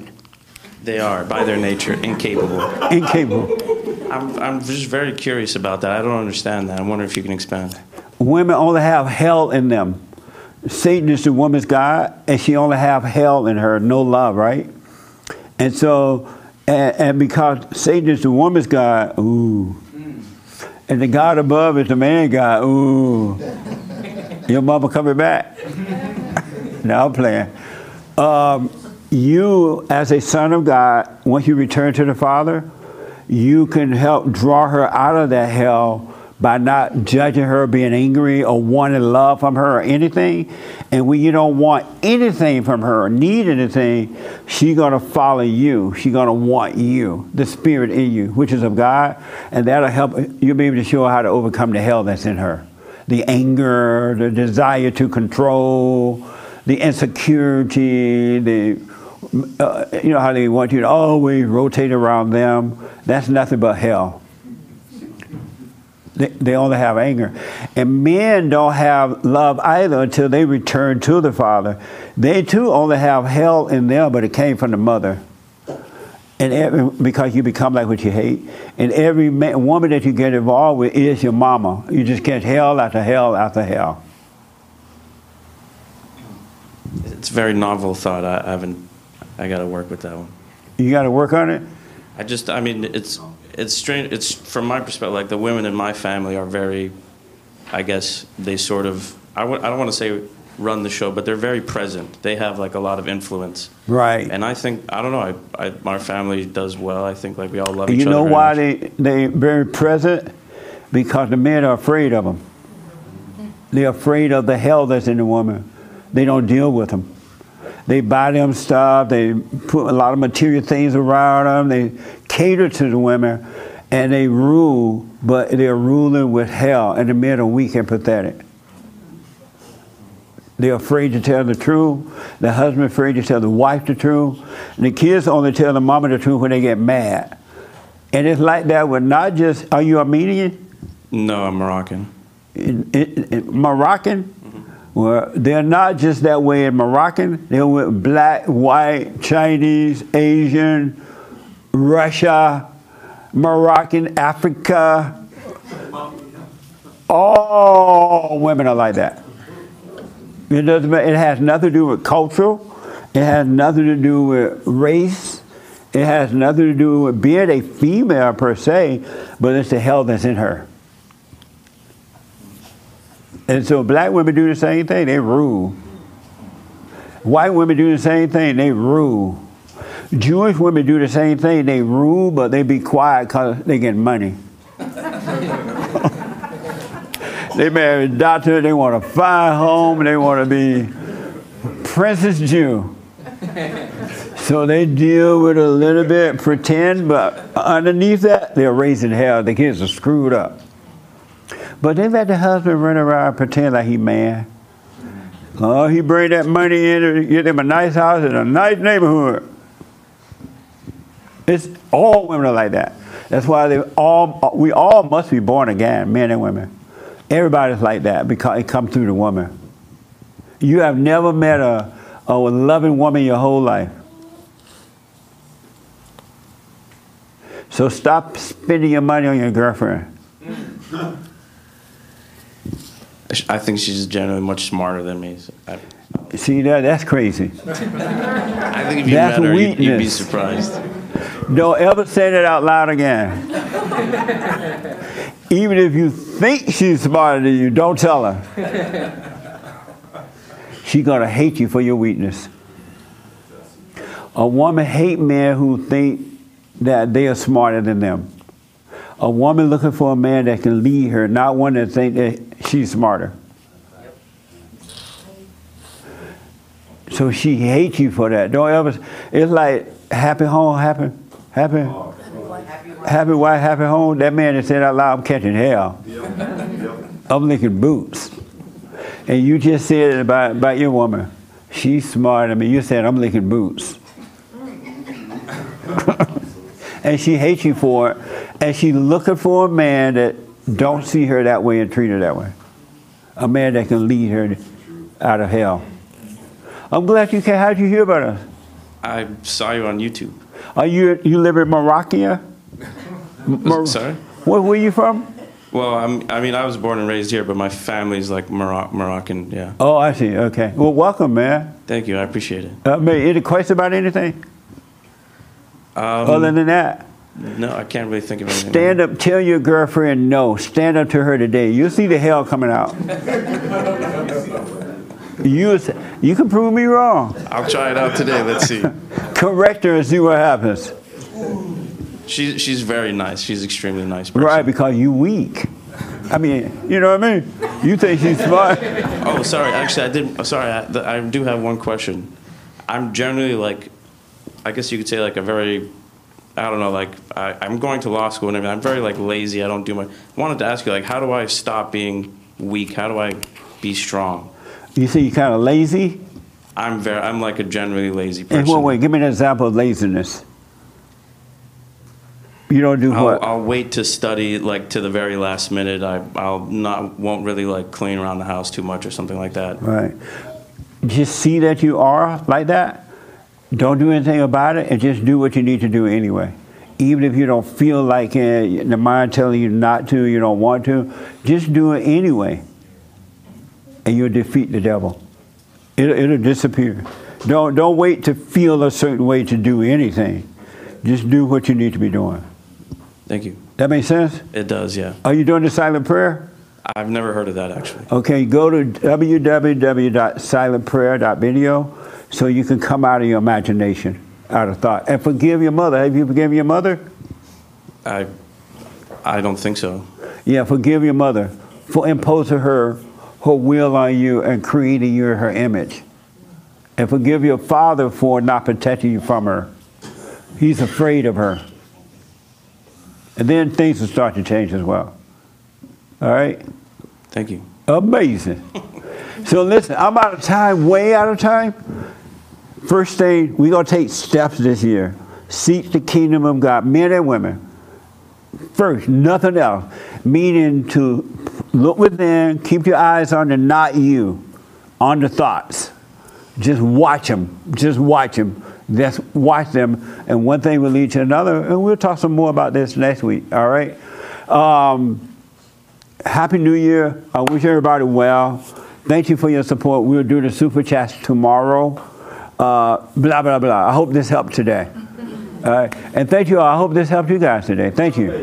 They are by their nature incapable. Incapable. I'm I'm just very curious about that. I don't understand that. I wonder if you can expand. Women only have hell in them. Satan is the woman's god, and she only have hell in her, no love, right? And so, and, and because Satan is the woman's god, ooh, and the God above is the man god, ooh, your mama coming back? no, I'm playing. Um, you, as a son of God, once you return to the Father, you can help draw her out of that hell by not judging her, being angry, or wanting love from her or anything. And when you don't want anything from her or need anything, she's going to follow you. She's going to want you, the spirit in you, which is of God. And that'll help. You'll be able to show her how to overcome the hell that's in her the anger, the desire to control, the insecurity, the uh, you know how they want you to always rotate around them. That's nothing but hell. They, they only have anger. And men don't have love either until they return to the Father. They too only have hell in them, but it came from the mother. And every, because you become like what you hate. And every man, woman that you get involved with is your mama. You just get hell after hell after hell. It's a very novel thought. I, I haven't. I got to work with that one. You got to work on it. I just. I mean, it's it's strange. It's from my perspective. Like the women in my family are very. I guess they sort of. I w- I don't want to say run the show, but they're very present. They have like a lot of influence. Right. And I think I don't know. I, I our family does well. I think like we all love each you other. know very why they they very present? Because the men are afraid of them. Hmm. They're afraid of the hell that's in the woman. They don't deal with them. They buy them stuff. They put a lot of material things around them. They cater to the women, and they rule. But they're ruling with hell, and the men are weak and pathetic. They're afraid to tell the truth. The husband afraid to tell the wife the truth. And the kids only tell the mama the truth when they get mad. And it's like that with not just, are you Armenian? No, I'm Moroccan. In, in, in Moroccan? Mm-hmm. Well, they're not just that way in Moroccan. They're with black, white, Chinese, Asian, Russia, Moroccan, Africa. All women are like that. It doesn't. It has nothing to do with cultural. It has nothing to do with race. It has nothing to do with being a female per se, but it's the hell that's in her. And so black women do the same thing. They rule. White women do the same thing. They rule. Jewish women do the same thing. They rule, but they be quiet because they get money. They marry a doctor. They want a fine home. They want to be Princess Jew. So they deal with a little bit, pretend, but underneath that, they're raising hell. The kids are screwed up. But they let the husband run around pretend like he man. Oh, he bring that money in to get them a nice house in a nice neighborhood. It's all women are like that. That's why they all we all must be born again, men and women. Everybody's like that because it comes through the woman. You have never met a, a loving woman your whole life. So stop spending your money on your girlfriend. I think she's generally much smarter than me. So I, See that? That's crazy. I think if you That's met her, you'd, you'd be surprised. Don't ever say that out loud again. Even if you think she's smarter than you, don't tell her. She's gonna hate you for your weakness. A woman hate men who think that they are smarter than them. A woman looking for a man that can lead her, not one that think that she's smarter. So she hates you for that. Don't ever. It's like happy home, happy, happy, happy wife, happy home. That man that said out loud, "I'm catching hell." I'm licking boots. And you just said it about, about your woman. She's smart. I mean, you said I'm licking boots. and she hates you for it. And she's looking for a man that don't see her that way and treat her that way. A man that can lead her out of hell. I'm glad you came. How'd you hear about us? I saw you on YouTube. Are you you live in Morocco? Mor- Sorry? Where where you from? Well, I'm, I mean, I was born and raised here, but my family's like Moroc- Moroccan. Yeah. Oh, I see. Okay. Well, welcome, man. Thank you. I appreciate it. Uh, man, any questions about anything? Um, Other than that, no, I can't really think of anything. stand up. Tell your girlfriend no. Stand up to her today. You'll see the hell coming out. you you can prove me wrong. I'll try it out today. Let's see. Correct her and see what happens. She's she's very nice. She's extremely nice. Person. Right, because you weak. I mean, you know what I mean? You think she's smart. Oh, sorry. Actually, I didn't. Oh, sorry, I, I do have one question. I'm generally like, I guess you could say like a very, I don't know, like I, I'm going to law school and everything. I'm very like lazy. I don't do much. I wanted to ask you like, how do I stop being weak? How do I be strong? You say you're kind of lazy? I'm very. I'm like a generally lazy In person. what way? Give me an example of laziness. You don't do I'll, what? I'll wait to study like to the very last minute. I I'll not won't really like clean around the house too much or something like that. Right. Just see that you are like that. Don't do anything about it, and just do what you need to do anyway. Even if you don't feel like it, the mind telling you not to, you don't want to, just do it anyway, and you'll defeat the devil. It'll, it'll disappear. Don't don't wait to feel a certain way to do anything. Just do what you need to be doing. Thank you. That makes sense. It does, yeah. Are you doing the silent prayer? I've never heard of that actually. Okay, go to www.silentprayer.video so you can come out of your imagination, out of thought. And forgive your mother. Have you forgiven your mother? I I don't think so. Yeah, forgive your mother for imposing her her will on you and creating you in her image. And forgive your father for not protecting you from her. He's afraid of her. And then things will start to change as well. All right? Thank you. Amazing. so listen, I'm out of time, way out of time. First thing, we're going to take steps this year. Seek the kingdom of God, men and women. First, nothing else. Meaning to look within, keep your eyes on the not you, on the thoughts. Just watch them. Just watch them. Just watch them. And one thing will lead to another. And we'll talk some more about this next week. All right? Um, Happy New Year. I wish everybody well. Thank you for your support. We'll do the super chats tomorrow. Uh, blah, blah, blah. I hope this helped today. All right. And thank you all. I hope this helped you guys today. Thank you.